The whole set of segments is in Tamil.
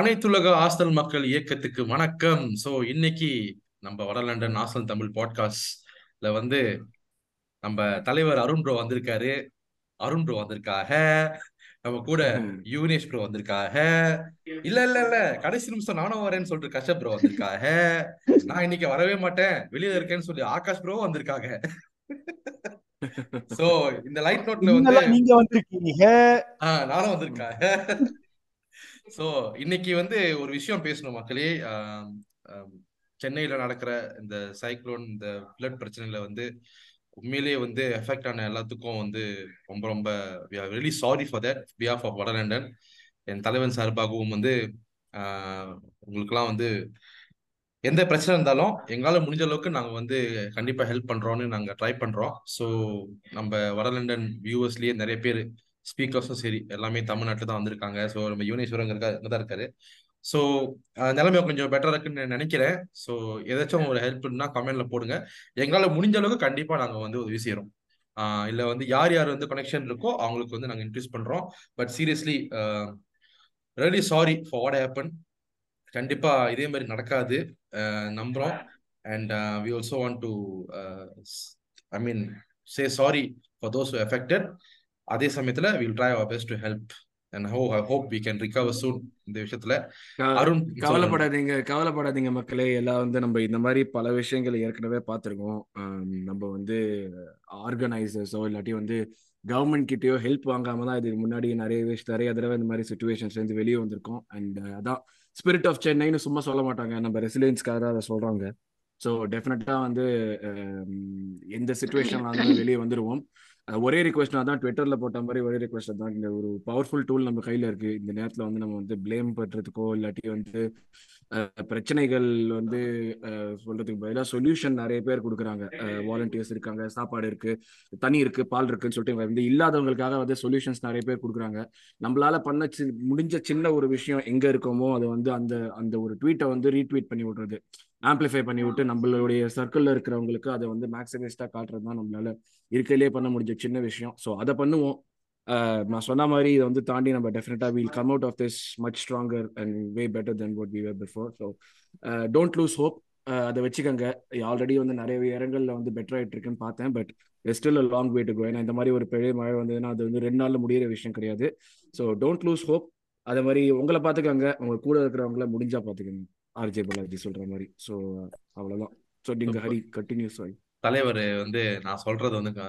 அனைத்துலக ஆஸ்தல் மக்கள் இயக்கத்துக்கு வணக்கம். சோ இன்னைக்கு நம்ம வட லண்டன் ஆஸ்தல் தமிழ் பாட்காஸ்ட்ல வந்து நம்ம தலைவர் அருண் ப்ரோ வந்திருக்காரு. அருண் ப்ரோ வந்திருக்காக. நம்ம கூட யுவனேஷ் ப்ரோ வந்திருக்காக. இல்ல இல்ல இல்ல. கடைசி நிமிஷம் நானும் வரேன்னு சொல்லிட்டு கஷ்யப் ப்ரோ வந்திருக்காக. நான் இன்னைக்கு வரவே மாட்டேன். வெளியில இருக்கேன்னு சொல்லி ஆகாஷ் ப்ரோ வந்திருக்காங்க சோ இந்த லைட் நோட்ல வந்து நீங்க வந்திருக்கீங்க. ஆஹ் நானும் வந்திருக்காங்க சோ இன்னைக்கு வந்து ஒரு விஷயம் பேசணும் மக்களே. சென்னையில நடக்கிற இந்த சைக்ளோன் இந்த ஃப்ளட் பிரச்சனையில வந்து உண்மையிலேயே வந்து எஃபெக்ட் ஆன எல்லாத்துக்கும் வந்து ரொம்ப ரொம்ப very sorry for that behalf of வடலண்டன் என் தலைவன் சார்பாகவும் வந்து உங்களுக்குலாம் உங்களுக்கெல்லாம் வந்து எந்த பிரச்சனை இருந்தாலும் எங்களால் முடிஞ்ச அளவுக்கு நாங்கள் வந்து கண்டிப்பாக ஹெல்ப் பண்ணுறோன்னு நாங்கள் ட்ரை பண்ணுறோம் ஸோ நம்ம வடலண்டன் வியூவர்ஸ்லேயே நிறைய பேர் ஸ்பீக்கர்ஸும் சரி எல்லாமே தமிழ்நாட்டில் தான் வந்திருக்காங்க. ஸோ நம்ம யுவனேஸ்வரங்க இருக்கா இங்க தான் இருக்காரு ஸோ நிலைமை கொஞ்சம் பெட்டராக இருக்குன்னு நினைக்கிறேன். ஸோ ஏதாச்சும் ஒரு ஹெல்ப்னா கமெண்ட்ல போடுங்க. எங்களால் முடிஞ்ச அளவுக்கு கண்டிப்பாக நாங்கள் வந்து உதவி செய்கிறோம் இல்லை வந்து யார் யார் வந்து கனெக்ஷன் இருக்கோ அவங்களுக்கு வந்து நாங்கள் இன்ட்ரூஸ் பண்ணுறோம் but seriously really sorry for what happen கண்டிப்பாக இதே மாதிரி நடக்காது. நம்புகிறோம் நம்புறோம். And we also want to I mean say sorry for those affected அதே சமயத்துல will try our best to help and ho hope we can recover soon இந்த விஷயத்துல. அருண் கவலைப்படாதீங்க கவலைப்படாதீங்க மக்களே. எல்லாம் வந்து நம்ம இந்த மாதிரி பல விஷயங்கள் ஏற்கனவே பார்த்துருக்கோம். நம்ம வந்து ஆர்கனைசர்ஸோ இல்லாட்டி வந்து கவர்மெண்ட் கிட்டயோ ஹெல்ப் வாங்காம தான் இதுக்கு முன்னாடி நிறைய விஷயம் நிறைய தடவை இந்த மாதிரி சுச்சுவேஷன்ஸ்ல இருந்து வெளியே வந்திருக்கோம். அண்ட் அதான் ஸ்பிரிட் ஆஃப் சென்னைன்னு சும்மா சொல்ல மாட்டாங்க. நம்ம ரெசிலியன்ஸ்க்காக தான் அதை சொல்றாங்க. ஸோ டெஃபினட்டா வந்து எந்த சுச்சுவேஷன்ல வெளியே வந்துருவோம். ஒரே ரிக்வெஸ்ட் தான் ட்விட்டர்ல போட்ட மாதிரி ஒரே ரிக்வெஸ்ட் தான் இந்த ஒரு பவர்ஃபுல் டூல் நம்ம கையில இருக்கு. இந்த நேரத்துல வந்து நம்ம வந்து ப்ளேம் பண்றதுக்கோ இல்லாட்டி வந்து பிரச்சனைகள் வந்து சொல்றதுக்கு பதிலாக சொல்யூஷன் நிறைய பேர் கொடுக்குறாங்க. வாலண்டியர்ஸ் இருக்காங்க சாப்பாடு இருக்கு தண்ணி இருக்கு பால் இருக்குன்னு சொல்லிட்டு வந்து இல்லாதவங்களுக்காக வந்து சொல்யூஷன்ஸ் நிறைய பேர் கொடுக்குறாங்க. நம்மளால பண்ண சி- முடிஞ்ச சின்ன ஒரு விஷயம் எங்க இருக்கோமோ அதை வந்து அந்த அந்த ஒரு ட்வீட்டை வந்து ரீட்வீட் பண்ணி விடுறது. ஆம்ப்ளிஃபை பண்ணி விட்டு நம்மளுடைய சர்க்கிள்ல இருக்கிறவங்களுக்கு அதை வந்து மேக்ஸிமைஸ்டா காட்டுறது தான் நம்மளால இருக்கையிலே பண்ண முடிஞ்ச சின்ன விஷயம். ஸோ அதை பண்ணுவோம். நான் சொன்ன மாதிரி இதை வந்து தாண்டி நம்ம டெஃபினட்டா we'll come out of this much stronger and way better than what we were before so don't lose hope அதை வச்சுக்கோங்க. ஆல்ரெடி வந்து நிறைய இடங்கள்ல வந்து பெட்டர் ஆயிட்டு இருக்குன்னு பார்த்தேன் but still a long way to go ஏன்னா இந்த மாதிரி ஒரு பெரிய மழை வந்ததுன்னா அது வந்து ரெண்டு நாள்ல முடியிற விஷயம் கிடையாது. ஸோ டோன்ட் லூஸ் ஹோப் அதே மாதிரி உங்களை பார்த்துக்கோங்க. உங்க கூட இருக்கிறவங்கள முடிஞ்சா பார்த்துக்கோங்க. ஆர்ஜே பாலாஜி சொல்ற மாதிரி. ஸோ அவ்வளவுதான். ஸோ நீங்க ஹரி கண்டினியூஸ் ஆகி தலைவர் வந்து நான் சொல்றது வந்து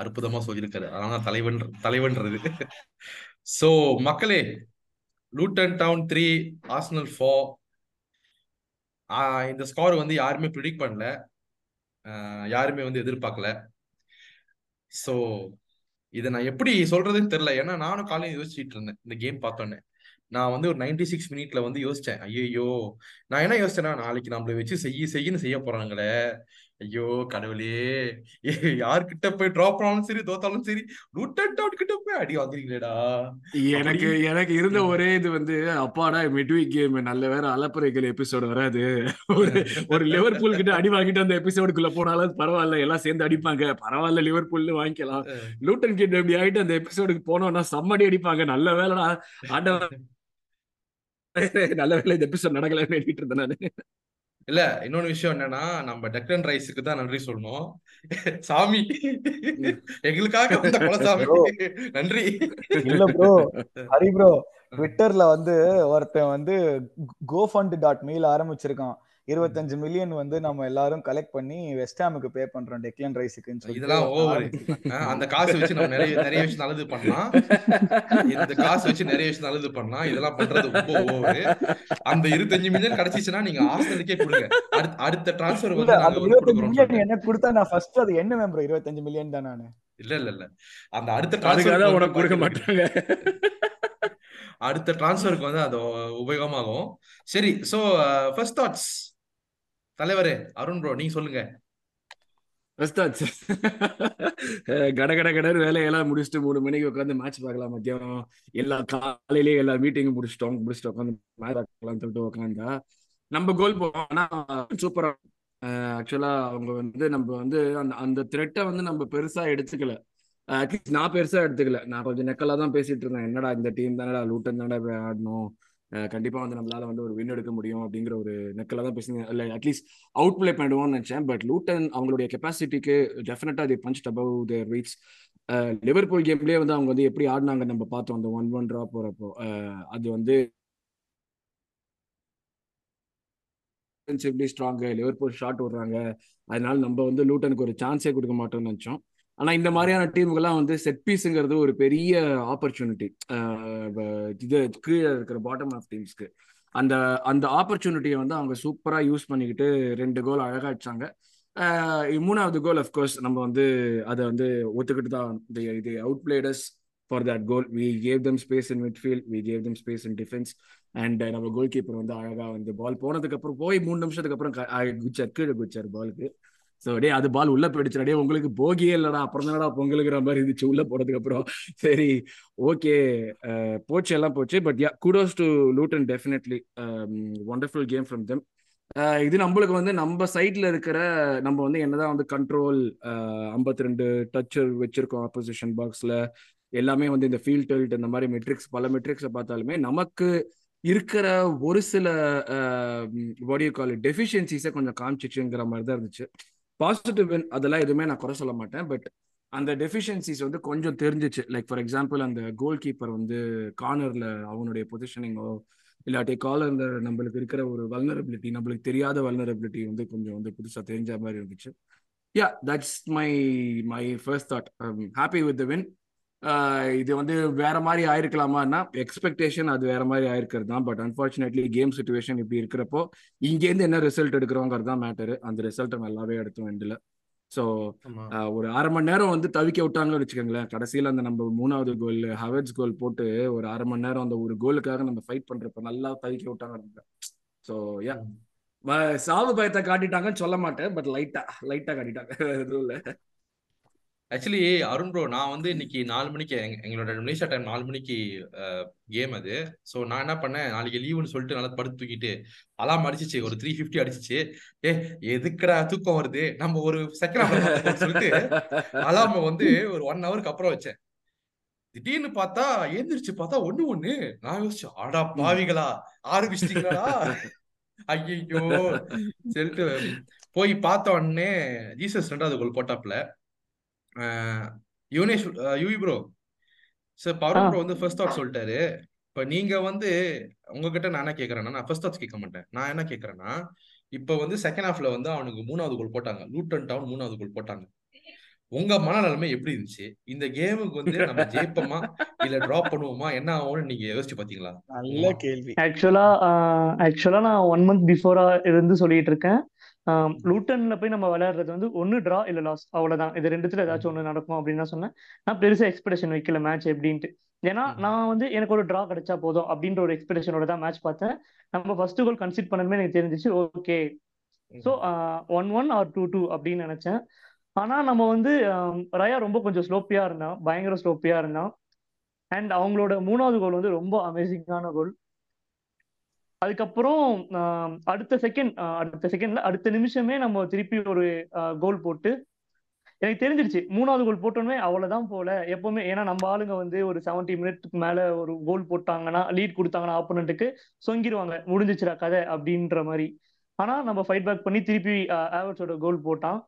அற்புதமா சொல்லியிருக்காரு. அதனால தலைவன் தலைவன்றது. சோ மக்களே Luton Town three Arsenal four இந்த ஸ்கோர் வந்து யாருமே ப்ரிடிக்ட் பண்ணல. ஆஹ் யாருமே வந்து எதிர்பார்க்கல. சோ இதை நான் எப்படி சொல்றதுன்னு தெரியல. ஏன்னா நானும் காலையில் யோசிச்சுட்டு இருந்தேன். இந்த கேம் பார்த்தோன்னே. நான் வந்து ஒரு 96 சிக்ஸ் மினிட்ல வந்து யோசிச்சேன். ஐயோ நான் என்ன யோசிச்சேன்னா நாளைக்கு நம்மளை வச்சு செய்ய செய்யன்னு செய்ய போறாங்களே. ஐயோ கடவுளே. யார்கிட்ட போய் ட்ராப் பண்ணாலும் சரி தோத்தாலும் சரி லூட்டன் டவுன் கிட்ட போய் அடி வாங்குறீங்களேடா. எனக்கு எனக்கு இருந்த ஒரே இது வந்து அப்பாடா மிட்வீக் கேம் நல்ல வேற அலப்பறைகள் எபிசோடு வராது. ஒரு ஒரு லிவர்பூல் கிட்ட அடி வாங்கிட்டு அந்த எபிசோடுக்குள்ள போனாலும் பரவாயில்ல எல்லாம் சேர்ந்து அடிப்பாங்க. பரவாயில்ல லிவர்பூல்னு வாங்கிக்கலாம். லூட்டன் கிட்ட இப்படி ஆயிட்டு அந்த எபிசோடுக்கு போனோம்னா செம்மடி அடிப்பாங்க. நல்ல வேலைடா ஆண்டவன் நல்ல வேலை இந்த எபிசோட் நடக்கலன்னு எண்ணிட்டு இருந்தேன் நானு. இல்ல இன்னொன்னு விஷயம் என்னன்னா நம்ம டெக்டன் ரைஸுக்கு தான் நன்றி சொல்லணும். சாமி. எங்களுக்காக வந்த குலசாமி. நன்றி. இல்ல ப்ரோ ஹரி ப்ரோ ட்விட்டர்ல வந்து ஒருத்தன் வந்து கோஃபண்ட் டாட் மெயில் ஆரம்பிச்சிருக்கான். இருபத்தஞ்சு மில்லியன் வந்து நம்ம எல்லாரும் கலெக்ட் பண்ணி வெஸ்டாமுக்கு பே பண்றோம் டெக்லன் ரைஸுக்குன்னு சொல்லிட்டு. இதெல்லாம் ஓவர் அந்த காசு வச்சு நம்ம நிறைய நிறைய விஷயம் நல்லது பண்ணலாம். இந்த காசு வச்சு நிறைய விஷயம் நல்லது பண்ணலாம். இதெல்லாம் பண்றது ரொம்ப ஓவர் அந்த இருபத்தஞ்சு மில்லியன் கிடைச்சிச்சுன்னா நீங்க ஆர்சனலுக்கே கொடுங்க. அடுத்த டிரான்ஸ்ஃபர் வந்து எனக்கு கொடுத்தா நான் ஃபர்ஸ்ட் அது என்ன ப்ரோ இருபத்தஞ்சு மில்லியன் தான் நானு. இல்ல இல்ல இல்ல. அந்த அடுத்த வந்து உனக்கு கொடுக்க மாட்டாங்க. அடுத்த டிரான்ஸ்ஃபருக்கு வந்து அது உபயோகமாகும். சரி சோ ஃபர்ஸ்ட் தாட்ஸ் தலைவரே அருண் ப்ரோ நீங்க சொல்லுங்க. ஃபர்ஸ்ட் கட கட கடன்னு வேலையெல்லாம் முடிச்சுட்டு மூணு மணிக்கு உட்காந்து மேட்ச் பார்க்கலாம் மத்தியானம். எல்லா காலையிலேயே எல்லா மீட்டிங்கும் முடிச்சிட்டோம். முடிச்சுட்டு உட்காந்து மேட்ச் பார்க்கலாம்னு சொல்லிட்டு உட்காந்தா நம்ம கோல் போவோம் ஆனா சூப்பரா ஆக்சுவலா அவங்க வந்து நம்ம வந்து அந்த அந்த த்ரெட்டை வந்து நம்ம பெருசா எடுத்துக்கல. அட்லீஸ்ட் நான் பெருசா எடுத்துக்கல. நான் கொஞ்சம் நெக்கலா தான் பேசிட்டு இருந்தேன். என்னடா இந்த டீம் தானடா? லூட்டன் தானடா ஆடணும் கண்டிப்பா வந்து நம்மளால வந்து ஒரு வின் எடுக்க முடியும் அப்படிங்கிற ஒரு நெக்கில் தான் பேசுங்க இல்லை அட்லீஸ்ட் அவுட் பிளே பண்ணிடுவோம்னு நினைச்சேன். பட் லூட்டன் அவங்களுடைய கெப்பாசிட்டிக்கு டெஃபினட்டா the punch above their weights. Liverpool கேம்லேயே வந்து அவங்க வந்து எப்படி ஆடினாங்க நம்ம பார்த்தோம். அந்த ஒன் ஒன் ட்ரா போறப்போ. அது வந்து டிஃபென்சிவ்லி ஸ்ட்ராங்கு லிவர்பூல் ஷாட் விடுறாங்க. அதனால நம்ம வந்து லூட்டனுக்கு ஒரு சான்ஸே கொடுக்க மாட்டோம்னு நினச்சோம். ஆனால் இந்த மாதிரியான டீமுக்கெல்லாம் வந்து செட் பீஸுங்கிறது ஒரு பெரிய ஆப்பர்ச்சுனிட்டி இது கீழே இருக்கிற பாட்டம் ஆஃப் டீம்ஸ்க்கு அந்த அந்த ஆப்பர்ச்சுனிட்டியை வந்து அவங்க சூப்பராக யூஸ் பண்ணிக்கிட்டு ரெண்டு கோல் அழகா அடிச்சாங்க. மூணாவது கோல் அஃப்கோர்ஸ் நம்ம வந்து அதை வந்து ஒத்துக்கிட்டு தான் இது out played us for that goal we gave them space in midfield we gave them space in defence and நம்ம கோல் கீப்பர் வந்து அழகா வந்து பால் போனதுக்கு அப்புறம் போய் மூணு நிமிஷத்துக்கு அப்புறம் க- குச்சார் கீழே குச்சார் பாலுக்கு ஸோ டே அது பால் உள்ள போயிடுச்சு டே உங்களுக்கு போகியே இல்லடா அப்புறம் தானடா பொங்கலுங்கிற மாதிரி இருந்துச்சு உள்ள போனதுக்கு அப்புறம். சரி ஓகே போச்சு எல்லாம் போச்சு but yeah kudos to Luton definitely wonderful game from them இது நம்மளுக்கு வந்து நம்ம சைட்ல இருக்கிற நம்ம வந்து என்னதான் வந்து கண்ட்ரோல் ஐம்பத்தி ரெண்டு டச் வச்சிருக்கோம் ஆப்போசிஷன் பாக்ஸ்ல எல்லாமே வந்து இந்த ஃபீல்ட் டெல்ட் இந்த மாதிரி மெட்ரிக்ஸ் பல மெட்ரிக்ஸை பார்த்தாலுமே நமக்கு இருக்கிற ஒரு சில பாடி கால் டெஃபிஷியன்சிஸை கொஞ்சம் காமிச்சிச்சுங்கிற மாதிரி தான் இருந்துச்சு. பாசிட்டிவ் அதெல்லாம் எதுவுமே நான் குறை சொல்ல மாட்டேன். பட் அந்த டெஃபிஷியன்சிஸ் வந்து கொஞ்சம் தெரிஞ்சிச்சு. லைக் ஃபார் எக்ஸாம்பிள் அந்த கோல் கீப்பர் வந்து கார்னர்ல அவனுடைய பொசிஷனிங்கோ இல்லாட்டி காலர்ல நம்மளுக்கு இருக்கிற ஒரு வல்னரபிலிட்டி நம்மளுக்கு தெரியாத வல்னரபிலிட்டி வந்து கொஞ்சம் வந்து புதுசாக தெரிஞ்ச மாதிரி இருந்துச்சு. Yeah that's my my first thought happy with the win இது வந்து வேற மாதிரி ஆயிருக்கலாமான்னா எக்ஸ்பெக்டேஷன் அது வேற மாதிரி ஆயிருக்கிறது தான் பட் அன்பார்ச்சுனேட்லி கேம் சுச்சுவேஷன் இப்படி இருக்கிறப்போ இங்கேருந்து என்ன ரிசல்ட் எடுக்கிறோங்கிறது தான் மேட்டர் அந்த ரிசல்ட்டை நல்லாவே எடுத்தோம் எண்டில். ஸோ ஒரு அரை மணி நேரம் வந்து தவிக்க விட்டாங்கன்னு வச்சுக்கோங்களேன். கடைசியில் அந்த நம்ம மூணாவது கோல் ஹவர்ஸ் கோல் போட்டு ஒரு அரை மணி நேரம் அந்த ஒரு கோலுக்காக நம்ம ஃபைட் பண்றப்ப நல்லா தவிக்க விட்டாங்க ஸோ யா. சாவு பயத்தை காட்டிட்டாங்கன்னு சொல்ல மாட்டேன். பட் லைட்டா லைட்டா காட்டிட்டாங்க. எதுவும் இல்லை. ஆக்சுவலி அருண் ப்ரோ நான் வந்து இன்னைக்கு நாலு மணிக்கு எங்க- எங்களோட மலேசியா டைம் நாலு மணிக்கு கேம் அது. ஸோ நான் என்ன பண்ணேன்? நாளைக்கு லீவுன்னு சொல்லிட்டு நல்லா படுத்து தூக்கிட்டு அலாம் அடிச்சிச்சு. ஒரு த்ரீ ஃபிஃப்டி அடிச்சிச்சு. ஏ எதுக்குடா தூக்கம் வருது? நம்ம ஒரு செகண்ட் சொல்லிட்டு அலாம வந்து ஒரு ஒன் ஹவருக்கு அப்புறம் வச்சேன். திடீர்னு பார்த்தா எழுந்திரிச்சு பார்த்தா ஒண்ணு ஒண்ணு. நான் யோசிச்சேன் ஆடா பாவிகளா ஆரம்பிச்சிட்டீங்களா ஐயோ சொல்லிட்டு போய் பார்த்த உடனே ஜீசஸ் ரெண்டாவது கோல் போட்டாப்ல ஆஹ் Yuvi bro sir Barun bro வந்து ஃபர்ஸ்ட் தாட் சொல்லிட்டாரு. இப்ப நீங்க வந்து உங்ககிட்ட நான் என்ன கேக்குறேன்னா நான் ஃபர்ஸ்ட் தாட்ஸ் கேட்க மாட்டேன். நான் என்ன கேக்குறேன்னா இப்ப வந்து செகண்ட் ஹாஃப்ல வந்து அவனுக்கு மூணாவது கோல் போட்டாங்க. லூட்டன் டவுன் மூணாவது கோல் போட்டாங்க. உங்க மனநிலைமை எப்படி இருந்துச்சு? இந்த கேமுக்கு வந்து நம்ம ஜெயிப்போமா? இல்ல டிராப் பண்ணுவோமா? என்ன ஆகும்னு நீங்க யோசிச்சு பாத்தீங்களா? நல்ல கேள்வி. ஆக்சுவலா ஆக்சுவலா நான் ஒன் மந்த் பிஃபோரா இருந்து சொல்லிட்டு இருக்கேன். லூட்டன்ல போய் நம்ம விளையாடுறது வந்து ஒன்னு டிரா இல்ல லாஸ் அவ்வளவுதான். இது ரெண்டுத்துல ஏதாச்சும் ஒண்ணு நடக்கும் அப்படின்னு தான் சொன்னேன். நான் பெருசா எக்ஸ்பெக்டேஷன் வைக்கல மேட்ச் எப்படின்ட்டு. ஏன்னா. நான் வந்து எனக்கு ஒரு டிரா கிடைச்சா போதும் அப்படின்ற ஒரு எக்ஸ்பெக்டேஷனோட தான் மேட்ச் பார்த்தேன். நம்ம ஃபர்ஸ்ட் கோல் கன்சிட் பண்ணணுமே எனக்கு தெரிஞ்சிச்சு. Okay so one one or two two அப்படின்னு நினைச்சேன். ஆனா நம்ம வந்து ரயா ரொம்ப கொஞ்சம் ஸ்லோப்பியா இருந்தான். பயங்கர ஸ்லோப்பியா இருந்தான். அண்ட் அவங்களோட மூணாவது கோல் வந்து ரொம்ப அமேசிங்கான கோல் அதுக்கப்புறம் அடுத்த செகண்ட் அடுத்த செகண்ட்ல அடுத்த நிமிஷமே நம்ம திருப்பி ஒரு கோல் போட்டு எனக்கு தெரிஞ்சிருச்சு. மூணாவது கோல் போட்டோன்னே அவ்வளவுதான் போல. எப்பவுமே ஏன்னா நம்ம ஆளுங்க வந்து ஒரு செவன்டி மினிட்க்கு மேல ஒரு கோல் போட்டாங்கன்னா லீட் கொடுத்தாங்கன்னா ஆப்போனண்ட்டுக்கு சொங்கிடுவாங்க முடிஞ்சிச்சுடா கதை அப்படின்ற மாதிரி. ஆனா நம்ம ஃபைட் பேக் பண்ணி திருப்பி ஆவர்ஸோட கோல் போட்டான்.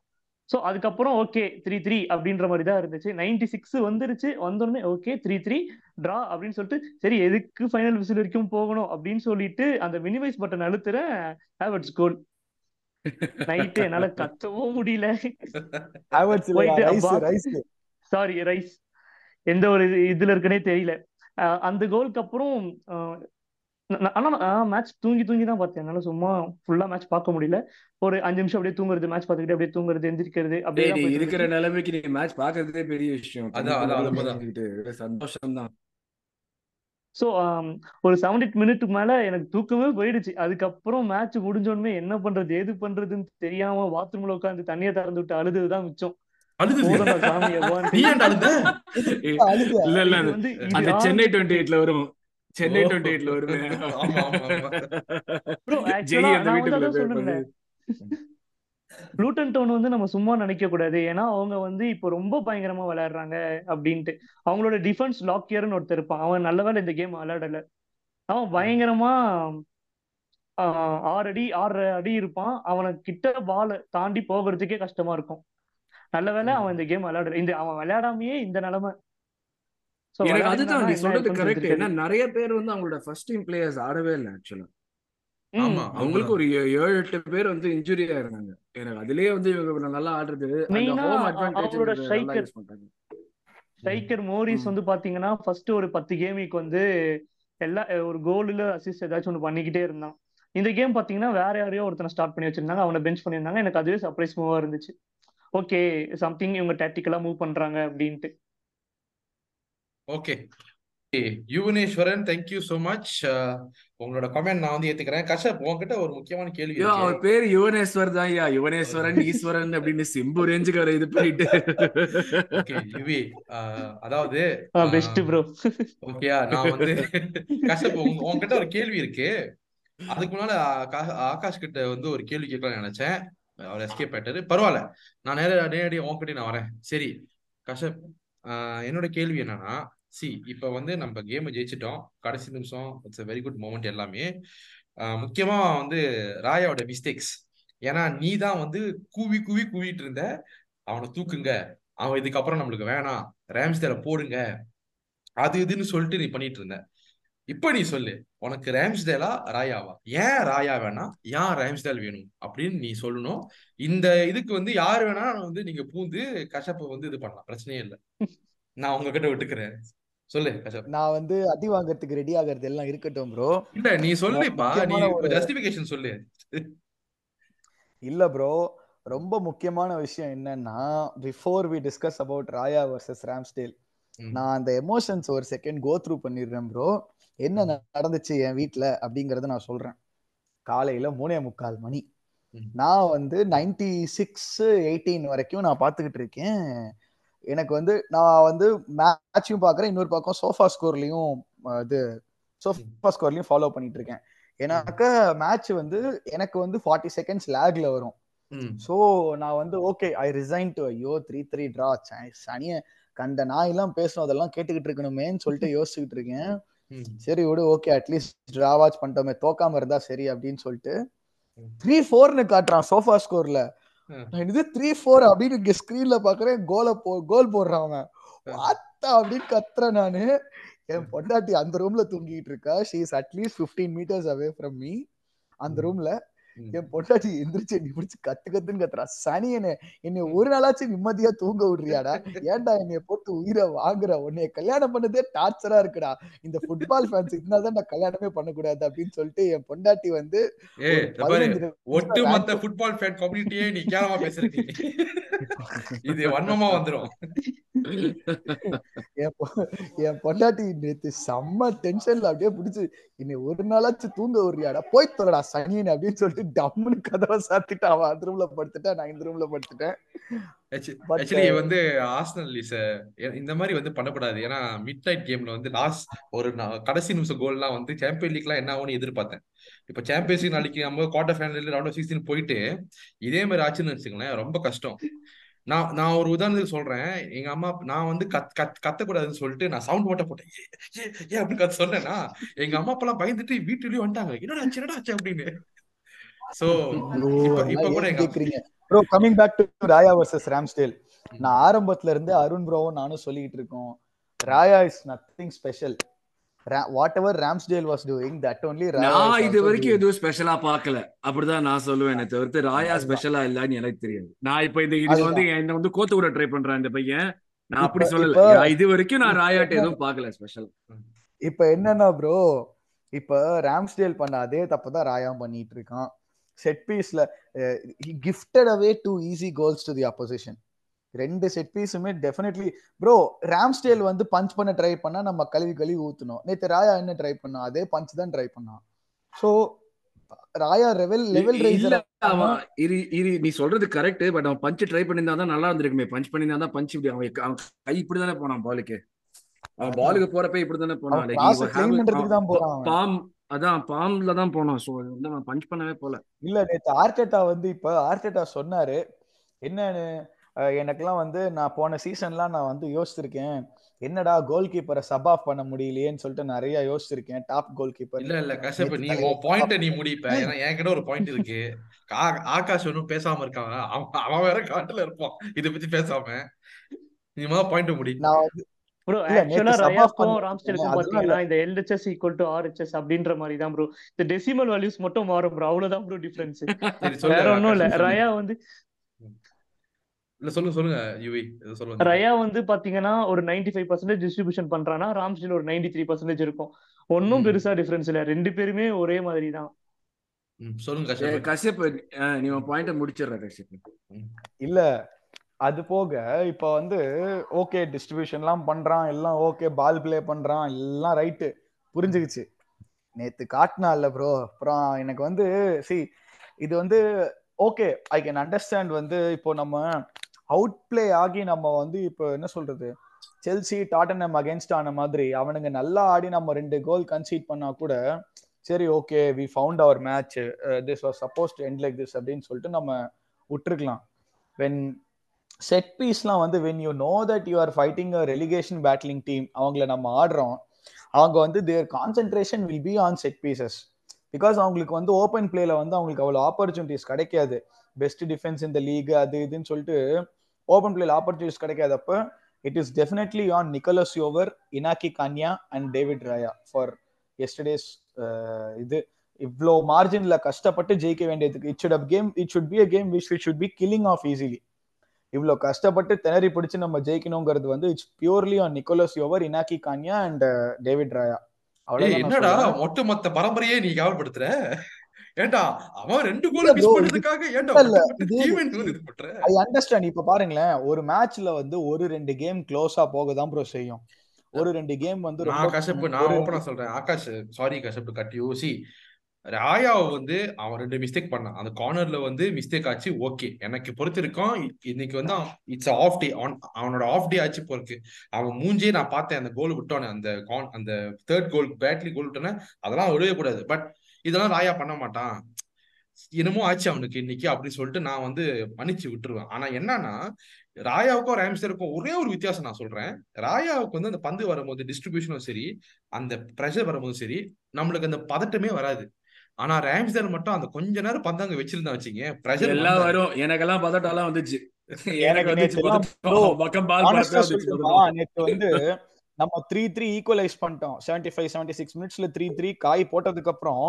ஸோ அதுக்கப்புறம் ஓகே த்ரீ த்ரீ அப்படின்ற மாதிரி தான் இருந்துச்சு. நைன்டி சிக்ஸ் வந்துருச்சு. வந்தோடனே ஓகே த்ரீ த்ரீ ட்ரா அப்படின்னு சொல்லிட்டு சரி எதுக்கு ஃபைனல் விசில் வரைக்கும் போகணும் அப்படின்னு சொல்லிட்டு அந்த மினிமைஸ் பட்டன் அழுத்துறேன் ஹேவர்ட்ஸ் கோல் நைட்டு என்னால கத்தவும் முடியல. சாரி ரைஸ் எந்த ஒரு இது- இதுல இருக்குன்னே தெரியல. அந்த கோலுக்கு அப்புறம் ஆனா மேட்ச் தூங்கி தூங்கி தான் பார்த்தேன். என்னால சும்மா ஃபுல்லா மேட்ச் பார்க்க முடியல. ஒரு அஞ்சு நிமிஷம் அப்படியே தூங்குறது மேட்ச் பார்த்துக்கிட்டு அப்படியே தூங்குறது எந்திரிக்கிறது அப்படியே இருக்கிற நிலைமைக்கு நீ மேட்ச் பாக்குறதே பெரிய விஷயம். சந்தோஷம் தான் ஸோ ஒரு செவன் எயிட் மினிட்டுக்கு மேல எனக்கு தூக்கமே போயிடுச்சு. அதுக்கப்புறம் மேட்ச் முடிஞ்சோடனே என்ன பண்றது ஏது பண்றதுன்னு தெரியாம பாத்ரூம்ல உட்காந்து தண்ணியை திறந்து விட்டு அழுதுதான் மிச்சம். சென்னை டுவெண்ட்டி எயிட்ல வரும். சென்னை டுவெண்ட்டி எயிட்ல பண்ணு லூட்டன் டவுன் வந்து நம்ம சும்மா நினைக்க கூடாது ஏன்னா அவங்க வந்து இப்போ ரொம்ப பயங்கரமா விளையாடுறாங்க அப்படின்ட்டு. அவங்களோட டிஃபென்ஸ் லாக்கியர்னு ஒருத்தர் இருப்பான். அவன் நல்ல வேளை இந்த கேம் விளையாடல. அவன் பயங்கரமா ஆஹ் ஆறு அடி ஆறரை அடி இருப்பான். அவனை கிட்ட பால தாண்டி போகிறதுக்கே கஷ்டமா இருக்கும். நல்ல வேளை அவன் இந்த கேம் விளையாடுற இந்த அவன் விளையாடாமையே இந்த நிலைமை. எனக்கு அதுதான் நீ சொல்றது கரெக்ட். ஏன்னா நிறைய பேர் வந்து அவங்களோட ஃபர்ஸ்ட் டீம் பிளேயர்ஸ் ஆடவே இல்லை ஆக்சுவலா. ஆமா அவங்களுக்கு ஒரு ஏழு எட்டு பேர் வந்து இன்ஜுரி ஆயிருந்தாங்க எனக்கு அதுலயே வந்து இவங்க நல்லா ஆடுறது ஸ்ட்ரைக்கர் மோரிஸ். வந்து பாத்தீங்கன்னா ஃபர்ஸ்ட் ஒரு பத்து கேமிக்கு வந்து எல்லா ஒரு கோல்ல அசிஸ்ட் ஏதாச்சும் ஒன்று பண்ணிக்கிட்டே இருந்தான். இந்த கேம் பாத்தீங்கன்னா வேற யாரையோ ஒருத்தனை ஸ்டார்ட் பண்ணி வச்சிருந்தாங்க அவனை பெஞ்ச் பண்ணியிருந்தாங்க. எனக்கு அதுவே சர்ப்ரைஸ் மூவா இருந்துச்சு. ஓகே சம்திங் இவங்க டாக்டிக்கலா மூவ் பண்றாங்க அப்படின்ட்டு. Okay Yuvaneswaran thank you so much உங்களோட கமெண்ட் நான் வந்து ஏத்துக்கிறேன். கஷ்யப் உங்ககிட்ட ஒரு முக்கியமான கேள்வி அவர் பேர் யுவனேஸ்வர் தான் ஐயா. யுவனேஸ்வரன் ஈஸ்வரன் அப்படின்னு சிம்பு ரேஞ்சுக்கு அவர் இது பண்ணிட்டு. யுவி ஆஹ், அதாவது பெஸ்ட் ப்ரோ ஓகேயா நான் வந்து உங்க- உங்ககிட்ட ஒரு கேள்வி இருக்கு. அதுக்கு முன்னால ஆகா- ஆகாஷ் கிட்ட வந்து ஒரு கேள்வி கேட்கலாம்னு நினைச்சேன். அவர் எஸ்கேப் ஆயிட்டாரு. பரவாயில்ல. நான் நேர நேரடி உங்ககிட்ட நான் வரேன். சரி கஷ்யப் ஆஹ், என்னோட கேள்வி என்னன்னா சி இப்ப வந்து நம்ம கேம் ஜெயிச்சிட்டோம். கடைசி நிமிஷம் it's a very good moment எல்லாமே. முக்கியமா வந்து ராயாவோட மிஸ்டேக்ஸ் ஏன்னா நீ தான் வந்து கூவி கூவி கூவிட்டு இருந்த அவனை தூக்குங்க. அவன் இதுக்கப்புறம் நம்மளுக்கு வேணாம். ரேம்ஸ்டேல போடுங்க. அது இதுன்னு சொல்லிட்டு நீ பண்ணிட்டு இருந்தேன் இப்ப நீ சொல்லு. உனக்கு ரேம்ஸ்டேலா ராயாவா? ஏன் ராயா வேணாம் ஏன் ரேம்ஸ்டேல் வேணும்? அப்படின்னு நீ சொல்லணும். இந்த இதுக்கு வந்து யார் வேணா வந்து நீங்க பூந்து கஷப்பை வந்து இது பண்ணலாம். பிரச்சனையே இல்லை. நான் உங்ககிட்ட விட்டுக்கிறேன். சொல்லு கஷப். நான் வந்து அடி வாங்குறதுக்கு ரெடி ஆகிறது எல்லாம் இருக்கட்டும் ப்ரோ இல்ல நீ சொல்லுப்பா. நீ ஜஸ்டிபிகேஷன் சொல்லு. இல்ல ப்ரோ ரொம்ப முக்கியமான விஷயம் என்னன்னா before we discuss about Raya versus Ramsdale நான் அந்த எமோஷன்ஸ் ஒரு செகண்ட் கோ த்ரூ பண்ணிடுறேன் ப்ரோ என்ன நடந்துச்சு என் வீட்ல அப்படிங்கறத நான் சொல்றேன். காலையில மூணே முக்கால் மணி. நான் வந்து நைன்டி சிக்ஸ் எயிட்டீன் வரைக்கும் நான் பார்த்துக்கிட்டு இருக்கேன். எனக்கு வந்து நான் வந்து மேட்சும் பார்க்குறேன் இன்னொரு பக்கம் சோஃபா ஸ்கோர்லையும் இது சோஃபா ஸ்கோர்லையும் ஃபாலோ பண்ணிட்டு இருக்கேன். ம், எனக்கு மேட்ச் வந்து எனக்கு வந்து ஃபார்ட்டி செகண்ட்ஸ் லேக்ல வரும். ஸோ நான் வந்து ஓகே ஐ ரிசைன் டு ஐயோ த்ரீ த்ரீ ட்ரா சனிய கண்ட நாயெல்லாம் பேசணும் அதெல்லாம் கேட்டுக்கிட்டு இருக்கணுமேன்னு சொல்லிட்டு யோசிச்சுக்கிட்டு இருக்கேன். சரி விடு ஓகே அட்லீஸ்ட் டிரா வாட்ச் பண்ணிட்டோமே தோக்காம இருந்தா சரி அப்படின்னு சொல்லிட்டு த்ரீ ஃபோர்னு காட்டுறான் சோஃபா ஸ்கோர்ல நான் இது த்ரீ ஃபோர் அப்படின்னு ஸ்கிரீன்ல பாக்குறேன் கோல போ கோல் போடுறான் அவன். வாத்தா அப்படின்னு கத்துறேன் நானு. என் பொண்டாட்டி அந்த ரூம்ல தூங்கிட்டு இருக்கா. She is at least fifteen metres away from me அந்த ரூம்ல. என் பொண்டாட்டி எந்திரிச்சு நீ பிடிச்சு கத்து கத்துன்னு கத்துறா. சனி என்ன என்னை ஒரு நாளாச்சும் நிம்மதியா தூங்க விடுறியாடா? ஏன்டா என்னைய போட்டு உயிரை வாங்குற? உன்னைய கல்யாணம் பண்ணதே டார்ச்சரா இருக்குடா. இந்த ஃபுட்பால் ஃபேன்ஸ் இதனாலதான் நான் கல்யாணமே பண்ணக்கூடாது அப்படின்னு சொல்லிட்டு என் பொண்டாட்டி வந்து ஏ ஒரு இந்த பாரு பதினஞ்சு நிமிஷம் ஒட்டு rant மொத்த ஃபுட்பால் ஃபேன் கம்யூனிட்டியே நீ கேவலமா பேசுறீங்க இது வன்மமா வந்துரும். என் பொண்டாட்டி நேத்து செம்ம டென்ஷன்ல அப்படியே பிடிச்சு என்னை ஒரு நாளாச்சும் தூங்க விடுறியாடா? போய் தொலைடா சனியன் அப்படின்னு சொல்லிட்டு டம்முன்னு கதவை சாத்திட்டு அவன் அந்த ரூம்ல படுத்துட்டா நான் இந்த ரூம்ல படுத்துட்டேன். ஆக்சுவலி வந்து ஆர்சனல் இஸ் இந்த மாதிரி வந்து பண்ணக்கூடாது. ஏன்னா மிட் நைட் கேம்ல வந்து லாஸ்ட் ஒரு கடைசி நிமிஷம் கோல்லாம் வந்து சாம்பியன் லீக்லாம் என்ன ஆகும்னு எதிர்பார்த்தேன். இப்ப சாம்பியன்ஸ் லீக் நாளைக்கு நம்ம quarter final round of sixteen போயிட்டு இதே மாதிரி ஆச்சுன்னு வச்சுக்கோங்களேன் ரொம்ப கஷ்டம். நான் நான் ஒரு உதாரணத்துக்கு சொல்றேன். எங்க அம்மா நான் வந்து கத் கத் கத்தக்கூடாதுன்னு சொல்லிட்டு நான் சவுண்ட் மட்டும் போட்டேன். ஏ அப்படின்னு கத்த சொன்னேன்னா எங்க அம்மா அப்பெல்லாம் பயந்துட்டு வீட்டுலயும் வந்துட்டாங்க. என்னடா ஆச்சு என்னடா ஆச்சு அப்படின்னு. சோ இப்ப கூட bro coming back to Raya versus Ramsdale நான் ஆரம்பத்துல இருந்து அருண் ப்ரோவும் நானும் சொல்லிட்டு இருக்கோம். Raya is nothing special whatever Ramsdale was doing that only நான் இஸ் இது வரைக்கும் எதுவும் ஸ்பெஷலா பார்க்கல. அப்படிதான் நான் சொல்லுவேன். தவிர்த்து ராயா ஸ்பெஷலா இல்லன்னு எனக்கு தெரியாது. நான் இப்ப இந்த இதுக்கு வந்து என்ன வந்து கோத்து விட ட்ரை பண்றேன் இந்த பையன். நான் அப்படி சொல்லல. இது வரைக்கும் நான் ராயாட்ட எதுவும் பார்க்கல ஸ்பெஷல் இப்ப என்னன்னா ப்ரோ இப்ப ராம்ஸ்டேல் பண்ண அதே தப்பு தான் ராயாம் பண்ணிட்டு இருக்கான். Set பீஸ்ல gifted away two easy goals to the opposition ரெண்டு செட் பீஸுமே டெஃபினெட்லி ப்ரோ ராம்ஸ்டேல் வந்து பஞ்ச் பண்ண ட்ரை பண்ணா நம்ம கழுவி கழுவி ஊத்தணும் நேத்து ராயா என்ன ட்ரை பண்ணா? அதே பஞ்ச் தான் ட்ரை பண்ணான் so Raya level level raiser அவன் இரு இரு நீ சொல்றது கரெக்ட் பட் அவன் பஞ்ச் ட்ரை பண்ணியிருந்தா தான் நல்லா இருந்திருக்குமே. பஞ்ச் பண்ணியிருந்தா தான் பஞ்ச் இப்படி அவன் அவன் கை இப்படி தானே போனான் பாலுக்கு அவன் பாலுக்கு போறப்ப இப்படி தானே போனான். பாம் அதான் பாம்ல தான் போனான் சோ வந்து அவன் பஞ்ச் பண்ணவே போல. இல்ல நேத்து ஆர்டெட்டா வந்து இப்ப ஆர்டெட்டா சொன்னாரு. என்னன்னு அஹ் எனக்கெல்லாம் வந்து நான் போன சீசன்லாம் நான் வந்து யோசிச்சிருக்கேன். என்னடா கோல் கீப்பரை சப் ஆஃப் பண்ண முடியலையேன்னு சொல்லிட்டு நிறைய யோசிச்சிருக்கேன். டாப் கோல் கீப்பர் இல்ல இல்ல கஷ்யப் நீ உன் பாயிண்ட நீ முடிப்ப. ஏன்னா என்கிட்ட ஒரு பாயிண்ட் இருக்கு. ஆ- ஆகாஷ் ஒன்னும் பேசாம இருக்கான். அவன் அவன் வேற காட்டுல இருப்பான். இத பத்தி பேசாம. நீ பாயிண்ட் முடி. நான் வந்து ப்ரோ ஆக்சுவலா ரயாக்கும் ராம்ஸ்டெலுக்கும் பாத்தீங்கன்னா இந்த எல்ஹெச்எஸ் ஈக்குவல் டு ஆர்ஹெச்எஸ் அப்படின்ற மாதிரி தான் ப்ரோ இந்த டெசிமல் வேல்யூஸ் மட்டும் மாறும் ப்ரோ அவ்வளவுதான் ப்ரோ டிஃபரன்ஸ் வேற ஒண்ணும் இல்ல. ரயா வந்து இல்ல சொல்லுங்க சொல்லுங்க யுவி ஏதோ சொல்லுங்க ரயா வந்து பாத்தீங்கன்னா ஒரு 95% ஃபைவ் பர்சன்டேஜ் டிஸ்ட்ரிபியூஷன் பண்றானா ராம்ஸ்டெல் ஒரு 93% த்ரீ பர்சன்டேஜ் இருக்கும் ஒன்னும். பெருசா டிஃபரன்ஸ் இல்ல. ரெண்டு பேருமே ஒரே மாதிரி தான். சொல்லுங்க கஷ்யப் நீ பாயிண்ட முடிச்சிடுற கஷ்யப் இல்ல அது போக இப்ப வந்து ஓகே டிஸ்ட்ரிபியூஷன்லாம் பண்றான் எல்லாம் ஓகே பால் ப்ளே பண்றான் எல்லாம் ரைட்டு புரிஞ்சுக்கிச்சு. நேத்து காட்டினால ப்ரோ அப்புறம் எனக்கு வந்து சி இது வந்து ஓகே ஐ கேன் அண்டர்ஸ்டாண்ட் வந்து இப்போ நம்ம அவுட் பிளே ஆகி நம்ம வந்து இப்போ என்ன சொல்றது? செல்சி டாட்டனம் அகேன்ஸ்ட் ஆன மாதிரி அவனுங்க நல்லா ஆடி நம்ம ரெண்டு கோல் கன்சீட் பண்ணா கூட சரி okay we found our match this was suppose to end like this அப்படின்னு சொல்லிட்டு நம்ம விட்டுருக்கலாம். வென் செட் பீஸ்லாம் வந்து when you know that you are fighting a relegation battling team அவங்கள நம்ம ஆடுறோம் அவங்க வந்து their concentration will be on set pieces because அவங்களுக்கு வந்து ஓப்பன் பிளேல வந்து அவங்களுக்கு அவ்வளோ ஆப்பர்ச்சுனிட்டிஸ் கிடைக்காது. பெஸ்ட் டிஃபென்ஸ் இந்த லீக் அது இதுன்னு சொல்லிட்டு ஓப்பன் பிளேல opportunities கிடைக்காதப்ப it is definitely on Nicolas Jover Inaki Cana and David Raya for yesterday's இது. இவ்வளோ மார்ஜின்ல கஷ்டப்பட்டு ஜெயிக்க வேண்டியதுக்கு it should game it should be a game which it should be killing off easily இவ்வளோ கஷ்டப்பட்டு திணறி பிடிச்சு நம்ம ஜெயிக்கணுங்கிறது வந்து it's purely on Nicolas Jover Inaki Cana and David Raya நான் என்னடா சொல்றேன். மொத்த மொத்த பரம்பரையே நீ கேவலப்படுத்துற? ஏன்டா அவன் ரெண்டு கோல் மிஸ் பண்ணதுக்காக இல்ல, ஐ அண்டர்ஸ்டாண்ட் இப்ப பாருங்களேன் ஒரு மேட்ச்ல வந்து ஒரு ரெண்டு கேம் க்ளோஸா போக தான் ப்ரோ செய்யும். ஒரு ரெண்டு கேம் வந்து நான் கஷ்டப்பு நான் ஓப்பனா சொல்றேன். ஆகாஷ் சாரி கஷ்டப்பு கட்டி யோசி ராயாவை வந்து அவன் ரெண்டு மிஸ்டேக் பண்ணான். அந்த கார்னர்ல வந்து மிஸ்டேக் ஆச்சு ஓகே எனக்கு பொறுத்து இருக்கும். இன்னைக்கு வந்து இட்ஸ் ஆஃப் டே அவனோட ஆஃப் டே ஆச்சு போருக்கு அவன் மூஞ்சே நான் பார்த்தேன். அந்த கோல் விட்டோன்னு அந்த கான் அந்த தேர்ட் கோல் பேட்லி கோல் விட்டோன்னே அதெல்லாம் விடவே கூடாது. பட் இதெல்லாம் ராயா பண்ண மாட்டான். என்னமோ ஆச்சு அவனுக்கு இன்னைக்கு அப்படின்னு சொல்லிட்டு நான் வந்து மன்னிச்சு விட்டுருவேன். ஆனா என்னன்னா ராயாவுக்கும் ரேம்ஸ்டருக்கும் ஒரே ஒரு வித்தியாசம் நான் சொல்றேன். ராயாவுக்கு வந்து அந்த பந்து வரும்போது டிஸ்ட்ரிபியூஷனும் சரி அந்த ப்ரெஷர் வரும்போதும் சரி நம்மளுக்கு அந்த பதட்டமே வராது. ஆனா ரேம்ஸ்டர் மட்டும் அந்த கொஞ்ச நேரம் பந்து அங்க வச்சிருந்தா வச்சுங்க ப்ரெஷர் எல்லாம் வரும். எனக்கெல்லாம் பதட்டாலாம் வந்துச்சு. எனக்கு வந்து நம்ம த்ரீ த்ரீ ஈக்குவலைஸ் பண்ணிட்டோம். செவன்டி ஃபைவ் செவன்டி சிக்ஸ் மினிட்ஸ்ல த்ரீ த்ரீ காய் போட்டதுக்கு அப்புறம்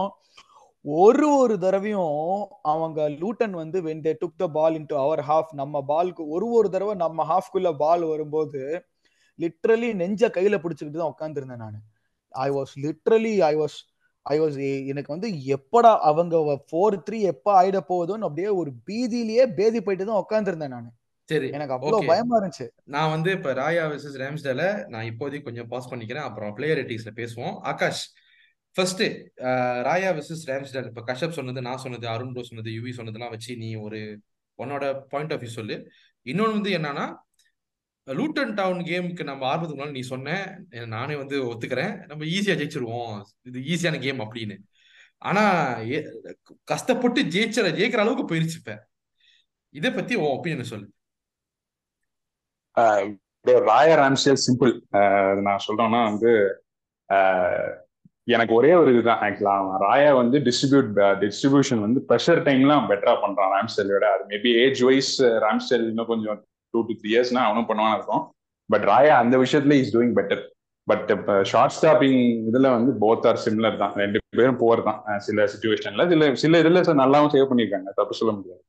ஒரு ஒரு தடவையும் அவங்க லூட்டன் வந்து when they took the ball into our half நம்ம பாலுக்கு ஒரு ஒரு தடவை நம்ம ஹாஃப்குள்ள பால் வரும்போது லிட்ரலி நெஞ்ச கையில பிடிச்சுக்கிட்டு தான் உட்காந்துருந்தேன் நான். I was literally I was I was எனக்கு வந்து எப்படா அவங்க ஃபோர் த்ரீ எப்ப ஆயிட போகுதோன்னு அப்படியே ஒரு பீதியிலேயே பேதி போயிட்டு தான் உட்காந்துருந்தேன் நான். சரி எனக்கு அவ்வளவு பயமா இருந்துச்சு. நான் வந்து இப்ப ராயா வெர்சஸ் ரேம்ஸ்டேல நான் இப்போதைக்கு கொஞ்சம் பாஸ் பண்ணிக்கிறேன். அப்புறம் பிளேயர் ரேட்டிங்ஸ்ல பேசுவோம். Akash first Raya versus Ramsdale இப்ப கஷ்யப் சொன்னது நான் சொன்னது அருண் ப்ரோ சொன்னது யுவி சொன்னதெல்லாம் வச்சு நீ ஒரு உன்னோட பாயிண்ட் ஆஃப் வியூ சொல்லு. இன்னொன்னு வந்து என்னன்னா லூட்டன் டவுன் கேமுக்கு நம்ம ஆர்வத்துக்கு முன்னாடி நீ சொன்ன நானே வந்து ஒத்துக்கிறேன். நம்ம ஈஸியா ஜெயிச்சிருவோம். இது ஈஸியான கேம் அப்படின்னு. ஆனா கஷ்டப்பட்டு ஜெயிச்ச ஜெயிக்கிற அளவுக்கு போயிருச்சு இப்ப. இதை பத்தி உன் ஒப்பீனியன் சொல்லு. ராயர் ராயா சிம்பிள் நான் சொல்றேன்னா வந்து எனக்கு ஒரே ஒரு இதுதான் ஆக்சுவலா ராயா வந்து டிஸ்ட்ரிபியூட் டிஸ்ட்ரிபியூஷன் வந்து ப்ரெஷர் டைம்லாம் பெட்டரா பண்றான் ராம்ஸ்டேல் விட. அது மேபி ஏஜ் வைஸ் ராம்ஸ்டேல் இன்னும் கொஞ்சம் டூ டு த்ரீ இயர்ஸ்னா அவனும் பண்ணுவான்னு இருக்கும். பட் ராயா அந்த விஷயத்துல இஸ் டூயிங் பெட்டர் பட் இப்போ ஷார்ட் ஸ்டாப்பிங் இதுல வந்து போத் ஆர் சிமிலர் தான். ரெண்டு பேரும் போர் தான். சில சுச்சுவேஷன்ல சில சில இதுல நல்லாவும் சேவ் பண்ணியிருக்காங்க. தப்பு சொல்ல முடியாது.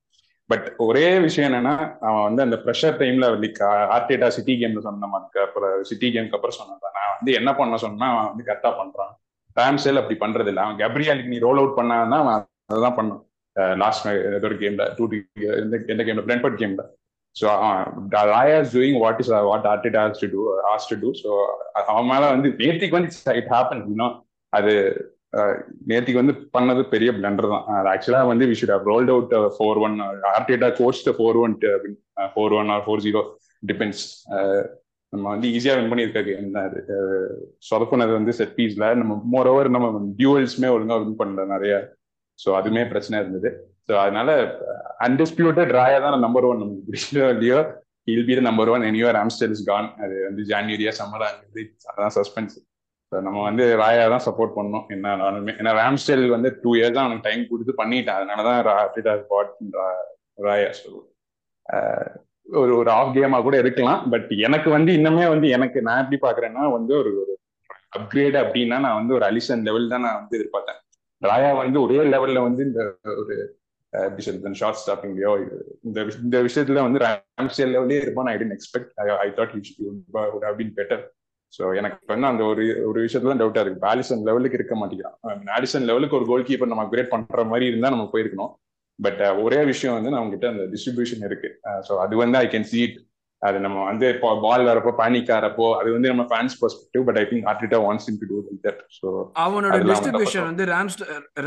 பட் ஒரே விஷயம் என்னன்னா அவன் வந்து அந்த ப்ரெஷர் டைம்ல லைக் ஆர்டேட்டா சிட்டி கேம்ல சொன்ன மாதிரி அப்புறம் சிட்டி கேம்க்கு அப்புறம் சொன்னதான் நான் வந்து என்ன பண்ண சொன்னா அவன் வந்து கரெக்டா பண்றான். ராம்சேல் அப்படி பண்றது இல்லை. அவன் கப்ரியாலுக்கு நீ ரோல் அவுட் பண்ணாதான் அவன் அதான் பண்ணும். லாஸ்ட் ஏதோ ஒரு கேம்ல டூ எந்த கேம்ல பிளன்பர்ட் கேம்ல so Raya is doing what is what Arteta has to do has to do so அவன் மேல வந்து நேத்திக்கு வந்து இட் ஹேப்பன் இன்னும் அது uh, நேர்த்திக்கு நேத்திக்கு வந்து பண்ணது பெரிய பிளண்டர் தான். அது ஆக்சுவலா வந்து we should rolled out four one Arteta course four one four one or four zero depends நம்ம வந்து ஈஸியா வின் பண்ணியிருக்காங்க என்ன அது uh, சொதப்புனது வந்து செட் பீஸ்ல நம்ம மோர் ஓவர் நம்ம டியூவல்ஸுமே ஒழுங்கா வின் பண்ணல நிறைய. ஸோ அதுமே பிரச்சனை இருந்தது. ஸோ அதனால அன்டிஸ்பியூட்டட் ராயா தான் நம்பர் ஒன் நமக்கு பிடிச்சதோ இல்லையோ he'll be the number one anyway ஆம்ஸ்டர் is gone அது வந்து ஜான்வரியா சம்மராங்கிறது அதான் சஸ்பென்ஸ் ஸோ நம்ம வந்து ராயா தான் சப்போர்ட் பண்ணணும் என்ன நானுமே ஏன்னா ராம்ஸ்டெல் வந்து டூ இயர்ஸ் தான் அவனுக்கு டைம் கொடுத்து பண்ணிட்டான். அதனால தான் ராபிடா ஸ்பாட் ராயா ஸோ ஒரு ஒரு ஆஃப் கேமா கூட இருக்கலாம் பட் எனக்கு வந்து இன்னுமே வந்து எனக்கு நான் எப்படி பாக்குறேன்னா வந்து ஒரு ஒரு அப்கிரேட் அப்படின்னா நான் வந்து ஒரு அலிசன் லெவல் தான் நான் வந்து எதிர்பார்த்தேன். ராயா வந்து ஒரே லெவல்ல வந்து இந்த ஒரு எப்படி சொல்றது ஷார்ட் ஸ்டாப்பிங்லயோ இந்த இந்த விஷயத்துல வந்து ராம்ஸ்டேல் லெவலே இருப்பான் I didn't expect I thought been better so எனக்கு வந்து அந்த ஒரு ஒரு விஷயத்துல டவுட்டா இருக்கு. ஆலிசன் லெவலுக்கு இருக்க மாட்டேங்கிறான் ஆலிசன் லெவலுக்கு ஒரு கோல் கீப்பர் நம்ம அப்கிரேட் பண்ற மாதிரி இருந்தா நம்ம போயிருக்கணும். பட் ஒரே விஷயம் வந்து நம்ம கிட்ட அந்த டிஸ்ட்ரிபியூஷன் இருக்கு. ஸோ அது வந்து ஐ கேன் சி இட் அது நம்ம வந்து இப்போ பால் வரப்போ பேனிக் ஆறப்போ அது வந்து நம்ம fans perspective but I think Arteta wants in to do that so அவனோட டிஸ்ட்ரிபியூஷன் வந்து ராம்ஸ்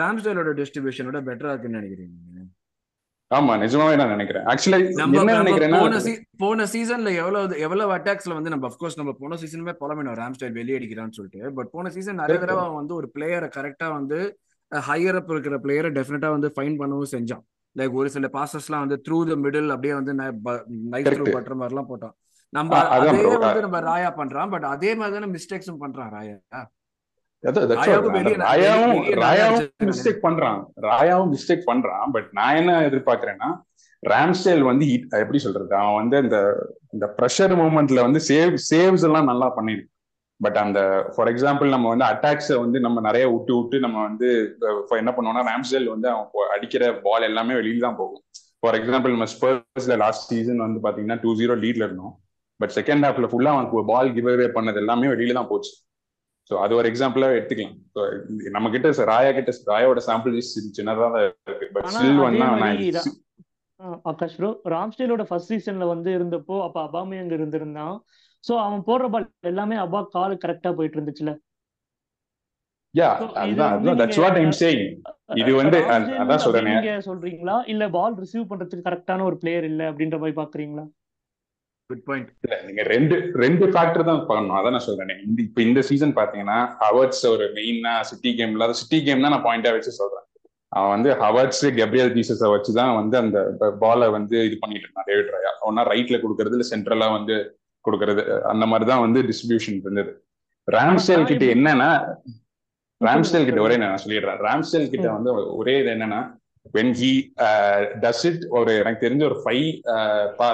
ராம்ஸ்டேலோட டிஸ்ட்ரிபியூஷனோட பெட்டரா இருக்குன்னு நினைக்கிறீங்க ஆமா நிஜமாவே நான் நினைக்கிறேன். ஆக்சுவலி என்ன நினைக்கிறேன்னா போன போன சீசன்ல எவ்வளவு எவ்வளவு அட்டாக்ஸ்ல வந்து நம்ம அஃப்கோர்ஸ் நம்ம போன சீசனுமே புலமினோம் ராம்ஸ்டைல் வெளியடிக்கிறான்னு சொல்லிட்டு பட் போன சீசன் நிறைய தடவை வந்து ஒரு பிளேயரை கரெக்டா வந்து ஹையர் அப் இருக்கிற பிளேயரை டெஃபினட்டா வந்து ஃபைன் பண்ணவும் செஞ்சான். லைக் ஒரு சில பாசஸ்லாம் வந்து த்ரூ த மிடில் அப்படியே வந்து நைட் த்ரூ பண்ற மாதிரி எல்லாம் போட்டான். நம்ம அதே வந்து நம்ம ராயா பண்றான் பட் அதே மாதிரி தானே மிஸ்டேக்ஸும் பண்றான் ராயா. மிஸ்டேக் பண்றான். ராயாவும் மிஸ்டேக் பண்றான். பட் நான் என்ன எதிர்பார்க்கறேன்னா ராம்ஸ்டேல் வந்து எப்படி சொல்றது? அவன் வந்து இந்த இந்த ப்ரெஷர் மூமெண்ட்ல வந்து சேவ் சேவ்ஸ் எல்லாம் நல்லா பண்ணிருக்கு பட் அந்த ஃபார் எக்ஸாம்பிள் நம்ம வந்து அட்டாக்ஸை வந்து நம்ம நிறைய விட்டு விட்டு நம்ம வந்து என்ன பண்ணுவோம்னா ராம்ஸ்டேல் வந்து அவன் அடிக்கிற பால் எல்லாமே வெளியில தான் போகும். ஃபார் எக்ஸாம்பிள் நம்ம ஸ்பர்ஸ்ல லாஸ்ட் சீசன் வந்து பாத்தீங்கன்னா டூ ஜீரோ லீட்ல இருந்தோம். பட் செகண்ட் ஹாஃப்ல ஃபுல்லா அவனுக்கு பால் கிவ் அவே பண்ணது எல்லாமே வெளியில தான் போச்சு. ஸோ அது ஒரு எக்ஸாம்பிளா எடுத்துக்கலாம். நம்ம கிட்ட ராயா கிட்ட ராயோட சாம்பிள் சின்னதாக இருக்கு. பட் ஸ்டில் ஆகாஷ் ப்ரோ ராம்ஸ்டேலோட ஃபர்ஸ்ட் சீசன்ல வந்து இருந்தப்போ அப்ப அங்க இருந்திருந்தான். சோ அவன் போடுற பால் எல்லாமே அப்பா காலு கரெக்டா போயிட்டு இருந்துச்சுல. யா அதுதான் தட்ஸ் வாட் ஐம் சேயிங் இது வந்து அதான் சொல்றேன். நீங்க சொல்றீங்களா? இல்ல பால் ரிசீவ் பண்றதுக்கு கரெக்டான ஒரு பிளேயர் இல்ல அப்படின்ற மாதிரி பாக்குறீங்களா? குட் பாயிண்ட் இல்ல நீங்க ரெண்டு ரெண்டு ஃபேக்டர் தான் பண்ணணும். அதான் நான் சொல்றேன். இந்த இப்ப இந்த சீசன் பாத்தீங்கன்னா ஹவர்ட்ஸ் ஒரு மெயினா சிட்டி கேம்ல அது சிட்டி கேம் தான் நான் பாயிண்டா வச்சு சொல்றேன். அவன் வந்து ஹவர்ட்ஸ் கெப்ரியல் பீசஸை வச்சு தான் வந்து அந்த பாலை வந்து இது பண்ணிட்டு இருந்தான் டேவிட் ராயா. ஒன்னா ரைட்ல கொடுக்கறது இல்ல சென்ட்ரலா வந்து கொடுக்கறது. அந்த மாதிரி தான் வந்து டிஸ்ட்ரிபியூஷன் இருந்தது. ராம்ஸ்டேல் கிட்ட என்னன்னா ராம்ஸ்டேல் கிட்ட ஒரே நான் சொல்லிடுறேன். ராம்ஸ்டேல் கிட்ட வந்து ஒரே இது என்னன்னா வென் ஹி டஸ் இட் ஒரு எனக்கு தெரிஞ்ச ஒரு ஃபைவ்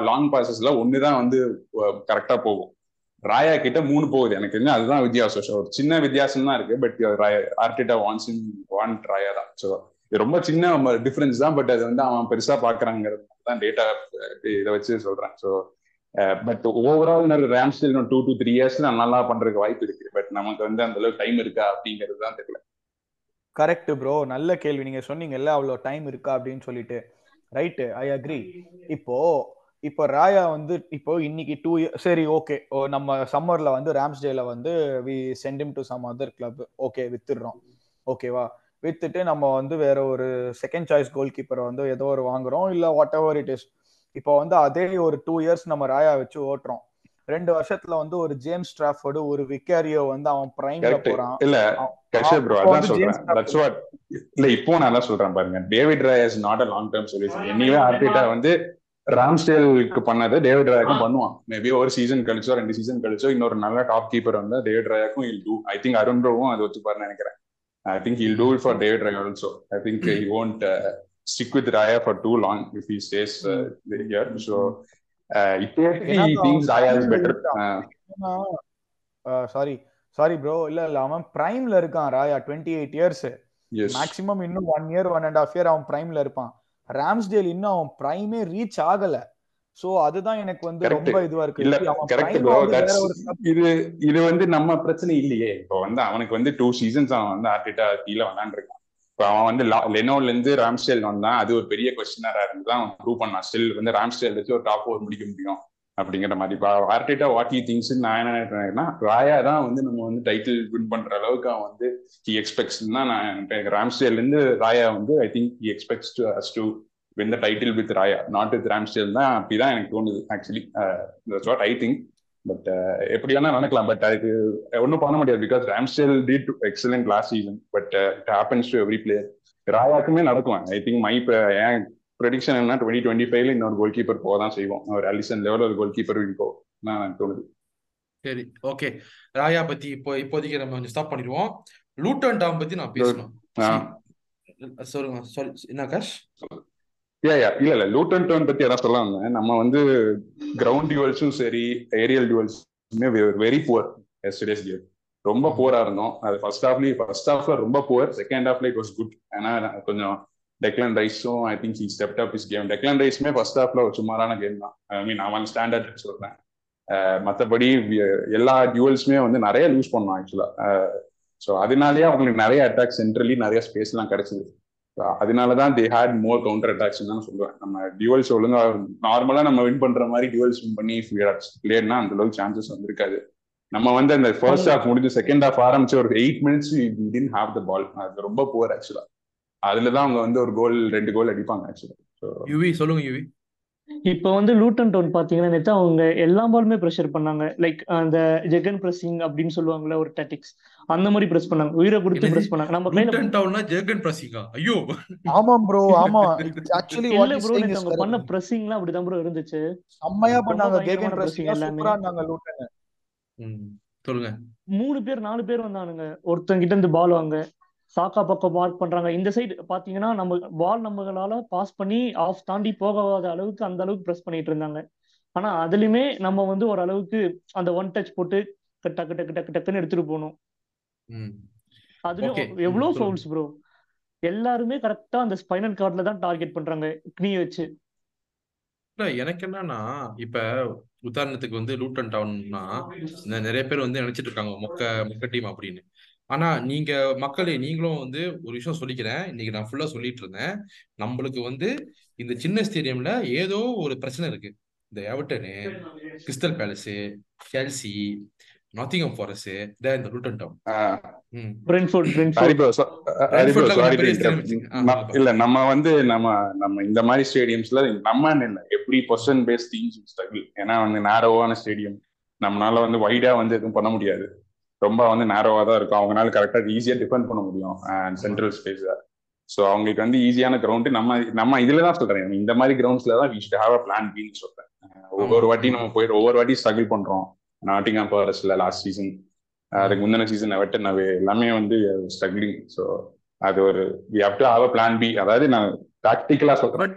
லாங் பாசஸ்ல ஒன்று தான் வந்து uh, கரெக்டா போகும். ராயா கிட்ட மூணு போகுது. எனக்கு தெரிஞ்சு அதுதான் வித்தியாசம். ஒரு சின்ன வித்தியாசம் தான் இருக்கு பட் ஆர்டிட்டா வான்ஸ் இன் வாண்ட் ராயா தான். ஸோ இது ரொம்ப சின்ன டிஃபரன்ஸ் தான். பட் அது வந்து அவன் பெருசா பாக்குறாங்கிறது தான் டேட்டா uh, இதை வச்சு சொல்றேன். ஸோ பட் ஓவரால் நிறைய ரேம்ஸ்டில் டூ டூ த்ரீ இயர்ஸ்ல நல்லா பண்றதுக்கு வாய்ப்பு இருக்கு. பட் நமக்கு வந்து அந்த அளவுக்கு டைம் இருக்கா அப்படிங்கிறது தான் தெரியல. கரெக்ட் ப்ரோ நல்ல கேள்வி. நீங்க சொன்னீங்கல்ல அவ்வளோ டைம் இருக்கா அப்படின்னு சொல்லிட்டு. ரைட்டு ஐ அக்ரி இப்போ இப்போ ராயா வந்து இப்போ இன்னைக்கு டூ இயர் சரி ஓகே நம்ம சம்மர்ல வந்து ராம்ஸ்டேல வந்து we send him to some other club okay வித்துடுறோம். ஓகேவா வித்துட்டு நம்ம வந்து வேற ஒரு செகண்ட் சாய்ஸ் கோல் கீப்பரை வந்து ஏதோ ஒரு வாங்குறோம். இல்லை வாட் எவர் இட் இஸ் இப்போ வந்து அதே ஒரு டூ இயர்ஸ் நம்ம ராயா வச்சு ஓட்டுறோம். ரெண்டு வருஷத்துல வந்து ஒரு ஜேம்ஸ் ஸ்ட்ராஃபோர்டு ஒரு விக்காரியோ வந்து அவன் பிரைம்ல போறான். இல்ல கஷே ப்ரோ அதான் சொல்றேன். தட்ஸ் வாட் இல்ல இப்போ நான் அதான் சொல்றேன் பாருங்க. David Raya is not a long term solution anyway Arteta வந்து ராம்ஸ்டேலுக்கு பண்ணது டேவிட் ராயாக்கும் பண்ணுவான். மேபி ஒரு சீசன் கழிச்சோ ரெண்டு சீசன் கழிச்சோ இன்னொரு நல்ல டாப் கீப்பர் வந்தா David ராயாக்கும் I'll do I think Arun bro அது ஒத்துப்பாருன்னு நினைக்கிறேன். I think I'll do for David Raya also I think he won't stick with Raya for too long if he stays uh, here. Sorry sorry bro இல்ல இல்ல அவன் பிரைம்ல இருக்கான் Raya. Twenty eight years maximum இன்னும் one year one and half year அவன் பிரைம்ல இருப்பான். ராம்ஸ்டேல் இன்னும் அவன் பிரைமே ரீச் ஆகல. சோ அதுதான் எனக்கு வந்து ரொம்ப இதுவா இருக்கு. இல்ல கரெக்ட் ப்ரோ இது இது வந்து நம்ம பிரச்சனை இல்லையே. இப்போ வந்து அவனுக்கு வந்து டூ சீசன்ஸ் அவன் வந்து ஆர்டிட்டா கீழே விளாண்டுருக்கான் இப்போ அவன் வந்து லெனோல இருந்து ராம்ஸ்டேல் வந்தான். அது ஒரு பெரிய கொஸ்டினரா இருந்து தான் அவன் ப்ரூவ் பண்ணான். ஸ்டில் வந்து ராம்ஸ்டேல் வச்சு ஒரு டாப் ஓவர் முடிக்க முடியும் அப்படிங்கிற மாதிரி. இப்போ ஆர்டிட்டா வாட் யூ திங்ஸ் நான் என்ன நினைக்கிறேன்னா ராயா தான் வந்து நம்ம வந்து டைட்டில் வின் பண்ற அளவுக்கு அவன் வந்து ஹி எக்ஸ்பெக்ட்ஸ் தான் நான் ராம்ஸ்டேல் இருந்து ராயா வந்து I think he expects to us to win the title with Raya not with Ramsdale தான். அப்படிதான் எனக்கு தோணுது actually what I think but எப்படி வேணா நடக்கலாம்? பட் அதுக்கு ஒன்றும் பண்ண முடியாது because Ramsdale did excellent last season but it happens to every player ராயாக்குமே நடக்கும். ஐ திங்க் மை ஏன் ப்ரெடிக்ஷன் என்ன டுவெண்ட்டி டுவெண்ட்டி ஃபைவ்ல இன்னொரு கோல் கீப்பர் போக தான் செய்வோம். ஒரு அலிசன் லெவலில் ஒரு கோல் கீப்பர் இப்போ நான் தோணுது. சரி ஓகே ராயா பத்தி இப்போ இப்போதைக்கு நம்ம கொஞ்சம் ஸ்டாப் பண்ணிடுவோம். லூட்டன் டாம் பத்தி நான் பேசணும். சொல்லுங்க. சாரி என்ன ஆகாஷ்? இல்ல இல்ல. லூட்டன் டோன் பத்தி எதாவது சொல்ல நம்ம வந்து கிரவுண்ட் டியூவல்ஸும் சரி ஏரியல் டியூவல்ஸுமே வெரி புவர் எஸ்டேஸ் கேம் ரொம்ப புவரா இருந்தோம். அது ஃபர்ஸ்ட் ஹாஃப்லி ஃபர்ஸ்ட் ஹாஃப்ல ரொம்ப புவர் செகண்ட் ஹாஃப்ல இட் வாஸ் குட் ஏன்னா கொஞ்சம் டெக்லன் ரைஸும் I think he stepped up his game Declan ரைஸுமே first ஹாஃப்ல ஒரு சுமாரான கேம் தான். ஐ மீன் அவன் ஸ்டாண்டர்ட் சொல்றேன். வி- எல்லா டியூவல்ஸுமே வந்து நிறைய லூஸ் பண்ணோம் ஆக்சுவலா ஸோ அதனாலேயே அவங்களுக்கு நிறைய அட்டாக் சென்ட்ரலி நிறைய ஸ்பேஸ்லாம் கிடைச்சது அதனாலதான் they had more counter attacks தான் சொல்லுவேன் நம்ம டியூவல்ஸ் ஒழுங்கா நார்மலா நம்ம வின் பண்ற மாதிரி டியூவல்ஸ் வின் பண்ணி பிளேயர்னா அந்த அளவுக்கு சான்சஸ் வந்திருக்காது நம்ம வந்து அந்த ஃபர்ஸ்ட் ஹாஃப் முடிஞ்சு செகண்ட் ஹாஃப் ஆரம்பிச்சு ஒரு eight minutes didn't have the ball அது ரொம்ப புவர் ஆக்சுவலா அதுல தான் அவங்க வந்து ஒரு கோல் ரெண்டு கோல் அடிப்பாங்க ஆக்சுவலா யுவி சொல்லுங்க யுவி. இப்போ வந்து லூட்டன் டவுன் பாத்தீங்கன்னா நேத்து அவங்க எல்லா பாலுமே ப்ரெஷர் பண்ணாங்க. லைக் அந்த ஜெகன் பிரஸிங் அப்படின்னு சொல்லுவாங்கல்ல ஒரு டாட்டிக்ஸ் அந்த மாதிரி பிரஸ் பண்ணாங்க. உயிரை கொடுத்து? பிரஸ் பண்ணாங்க. நம்ம கையில லூட்டன் டவுன்னா ஜெர்கன் பிரசிங்கா ஐயோ! ஆமாம் ப்ரோ ஆமா. ஆக்சுவலி இல்ல ப்ரோ அவங்க பண்ண பிரஸிங்லாம் அப்படிதான் ப்ரோ இருந்துச்சு. செம்மையா பண்ணாங்க. pressing பிரசிங் எல்லாமே. சூப்பரா இருந்தாங்க லூட்டன் ம், சொல்லுங்க. மூணு பேர் நாலு பேர் வந்தானுங்க. ஒருத்தங்க கிட்ட இருந்து பால் வாங்க. சாக்கா பக்கம் மார்க் பண்றாங்க. இந்த சைடு பாத்தீங்கன்னா நம்ம பால் நம்மளால பாஸ் பண்ணி ஆஃப் தாண்டி போகாத அளவுக்கு அந்த அளவுக்கு பிரஸ் பண்ணிட்டு இருந்தாங்க. ஆனா அதுலயுமே நம்ம வந்து ஒரு அளவுக்கு அந்த ஒன் டச் போட்டு டக்கு டக்கு டக்கு டக்குன்னு எடுத்துட்டு போகணும். அதுலயும் எவ்வளவு. ஃபவுல்ஸ் ப்ரோ எல்லாருமே கரெக்டா அந்த ஸ்பைனல் கார்ட்ல தான் டார்கெட் பண்றாங்க knee வச்சு. எனக்கு என்னன்னா இப்ப உதாரணத்துக்கு வந்து லூட்டன் டவுன்னா நிறைய பேர் வந்து நினைச்சிட்டு இருக்காங்க மொக்க மொக்க டீம் அப்படின்னு. ஆனா நீங்க மக்களே நீங்களும் வந்து ஒரு விஷயம் சொல்லிக்கிறேன். இன்னைக்கு நான் ஃபுல்லா சொல்லிட்டு இருந்தேன். நம்மளுக்கு வந்து இந்த சின்ன ஸ்டேடியம்ல ஏதோ ஒரு பிரச்சனை இருக்கு. இந்த Everton Crystal Palace Chelsea Nottingham Forest இந்த லூட்டன் டவுன். இல்ல நம்ம வந்து நம்ம நம்ம இந்த மாதிரி ஸ்டேடியம்ஸ்ல நம்ம இல்ல எப்படி பொசன் பேஸ் டீம்ஸ் ஸ்ட்ரகிள் ஏன்னா வந்து நேரோவான ஸ்டேடியம் நம்மளால வந்து வைடா வந்து எதுவும் பண்ண முடியாது. ரொம்ப வந்து நேரோவா தான் இருக்கும். அவங்களால கரெக்டா ஈஸியா டிஃபெண்ட் பண்ண முடியும் சென்ட்ரல் ஸ்பேஸ் ஸோ அவங்களுக்கு வந்து ஈஸியான கிரவுண்ட் நம்ம நம்ம இதுல தான் சொல்றேன். இந்த மாதிரி கிரவுண்ட்ஸ்ல தான் we should have a plan பின்னு சொல்றேன். ஒவ்வொரு வாட்டி நம்ம போயிட்டு ஒவ்வொரு வாட்டி ஸ்ட்ரகிள் பண்றோம். நாட்டிங்காம் ஃபாரஸ்ட்ல லாஸ்ட் சீசன் அதுக்கு முந்தின சீசன் வெட்டன் அவே எல்லாமே வந்து ஸ்ட்ரகிளிங் ஸோ அது ஒரு we have to have a plan B அதாவது நான் டாக்டிக்கலா சொல்றேன்.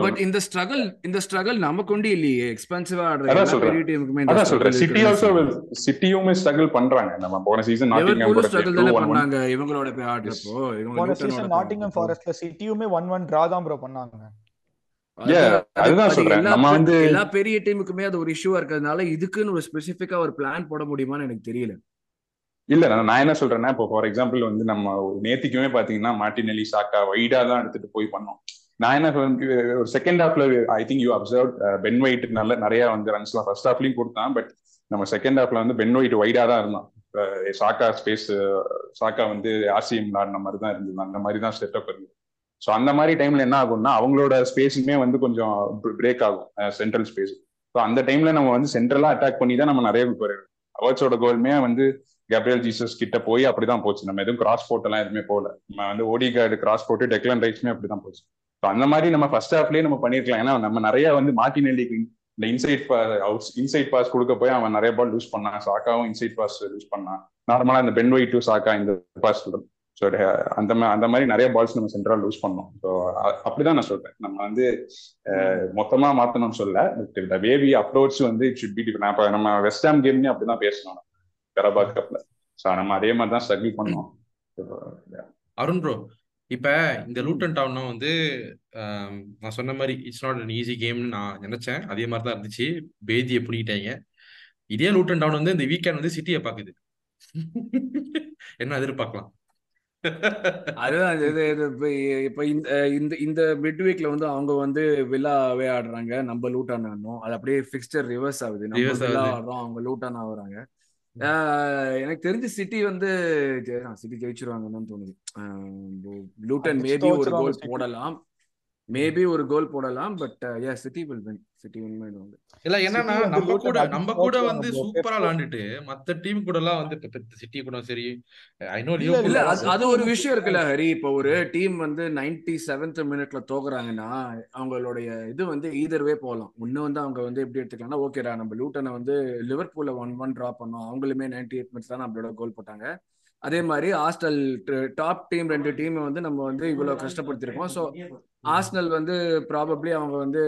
பட் இந்த ஸ்ட்ரகிள் இந்த ஸ்ட்ரகிள் நமக்கு ஒண்டி இல்லையே. எக்ஸ்பென்சிவா ஆடுற அதான் சொல்றேன். அதான் சொல்றேன். struggle சிட்டி ஆல்சோ சிட்டியுமே ஸ்ட்ரகிள் பண்றாங்க. நம்ம போன சீசன் லிவர்பூலும் கூட ஸ்ட்ரகிள் தானே பண்ணாங்க இவங்களோட போய் ஆடுறப்போ. இவங்க போன சீசன் ஆடுறப்போ. ஃபாரஸ்ட்ல சிட்டியுமே ஒன் ஒன் டிரா தான் ப்ரோ பண்ணாங்க. அதுதான் அது சொல்றேன். நம்ம வந்து- எல்லா பெரிய டீமுக்குமே அது ஒரு இஷ்யூவா இருக்கிறதுனால இதுக்குன்னு ஒரு ஸ்பெசிபிக்கா ஒரு பிளான் போட முடியுமான்னு எனக்கு தெரியல. இல்ல நான் நான் என்ன சொல்றேன்னா இப்போ ஃபார் எக்ஸாம்பிள் வந்து நம்ம நேத்திக்குமே பாத்தீங்கன்னா மார்டினெல்லி சாக்கா வைடா தான் எடுத்துட்டு போய் பண்ணோம். நான் என்ன ஒரு செகண்ட் ஹாஃப்ல I think you observe Ben White நல்ல நிறைய வந்து ரன்ஸ்லாம் ஃபர்ஸ்ட் ஹாஃப்லயும் கொடுத்தான் பட் நம்ம செகண்ட் ஹாஃப்ல வந்து பென் ஒயிட் வைடா தான் இருந்தான். சாக்கா ஸ்பேஸ் சாக்கா வந்து ஆர்சிஎம் விளாடின மாதிரி தான் இருந்தது அந்த மாதிரி தான் செட்டப் இருந்தது. ஸோ அந்த மாதிரி டைம்ல என்ன ஆகும்னா அவங்களோட ஸ்பேஸுமே வந்து கொஞ்சம் பிரேக் ஆகும் சென்ட்ரல் ஸ்பேஸ் ஸோ அந்த டைம்ல நம்ம வந்து சென்ட்ரலா அட்டாக் பண்ணி தான் நம்ம நிறைய குறையும் அவர்ஸோட கோல்மே வந்து கேப்ரியல் ஜீசஸ் கிட்ட போய் அப்படிதான் போச்சு. நம்ம எதுவும் கிராஸ் போட்டெல்லாம் எதுவுமே போகல. நம்ம வந்து ஓடி கார்டு கிராஸ் போட்டு டெக்லன் ரைட்ஸ்மே அப்படிதான் போச்சு. அந்த மாதிரி நம்ம ஃபர்ஸ்ட் ஹாஃப்லயே நம்ம பண்ணிருக்கலாம். ஏன்னா நம்ம நிறைய வந்து மார்டினெல்லிக்கு இந்த இன்சைட் அவுட் இன்சைட் பாஸ் கொடுக்க போய் அவன் நிறைய பால் லூஸ் பண்ணான். சாக்காவும் இன்சைட் பாஸ் லூஸ் பண்ணான். நார்மலா இந்த பென் ஒயிட் டூ சாக்கா இந்த பாஸ் ஸோ அந்த அந்த மாதிரி நிறைய பால்ஸ் நம்ம சென்ட்ரா லூஸ் பண்ணோம். ஸோ அப்படிதான் நான் சொல்றேன். நம்ம வந்து மொத்தமா மாத்தணும்னு சொல்ல இந்த வேவி அப்ரோச் வந்து இட் ஷுட் பி நான் நம்ம வெஸ்ட் ஹாம் கேம்லயும் அப்படிதான் பேசணும். கரபா கப்ல ஸோ நம்ம அதே மாதிரி தான் ஸ்ட்ரகிள் பண்ணோம். அருண் ப்ரோ இப்ப இந்த லூட்டன் டவுன்னா வந்து நான் சொன்ன மாதிரி இட்ஸ் நாட் an ஈஸி கேம்னு நான் நினைச்சேன். அதே மாதிரி தான் இருந்துச்சு. பேதியை புனிட்டாங்க இதே லூட்டன் டவுன் வந்து இந்த வீக்கெண்ட் வந்து சிட்டியை பாக்குது. என்ன எதிர்பார்க்கலாம்? அதுதான் இது- இப்ப இந்த இந்த மிட் வீக்ல வந்து அவங்க வந்து வில்லாவே ஆடுறாங்க. நம்ம லூட்டான் ஆடணும். அது அப்படியே ஃபிக்ஸ்டர் ரிவர்ஸ் ஆகுது. நம்ம Reverse வில்லா ஆகுது. ஆடுறோம் அவங்க லூட்டான் ஆகுறாங்க. எனக்கு தெரிஞ்சு சிட்டி வந்து சிட்டி ஜெயிச்சிருவாங்கன்னு தோணுது. லூட்டன் மேபி ஒரு கோல். போடலாம். மேபி ஒரு கோல் போடலாம் but yeah City will win. City win பண்ணிடுவாங்க இல்ல என்னன்னா நம்ம கூட நம்ம கூட வந்து. சூப்பரா விளாண்டுட்டு மத்த டீம் கூட எல்லாம் வந்து சிட்டி கூட சரி ஐ நோ இல்ல லிவர்பூல் அது ஒரு விஷயம் இருக்குல்ல ஹரி. இப்போ ஒரு டீம் வந்து நைன்டி செவன்த் மினிட்ல தோக்குறாங்கன்னா அவங்களுடைய இது வந்து ஈதர்வே போகலாம். ஒண்ணு வந்து அவங்க வந்து எப்படி எடுத்துக்கலாம்னா ஓகேடா நம்ம லூட்டனை வந்து லிவர்பூல்ல ஒன் ஒன் ட்ரா பண்ணோம். அவங்களுமே நைன்டி எயிட் மினிட்ஸ் தான் நம்மளோட கோல் போட்டாங்க. அதே மாதிரி ஆஸ்டல் டாப் டீம் ரெண்டு டீம் வந்து நம்ம வந்து இவ்வளவு கஷ்டப்படுத்திருக்கோம். ஸோ ஆஸ்னல் வந்து ப்ராபப்ளி அவங்க வந்து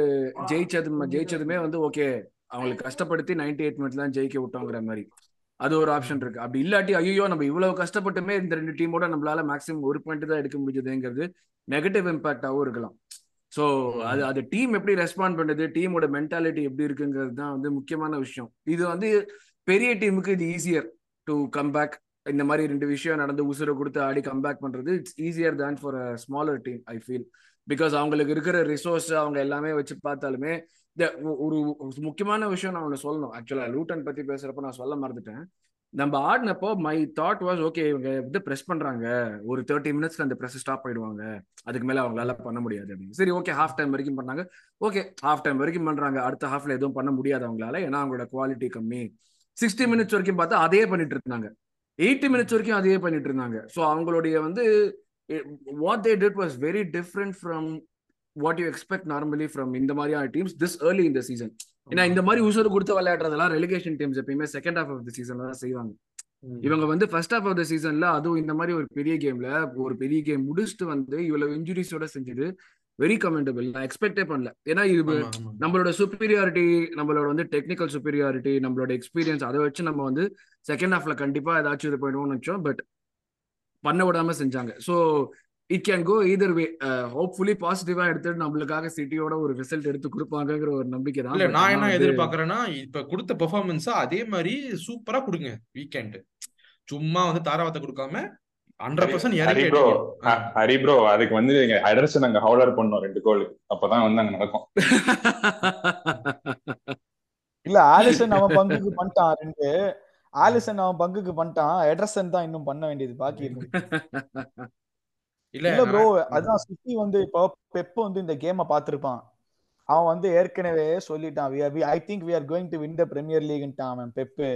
ஜெயிச்சது ஜெயிச்சதுமே வந்து ஓகே அவங்களுக்கு கஷ்டப்படுத்தி நைன்டி எயிட் மினிட்ஸ் தான் ஜெயிக்க விட்டோங்கிற மாதிரி. அது ஒரு ஆப்ஷன் இருக்கு. அப்படி இல்லாட்டி ஐயோ நம்ம இவ்வளவு கஷ்டப்பட்டுமே இந்த ரெண்டு டீமோட நம்மளால மேக்ஸிமம் ஒரு பாயிண்ட் தான் எடுக்க முடிஞ்சதுங்கிறது நெகட்டிவ் இம்பாக்டாகவும் இருக்கலாம். ஸோ அது அது டீம் எப்படி ரெஸ்பாண்ட் பண்ணுது டீமோட மென்டாலிட்டி எப்படி இருக்குங்கிறது தான் வந்து முக்கியமான விஷயம். இது வந்து பெரிய டீமுக்கு இது ஈஸியர் டு கம் பேக் இந்த மாதிரி ரெண்டு விஷயம் நடந்து உசுரை கொடுத்து ஆடி கம்பேக் பண்றது it's easier than for a smaller team I feel because அவங்களுக்கு இருக்கிற ரிசோர்ஸ் அவங்க எல்லாமே வச்சு பார்த்தாலுமே ஒரு முக்கியமான விஷயம் நான் ஒன்று சொல்லணும். ஆக்சுவலா லூட்டன் பத்தி பேசுறப்ப நான் சொல்ல மறந்துட்டேன். நம்ம ஆடினப்போ மை தாட் வாஸ் ஓகே இவங்க வந்து ப்ரெஸ் பண்றாங்க. ஒரு தேர்ட்டி மினிட்ஸ்ல அந்த ப்ரெஸ் ஸ்டாப் ஆயிடுவாங்க. அதுக்கு மேல அவங்களால பண்ண முடியாது அப்படின்னு. சரி ஓகே ஹாஃப் டைம் வரைக்கும் பண்ணாங்க. ஓகே ஹாஃப் டைம் வரைக்கும் பண்றாங்க. அடுத்த ஹாஃப்ல எதுவும் பண்ண முடியாது அவங்களால. ஏன்னா அவங்களோட குவாலிட்டி கம்மி. சிக்ஸ்டி மினிட்ஸ் வரைக்கும் பார்த்தா அதே பண்ணிட்டு இருந்தாங்க. எயிட்டி மினிட்ஸ் வரைக்கும் அதே பண்ணிட்டு இருந்தாங்க. ஸோ அவங்களுடைய வந்து what they did was very different from what you expect normally from இந்த மாதிரியான டீம்ஸ் திஸ் ஏர்லி இந்த சீசன் ஏன்னா இந்த மாதிரி உசுறு கொடுத்து விளையாடுறதெல்லாம் ரெலிகேஷன் டீம்ஸ் எப்பயுமே செகண்ட் ஹாஃப் ஆஃப் த சீசன்ல தான் செய்வாங்க. இவங்க வந்து ஃபர்ஸ்ட் ஹாஃப் ஆஃப் த சீசன்ல அதுவும் இந்த மாதிரி ஒரு பெரிய கேம்ல ஒரு பெரிய கேம் முடிச்சுட்டு வந்து இவ்வளவு இன்ஜுரிஸோட செஞ்சது வெரி கமெண்டபிள் நான் எக்ஸ்பெக்டே பண்ணல. ஏன்னா இது நம்மளோட சுப்பீரியாரிட்டி நம்மளோட வந்து டெக்னிக்கல் சுப்பீரியாரிட்டி நம்மளோட எக்ஸ்பீரியன்ஸ் அதை வச்சு நம்ம வந்து செகண்ட் ஹாஃப்ல கண்டிப்பா ஏதாச்சும் இது பண்ணுவோம்னு நினைச்சோம். பட் பண்ண விடாம செஞ்சாங்க. ஸோ இட் கேன் கோ இதர் வே ஹோப்ஃபுல்லி பாசிட்டிவா எடுத்துட்டு நம்மளுக்காக சிட்டியோட ஒரு ரிசல்ட் எடுத்து கொடுப்பாங்கிற ஒரு நம்பிக்கை தான். இல்ல நான் என்ன எதிர்பார்க்கறேன்னா இப்ப கொடுத்த பெர்ஃபார்மன்ஸ் அதே மாதிரி சூப்பரா கொடுங்க வீக்கெண்ட் சும்மா வந்து தாராவத்தை கொடுக்காம ஹரி ப்ரோ அதுக்கு வந்து அட்ரஸ் நாங்க ஹவுலர் பண்ணோம் ரெண்டு கோல் அப்பதான் வந்து அங்க நடக்கும். இல்ல ஆலிசன் அவன் பங்குக்கு பண்ணிட்டான் ரெண்டு. ஆலிசன் அவன் பங்குக்கு பண்ணிட்டான். எட்ரசன் தான் இன்னும் பண்ண வேண்டியது பாக்கி இருக்கு. இல்ல ப்ரோ அதான் சிட்டி வந்து இப்போ பெப் வந்து இந்த கேமை பார்த்திருப்பான். அவன் வந்து ஏற்கனவே சொல்லிட்டான் I think we are going to win the Premier லீக்ன்ட்டான் அவன் பெப்பு.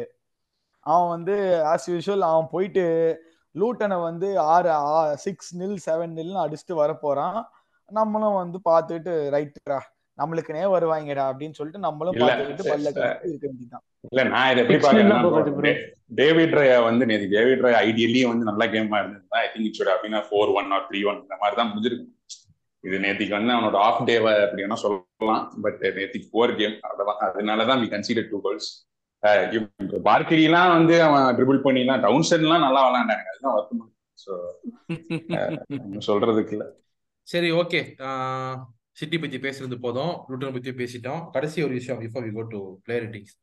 அவன் வந்து ஆஸ் யூஷுவல் அவன் போயிட்டு லூட்டனை வந்து ஆறு சிக்ஸ் நில் செவன் நில்னு அடிச்சுட்டு வர போறான் நம்மளும் வந்து பார்த்துட்டு ரைட்டுடா நம்மளுக்குனே வருவாங்கடா அப்படின்னு சொல்லிட்டு நம்மளும் பார்த்துக்கிட்டு பல்ல இருக்க வேண்டியதான் இல்ல நான் இதை எப்படி பாக்குறேன்னா டேவிட் ரயா வந்து நேற்று டேவிட் ரயா ஐடியலி வந்து நல்ல கேமா இருந்தது ஐ திங்க் இட்ஸ் அப்படின்னா four one or three one இந்த மாதிரி தான் முடிஞ்சிருக்கு இது நேத்திக்கு வந்து அவனோட ஆஃப் டேவ அப்படின்னா சொல்லலாம். பட் நேத்திக்கு ஃபோர் கேம் அவ்வளவுதான். அதனாலதான் வி கன்சிடர் டூ கோல்ஸ் பார்க்கரிலாம் வந்து அவன் ட்ரிபிள் பண்ணிலாம் டவுன் சைட்லாம் நல்லா விளாண்டாங்க அதுதான் வருத்தமா ஸோ சொல்றதுக்கு இல்ல. சரி ஓகே சிட்டி பத்தி பேசுறது போதும். லூட்டன் பத்தி பேசிட்டோம். கடைசி ஒரு விஷயம் before we go to player ratings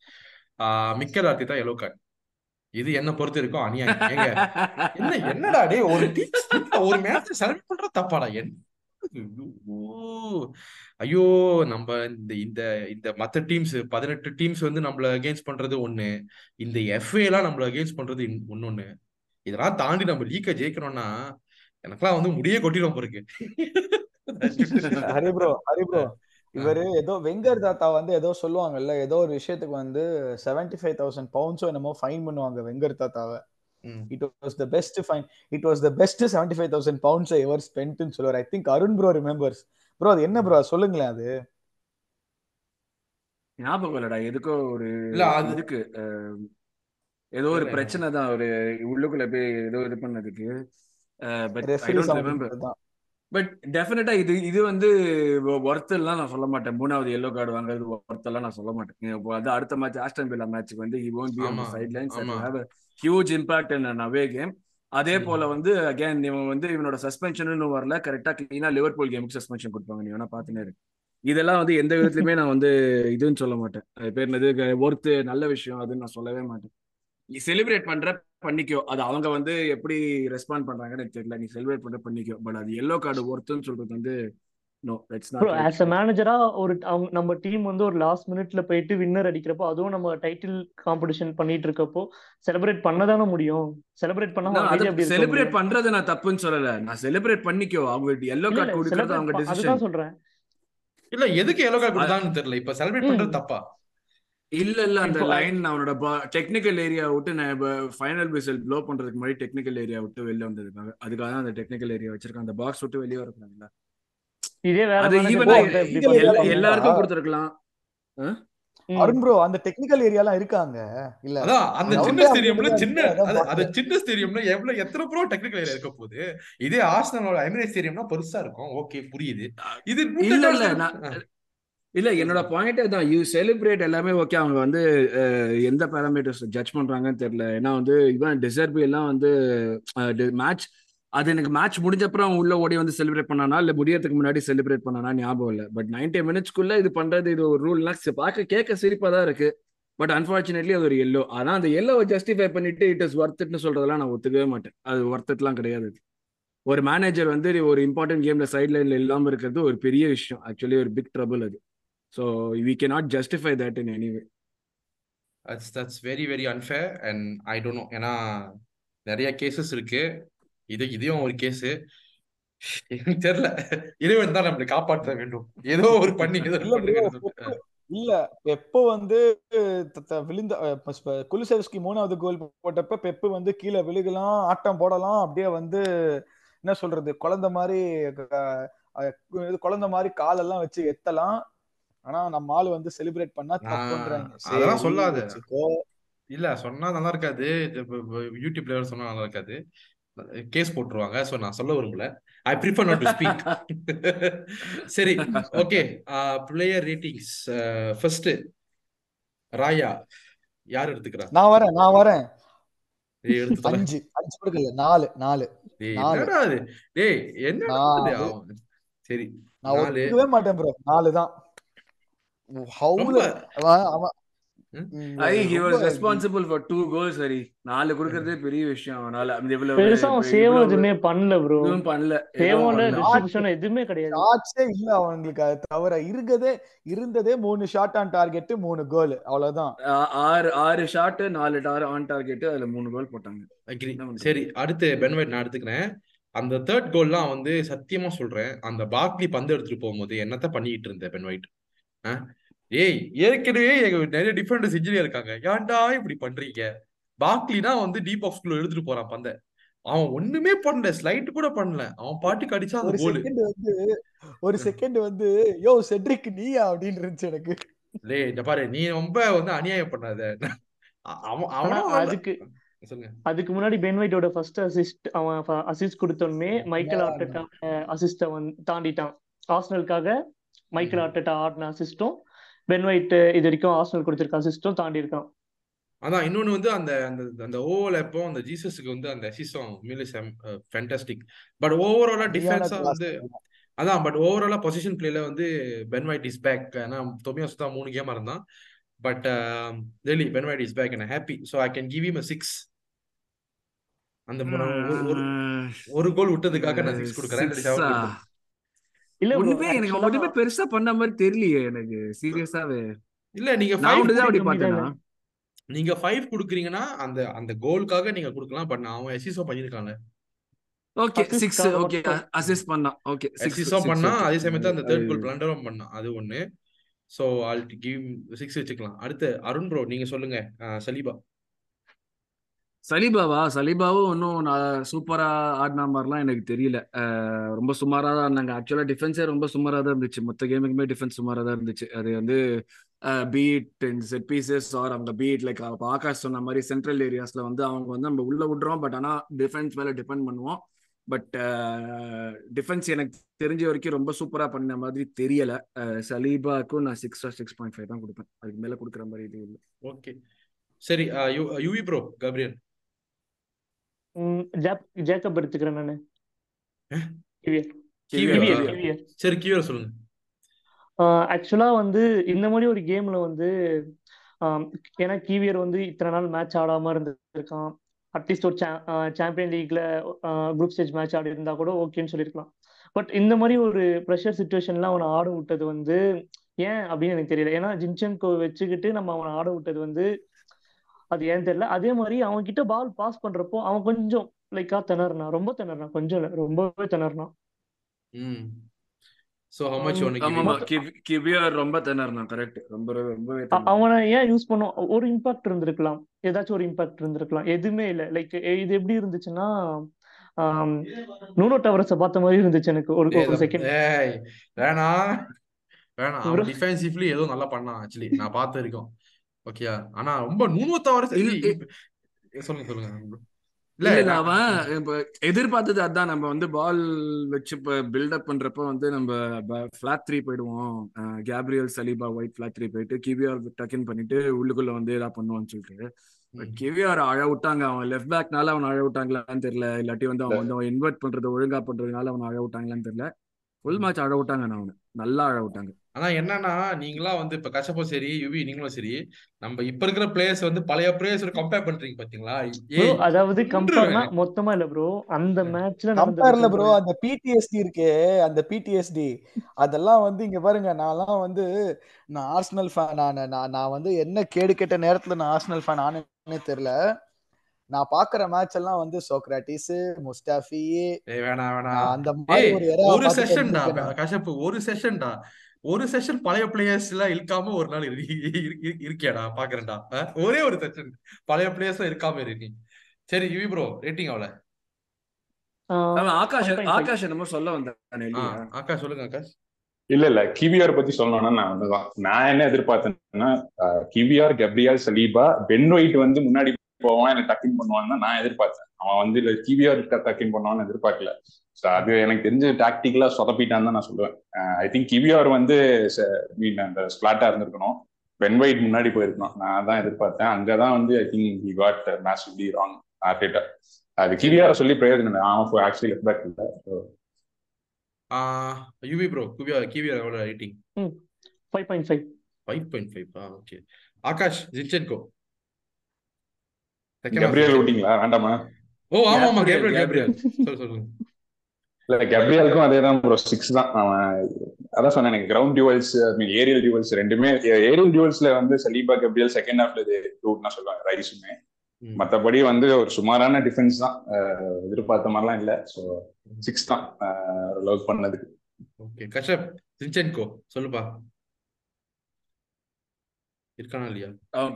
Mikel Arteta தான் எல்லோ கார்டு இது என்ன பொறுத்து இருக்கும் அநியாயம். ஏங்க என்ன என்னடா டே ஒரு டீம் ஒரு மேட்ச் செலக்ட் பண்ற தப்பாடா? என்ன ஐயோ. நம்ம இந்த இந்த இந்த மத்த டீம்ஸ் பதினெட்டு டீம்ஸ் வந்து நம்மள அகேன்ஸ்ட் பண்றது ஒண்ணு. இந்த எஃப்ஏ எல்லாம் நம்மள அகேன்ஸ்ட் பண்றது ஒன்னொன்னு இதெல்லாம் தாண்டி நம்ம லீக்க ஜெயிக்கணும்னா எனக்கெல்லாம் வந்து முடியே கொட்டிடும் போருக்கு ஹரி ப்ரோ ஹரி ப்ரோ இவரு ஏதோ வெங்கர் தாத்தா வந்து ஏதோ சொல்லுவாங்கல்ல ஏதோ ஒரு விஷயத்துக்கு வந்து செவன்டி ஃபைவ் தௌசண்ட் பவுண்ட்ஸோ என்னமோ ஃபைன் பண்ணுவாங்க வெங்கர் தாத்தாவை. It was the best fine it was the best seventy five thousand pounds ever ஸ்பென்ட்னு சொல்லுவார். I think Arun bro remembers bro அது என்ன ப்ரோ சொல்லுங்களேன் அது. ஞாபகம் இல்லடா எதுக்கோ ஒரு இதுக்கு ஏதோ ஒரு பிரச்சனை தான் ஒரு உள்ளுக்குள்ள போய் ஏதோ இது பண்ணதுக்கு. But I don't remember but டெஃபினட்டா இது இது வந்து ஒர்த் எல்லாம் நான் சொல்ல மாட்டேன். மூணாவது எல்லோ கார்டு வாங்குறது ஒர்த் எல்லாம் நான் சொல்ல மாட்டேன். அது அடுத்த மேட்ச் ஆஸ்டன் பில்லா மேட்ச்சுக்கு வந்து he won't be on sidelines have huge impact an away game அதே போல வந்து அகைன் இவன் வந்து இவனோட சஸ்பென்ஷன் வரல. கரெக்டா கிளீனா லிவர்பூல் கேமுக்கு சஸ்பென்ஷன் கொடுப்பாங்க. நீ வேணா பாத்துனே இருக்கு இதெல்லாம் வந்து எந்த விதத்துலயுமே நான் வந்து இதுன்னு சொல்ல மாட்டேன். பேர் என்னது? ஒர்த்து நல்ல விஷயம் அதுன்னு நான் சொல்லவே மாட்டேன். செலிப்ரேட் பண்ற பண்ணிக்கோ. அது அவங்க வந்து எப்படி ரெஸ்பாண்ட் பண்றாங்கன்னு தெரியல. நீ செலிப்ரேட் பண்ற பண்ணிக்கோ. பட் அது எல்லோ கார்டு ஒர்த்துன்னு சொல்றது வந்து no it's not as a மேனேஜரா ஒரு அவங்க நம்ம டீம் வந்து ஒரு லாஸ்ட் மினிட்ல போயிட்டு வின்னர் அடிக்கிறப்போ அதுவும் நம்ம டைட்டில் காம்படிஷன் பண்ணிட்டு இருக்கப்போ செலிப்ரேட் பண்ணதானே முடியும்? செலிப்ரேட் பண்ணா செலிப்ரேட் பண்றது நான் தப்புன்னு சொல்லல. நான் செலிப்ரேட் பண்ணிக்கோ. அவங்க எல்லோ கார்டு கொடுக்கறது அவங்க அதுதான் சொல்றேன். இல்ல எதுக்கு எல்லோ கார்டு கொடுத்தாங்கன்னு தெரியல. இப்ப செலிப்ரேட் பண்றது. தப்பா? இல்ல இல்ல அந்த லைன் அவனோட டெக்னிக்கல் ஏரியா விட்டு நான் ஃபைனல் பிசல் ப்ளோ பண்றதுக்கு முன்னாடி டெக்னிக்கல் ஏரியா விட்டு வெளில வந்ததுக்காக அதுக்காக தான் அந்த டெக்னிக்கல் ஏரியா வச்சிருக்கான். அந்த பாக்ஸ் விட்டு வெளியே வரக்கூடாதுல்ல. எல்லாருக்கும் கொடுத்துருக்கலாம். அருண் ப்ரோ அந்த டெக்னிக்கல் ஏரியாலாம் இருக்காங்க. இல்ல. அதான் அந்த சின்ன ஸ்டேடியம்ல சின்ன அது பார்த்தேன். சின்ன ஸ்டேடியம்ல எவ்வளவு எத்தனை ப்ரோ டெக்னிக்கல் ஏரியா இருக்க போகுது? இதே ஆர்சனலோட எமிரேட் ஸ்டேடியம்னா பெருசா இருக்கும். ஓகே புரியுது. இது இல்ல இல்ல இல்ல என்னோட பாயிண்ட் தான் யூ செலிப்ரேட் எல்லாமே ஓகே அவங்க வந்து எந்த பேராமீட்டர்ஸ் ஜட்ஜ் பண்றாங்கன்னு தெரியல. ஏன்னா வந்து இவன் டிசர்பி எல்லாம் வந்து மேட்ச் அது எனக்கு மேட்ச் முடிஞ்சப்பறம் அவங்க உள்ள ஓடி வந்து செலிப்ரேட் பண்ணானா? இல்ல முடியறதுக்கு முன்னாடி செலிப்ரேட் பண்ணானா? ஞாபகம் இல்லை. பட் நைன்டி மினிட்ஸ்க்குள்ள இது பண்றது இது ஒரு ரூல்னா பார்க்க கேட்க சிரிப்பா தான் இருக்கு. பட் அன்பார்ச்சுனேட்லி அது ஒரு எல்லோ ஆனா அந்த எல்லோவை ஜஸ்டிஃபை பண்ணிட்டு இட் இஸ் ஒர்த்துட்னு சொல்றதெல்லாம் நான் ஒத்துக்கவே மாட்டேன். அது ஒர்த்துட்லாம் கிடையாது. ஒரு மேனேஜர் வந்து ஒரு இம்பார்ட்டன்ட் கேம்ல சைட் லைன்ல இல்லாம இருக்கிறது ஒரு பெரிய விஷயம். ஆக்சுவலி ஒரு பிக் ட்ரபிள் அது. So we can not justify that in any way that's that's very very unfair and I don't know ஏன்னா நிறைய கேசஸ் இருக்கு. இது இதையும் ஒரு கேஸ் எனக்கு தெரியல. இறைவன் தான் நம்மளை காப்பாற்ற வேண்டும். ஏதோ ஒரு பண்ணி இல்ல. பெப்பு- வந்து த- த- விழுந்த குலுசெவ்ஸ்கி மூணாவது கோல் போட்டப்ப பெப்பு வந்து கீழே விழுகலாம் ஆட்டம் போடலாம் அப்படியே வந்து என்ன சொல்றது குழந்தை மாதிரி குழந்தை மாதிரி காலெல்லாம் வச்சு எத்தலாம். ஆனா நம்ம ஆளு வந்து செலிப்ரேட் பண்ணா தப்புன்றாங்க. அதெல்லாம் சொல்லாத. இல்ல சொன்னா நல்லா இருக்காது. யூடியூப்ல சொன்னா நல்லா இருக்காது. கேஸ் போட்டுருவாங்க. சோ நான் சொல்ல விரும்பல. I prefer not to speak சரி okay player ratings first Raya யார் எடுத்துக்கிறா? நான் வரேன் நான் வரேன். அஞ்சு அஞ்சு கொடுக்கல நாலு நாலு. என்னடா டேய் அவன் சரி நான் நாலு. ஒத்துக்கவே மாட்டேன் ப்ரோ நாலு தான். நாலு கொடுக்கறதே பெரிய விஷயம் அவனால. எதுவுமே பண்ணல ப்ரோ பண்ணல. எதுவும் கிடையாது. ஷாட்ஸே இல்ல அவங்களுக்கு அது தவிர இருக்கதே இருந்ததே மூணு ஷாட் ஆன் டார்கெட் மூணு கோல் அவ்வளவுதான். ஆறு ஆறு ஷாட் நாலு டார் ஆன் டார்கெட் அதுல மூணு கோல் போட்டாங்க. சரி அடுத்து பென்வைட் நான் எடுத்துக்கிறேன். அந்த தேர்ட் கோல்லாம் வந்து சத்தியமா சொல்றேன். அந்த பாக்லி பந்து எடுத்துட்டு போகும்போது என்னத்த பண்ணிட்டு இருந்த பென்வைட் ஏய் ஏற்கனவே எங்க நிறைய டிஃபரெண்ட் இன்ஜினியர் இருக்காங்க. ஏன்டா இப்படி பண்றீங்க? பாக்லினா வந்து டீப் பாக்ஸ்குள்ள எடுத்துட்டு போறான் பந்த. அவன் ஒண்ணுமே பண்ணல ஸ்லைட் கூட பண்ணல. அவன் பாட்டுக்கு அடிச்சா அந்த கோலு செகண்ட் வந்து ஒரு செகண்ட் வந்து யோ செட்ரிக் நீயா? அப்படின்னு இருந்துச்சு எனக்கு. லே இந்த பாரு நீ ரொம்ப வந்து அநியாயம் பண்ணாத. அவன் அவனும் அதுக்கு சொல்லுங்க. அதுக்கு முன்னாடி பென் ஒயிட்டோட ஃபர்ஸ்ட் அசிஸ்ட் அவன் அசிஸ்ட் கொடுத்தோடனே மைக்கேல் ஆர்டெட்டா அசிஸ்ட வந்து தாண்டிட்டான். ஆர்சனலுக்காக மைக்கேல் ஆர்டெட்டா ஆடின அசிஸ்டும் பென் ஒயிட் இது வரைக்கும் ஆர்சனல் கொடுத்திருக்க அசிஸ்டும் தாண்டி இருக்கான். அதான் இன்னொன்னு வந்து அந்த அந்த அந்த ஓவர்ல இப்போ அந்த ஜீசஸுக்கு வந்து அந்த அசிஸ்டம் உண்மையிலே ஃபேண்டாஸ்டிக் பட் ஓவராலா டிஃபென்ஸா வந்து அதான் பட் ஓவராலா பொசிஷன் பிளேல வந்து பென் வைட் இஸ் பேக் ஏன்னா தொமியா சுத்தா மூணு கேமா இருந்தான். But Delhi Ben White is back and happy so I can give him six அந்த ஒரு கோல் விட்டதுக்காக நான் சிக்ஸ் கொடுக்குறேன் இல்லாட்டி seven சிக்ஸா கொடுப்பேன். இல்ல ஒண்ணுமே எனக்கு ஒண்ணுமே பெருசா பண்ண மாதிரி தெரியலையே எனக்கு சீரியஸாவே. இல்ல நீங்க அப்படி பார்த்தேனா. நீங்க ஃபைவ் கொடுக்குறீங்கன்னா அந்த அந்த கோலுக்காக நீங்க கொடுக்கலாம் பட் நான் அவன் எசிசோ பண்ணியிருக்காங்க ஓகே சிக்ஸ் ஓகே. அசிஸ்ட் பண்ணான் ஓகே சிக்ஸ் எசிசோ பண்ணா அதே சமயத்துல அந்த தேர்ட் கோல் பிளண்டரும் பண்ணான் அது ஒண்ணு. சோ ஆல் கிவ் சிக்ஸ் வச்சுக்கலாம். அடுத்து அருண் ப்ரோ நீங்க சொல்லுங்க சலீபா. சலீபாவா? சலீபாவும் இன்னும் நான் சூப்பராக ஆடின மாதிரிலாம் எனக்கு தெரியல. ரொம்ப சுமாராக தான் இருந்தாங்க ஆக்சுவலாக டிஃபென்ஸே ரொம்ப சுமாராக தான் இருந்துச்சு. மொத்த கேமுக்குமே டிஃபென்ஸ் சுமாராக தான் இருந்துச்சு. அது வந்து beat in set pieces or அவங்க பீட் லைக் ஆகாஷ் சொன்ன மாதிரி சென்ட்ரல் ஏரியாஸில் வந்து அவங்க வந்து நம்ம உள்ளே விடுறோம் பட் ஆனால் டிஃபென்ஸ் மேலே டிபெண்ட் பண்ணுவோம். பட் டிஃபென்ஸ் எனக்கு தெரிஞ்ச வரைக்கும் ரொம்ப சூப்பராக பண்ண மாதிரி தெரியல. சலீபாக்கும் நான் சிக்ஸ் சிக்ஸ் பாயிண்ட் ஃபைவ் தான் கொடுப்பேன். அதுக்கு மேலே கொடுக்குற மாதிரி இது இல்லை. ஓகே சரி ah, you bro Gabriel Jacob எடுத்துக்கிறேன் நானு? கிவியர் கிவியர் கிவியர். கிவியர் சரி கியூர் சொல்லுங்க. ஆக்சுவலா வந்து இந்த மாதிரி ஒரு கேம்ல வந்து ஏன்னா கீவியர் வந்து இத்தனை நாள் மேட்ச் ஆடாம இருந்திருக்கான். அட்லீஸ்ட் ஒரு சாம்பியன் லீக்ல குரூப் ஸ்டேஜ் மேட்ச் ஆடி இருந்தா கூட ஓகேன்னு சொல்லியிருக்கலாம். பட் இந்த மாதிரி ஒரு ப்ரெஷர் சுச்சுவேஷன்ல அவனை ஆட விட்டது வந்து ஏன் அப்படின்னு எனக்கு தெரியல. ஏன்னா ஜின்சென்கோ வச்சுக்கிட்டு நம்ம அவனை ஆட விட்டது வந்து அது ஏன் தெரியல. அதே மாதிரி அவன் கிட்ட பால் பாஸ் பண்றப்போ அவன் கொஞ்சம் லைக்கா திணறினான் ரொம்ப திணறினான் கொஞ்சம் இல்ல ரொம்பவே கிவியர் ரொம்ப திணறனா கரெக்ட் ரொம்ப ரொம்பவே திணறனா. அவனை ஏன் யூஸ் பண்ணோம் ஒரு இம்பாக்ட் இருந்திருக்கலாம். ஏதாச்சும் ஒரு இம்பாக்ட் இருந்திருக்கலாம். எதுவுமே இல்லை. லைக் இது எப்படி இருந்துச்சுன்னா நூனோ டவரஸை பார்த்த மாதிரி இருந்துச்சு எனக்கு. ஒரு செகண்ட் ஏய், வேணாம். டிஃபென்சிவ்லி ஏதோ நல்லா பண்ணான் ஆக்சுவலி நான் பார்த்து இருக்கோம் ஓகேயா? ஆனா ரொம்ப நூன்வத்த வர இல்ல, சொல்லுங்க சொல்லுங்க. இல்ல அவன் இப்ப எதிர்பார்த்தது அதான். நம்ம வந்து பால் வச்சு இப்ப பில்டப் பண்றப்ப வந்து நம்ம ஃபிளாட் த்ரீ போயிடுவோம். Gabriel Saliba White flat three போயிட்டு கிவிஆர் டக்கின் பண்ணிட்டு உள்ளுக்குள்ள வந்து ஏதாவது பண்ணுவான்னு சொல்லிட்டு. கிவிஆர் அழ விட்டாங்க. அவன் லெஃப்ட் பேக்னால அவன் அழ விட்டாங்களான்னு தெரியல. இல்லாட்டி வந்து அவன் வந்து அவன் இன்வெர்ட் பண்றது ஒழுங்கா பண்றதுனால அவன் அழ விட்டாங்களான்னு தெரியல. ஃபுல் மேட்ச் அழ விட்டாங்க நான் அவனை. நல்லா அழ விட்டாங்க. ஆனா என்னன்னா நீங்களா வந்து இப்ப கஷ்டப்போ சரி யுவி நீங்களும் சரி நம்ம இப்ப இருக்கிற பிளேயர்ஸ் வந்து பழைய பிளேயர்ஸ் கம்பேர் பண்றீங்க பாத்தீங்களா? ப்ரோ அதாவது கம்பேர்னா. மொத்தமா இல்ல ப்ரோ அந்த மேட்ச்ல கம்பேர்ல ப்ரோ நடந்தது அந்த பிடிஎஸ்டி இருக்கே அந்த பிடிஎஸ்டி அதெல்லாம் வந்து இங்க பாருங்க நான்லாம் வந்து நான் ஆர்சனல் ஃபேன் நான் நான் நான் வந்து என்ன கேடு கெட்ட நேரத்துல நான் ஆர்சனல் ஃபேன் ஆனேன்னே தெரியல நான் பாக்குற மேட்ச் எல்லாம் வந்து சோக்ராட்டிஸ் முஸ்டாஃபி வேணாம் நான் அந்த மாதிரி ஒரு ஒரு செஷன்டா. கஷப்பு ஒரு செஷன்டா ஒரு செஷன் பழைய பிளேயர்ஸ் எல்லாம் இழுக்காம ஒரு நாள் இரு- இரு- இரு- இருக்கியாடா? பாக்குறேன்டா. ஒரே ஒரு செஷன் பழைய பிளேயர்ஸ் இருக்காம இருக்கு சரி யுவி ப்ரோ ரேட்டிங் அவள ஆகாஷ் 1.5 ஆகாஷ் என்னமோ சொல்ல வந்தானே ஆகாஷ் சொல்லுங்க ஆகாஷ். இல்ல இல்ல கிவிஆர் பத்தி சொல்லணும்னா நான் வந்துதான் நான் என்ன எதிர்பார்த்தேன்னா Kiwior Gabriel Saliba Ben White வந்து முன்னாடி போவான் எனக்கு டக்கின் பண்ணுவான்னு நான் எதிர்பார்த்தேன். அவன் வந்து இல்ல கிவிஆர் டக்கின் பண்ணுவான்னு எதிர்பார்க்கல. ஸோ அது எனக்கு தெரிஞ்ச டாக்டிக்கலா சொதப்பிட்டான்னு தான் நான் சொல்லுவேன். ஐ திங்க் கிவிஆர் வந்து மீன் அந்த ஸ்பிளாட்டா இருந்திருக்கணும். பென் ஒயிட் முன்னாடி போயிருக்கணும் நான் தான் எதிர்பார்த்தேன். அங்கதான் வந்து I think he got massively wrong Arteta அது கிவிஆர் சொல்லி பிரயோஜனம் அவன் ஆக்சுவலி லெஃப்ட் பேக் இல்லை. யுவி ப்ரோ குவியா கிவியா எவ்வளோ rating five point five five point five ah okay Akash Zinchenko. Gabriel விட்டீங்களா? வேண்டாமா? ஓ ஆமா ஆமா Gabriel, கேப்ரியல் Gabriel. கேப்ரியல். சொல்லு சொல்லுங்க இல்ல கப்ரியலுக்கும் அதே தான் ப்ரோ சிக்ஸ் தான். அவன் அதான் சொன்னேன் எனக்கு ground duels mean aerial duels ரெண்டுமே ஏரியல் டியூவல்ஸ்ல வந்து சலீபா கப்ரியல் செகண்ட் ஹாஃப்ல இது ரூட்னா சொல்லுவாங்க ரைஸுமே. மத்தபடி வந்து ஒரு சுமாரான டிஃபென்ஸ் தான். எதிர்பார்த்த மாதிரிலாம் இல்ல. ஸோ சிக்ஸ் தான் லவ் பண்ணதுக்கு. ஓகே கஷப் ஜின்சென்கோ சொல்லுப்பா. இருக்கானா இல்லையா?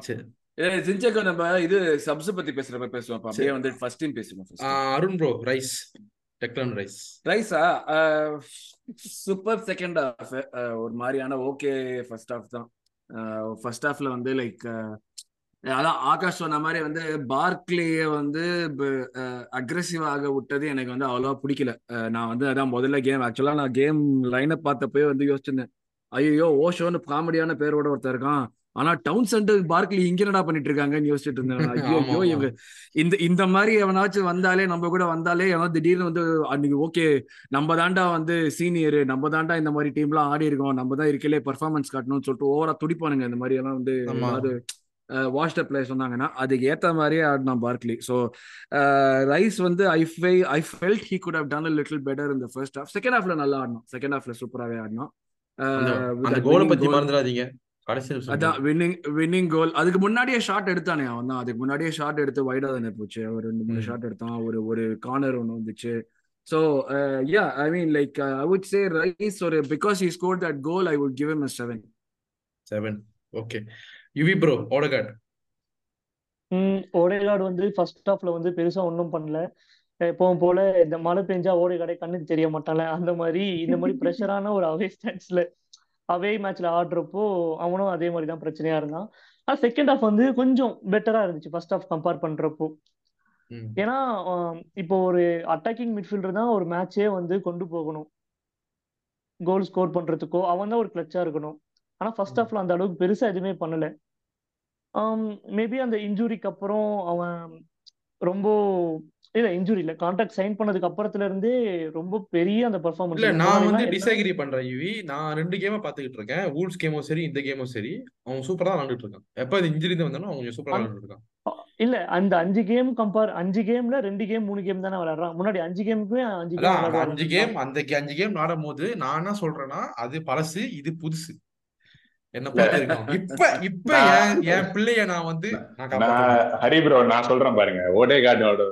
சரி. ஏய், சின்சேகோ நம்ம இது சப்ஸ் பத்தி பேசுறப்ப பேசுவோம் அப்ப அப்படியே வந்து ஃபர்ஸ்ட் டீம் பேசுவோம் Arun bro Rice. Declan Rice ரைஸா சூப்பர் செகண்ட் ஹாஃப் ஒரு மாதிரியான ஓகே ஃபர்ஸ்ட் ஹாஃப் தான். ஃபர்ஸ்ட் ஹாஃப்ல வந்து லைக் அதான் ஆகாஷ் சொன்ன மாதிரி வந்து பார்க்லேயே வந்து அக்ரெசிவ் ஆக விட்டது எனக்கு வந்து அவ்வளோவா பிடிக்கல. நான் வந்து அதான் முதல்ல கேம் ஆக்சுவலாக நான் கேம் லைனை பார்த்தப்பயே வந்து யோசிச்சிருந்தேன். ஐயோ ஓஷோன்னு காமெடியான பேரோட ஒருத்தர் இருக்கான். ஆனா டவுன் சென்டர் பார்க்லி இங்க என்னடா பண்ணிட்டு இருக்காங்கன்னு யோசிச்சுட்டு இருந்தேன். ஐயோ. இவங்க இந்த இந்த மாதிரி எவனாச்சும் வந்தாலே நம்ம கூட வந்தாலே எவனா திடீர்னு வந்து அன்னைக்கு ஓகே நம்ம தாண்டா வந்து சீனியர் நம்ம தாண்டா இந்த மாதிரி டீம்லாம் ஆடி இருக்கோம் நம்ம தான் இருக்கலே பெர்ஃபார்மன்ஸ் காட்டணும்னு சொல்லிட்டு ஓவரா துடிப்பானுங்க இந்த மாதிரி எல்லாம் வந்து ஆமா. ஏதாவது வாஷ்ட பிளேயர் சொன்னாங்கன்னா அதுக்கு ஏத்த மாதிரியே ஆடினான் பார்க்லி. ஸோ ரைஸ் வந்து I five I felt he could have done little better இந்த ஃபர்ஸ்ட் ஹாஃப் செகண்ட் ஹாஃப்ல நல்லா ஆடினோம் செகண்ட் ஹாஃப்ல சூப்பராகவே that கோலை பத்தி மறந்துடாதீங்க. கடைசி அதான் வின்னிங் வின்னிங் கோல் அதுக்கு முன்னாடியே ஷாட் எடுத்தானே அவன் தான். அதுக்கு முன்னாடியே ஷாட் எடுத்து வைடா தானே போச்சு. ஒரு ரெண்டு மூணு. ஷாட் எடுத்தான். ஒரு ஒரு கார்னர் ஒன்று வந்துச்சு. So yeah I mean like I would say Rice ஒரு because he score that goal I would give em seven seven okay UV bro Odegaard hmm Odegaard வந்து ஃபர்ஸ்ட் ஹாஃப்ல வந்து பெருசா ஒன்றும் பண்ணல. எப்பவும் போல இந்த மழை பெஞ்சா ஓடேகார்டே கண்ணுக்கு தெரிய மாட்டான்ல. அந்த மாதிரி இந்த மாதிரி ப்ரெஷரான ஒரு அவே ஸ்டாண்ட்ஸ்ல அவே மேட்ச்ல ஆடுறப்போ அவனும் அதே மாதிரி தான் பிரச்சனையா இருந்தான். ஆனா செகண்ட் ஹாஃப் வந்து கொஞ்சம் பெட்டரா இருந்துச்சு. ஃபர்ஸ்ட் ஹாஃப் கம்பேர் பண்றப்போ. ஏன்னா இப்போ ஒரு அட்டாக்கிங் மிட்ஃபீல்டர் தான் ஒரு மேட்சே வந்து கொண்டு போகணும். கோல் ஸ்கோர் பண்றதுக்கோ அவன் தான் ஒரு கிளச்சா இருக்கணும். ஆனா ஃபர்ஸ்ட் ஹாஃப்ல அந்த அளவுக்கு பெருசா எதுவுமே பண்ணல. மேபி அந்த இன்ஜுரிக்கு அப்புறம் அவன் ரொம்ப இல்ல இன்ஜுரி இல்ல. கான்ட்ராக்ட் சைன் பண்ணதுக்கு அப்புறத்துல இருந்தே ரொம்ப பெரிய அந்த இல்ல பெர்ஃபார்மன்ஸ் நான் வந்து டிசைகிரி பண்றேன் யுவி. நான் ரெண்டு கேமை பாத்துக்கிட்டு இருக்கேன். வூல்ஸ் கேமும் சரி இந்த கேமும் சரி. அவன் சூப்பரா தான் விளாண்டுட்டு இருக்கான் எப்ப இது இன்ஜுரி வந்தானோ அவன் சூப்பரா அந்த- விளாண்டுட்டு இருக்கான் இல்ல அந்த அஞ்சு கேம் கம்பேர் அஞ்சு கேம்ல ரெண்டு கேம் மூணு கேம் தானே விளையாடுறான் முன்னாடி அஞ்சு கேமுக்குமே அஞ்சு கேம் அஞ்சு கேம் அந்த கே- அஞ்சு கேம் ஆடும் போது நான் என்ன சொல்றேன்னா அது பழசு இது புதுசு. என்ன இப்ப இப்ப என் பிள்ளைய நான் வந்து ஹரி ப்ரோ நான் சொல்றேன் பாருங்க. ஓடே கார்டோட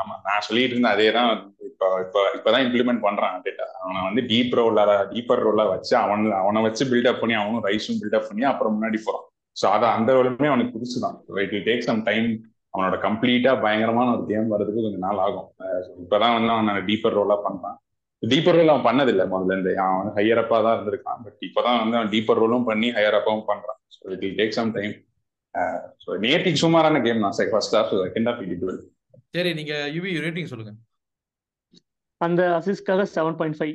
ஆமா நான் சொல்லிட்டு இருந்தேன் அதே தான் இப்போ இப்போ இப்போதான் இம்ப்ளிமெண்ட் பண்றான் டேட்டா அவனை வந்து டீப் ரோலா டீப்பர் ரோலா வச்சு அவன் அவனை வச்சு பில்டப் பண்ணி அவனும் ரைஸும் பில்டப் பண்ணி அப்புறம் முன்னாடி போறான். ஸோ அதை அந்த ரோலுமே அவனுக்கு புதுசு தான் it will take some time அவனோட கம்ப்ளீட்டா பயங்கரமான ஒரு கேம் வர்றதுக்கு கொஞ்சம் நாள் ஆகும். இப்போதான் வந்து அவன் டீப்பர் ரோலா பண்றான். டீப்பர் ரோல் அவன் பண்ணதில்லை முதல்ல இருந்து. அவன் ஹையர் அப்பா தான் இருந்திருக்கான். பட் இப்போதான் வந்து அவன் டீப்பர் ரோலும் பண்ணி ஹையர் அப்பாவும் பண்றான். So it will take some time so நேற்றுக்கு சுமாரான கேம் தான். Sir first half second half it do well சரி நீங்க யுவி ரேட்டிங் சொல்லுங்க. அந்த அசிஸ்ட்காக seven point five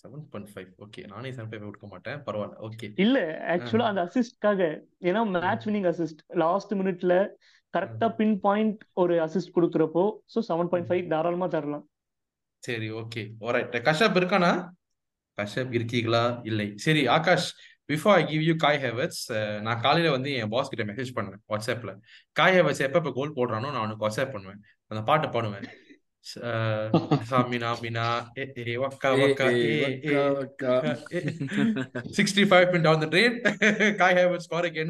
seven point five okay நானே செவன் ஃபைவ் கொடுக்க மாட்டேன். பரவாயில்ல ஓகே இல்ல ஆக்சுவலா அந்த அசிஸ்ட்காக ஏன்னா மேட்ச் வினிங் அசிஸ்ட் லாஸ்ட் மினிட்ல கரெக்டா பின் பாயிண்ட் ஒரு அசிஸ்ட் கொடுக்குறப்போ ஸோ செவன் பாயிண்ட் ஃபைவ் தாராளமா தரலாம். சரி ஓகே ஓரைட் கஷப் இருக்கானா? கஷப் இருக்கீங்களா? இல்லை. சரி Akash before I give you Kai Havertz நான் காலையில வந்து என் பாஸ் கிட்ட மெசேஜ் பண்ணுவேன் வாட்ஸ்அப்ல காய் ஹேவர்ஸ் எப்ப எப்ப கோல் போடுறானோ நான் அவனுக்கு வாட்ஸ்அப் பண்ணுவேன். அந்த பாட்டை பாடுவேன்.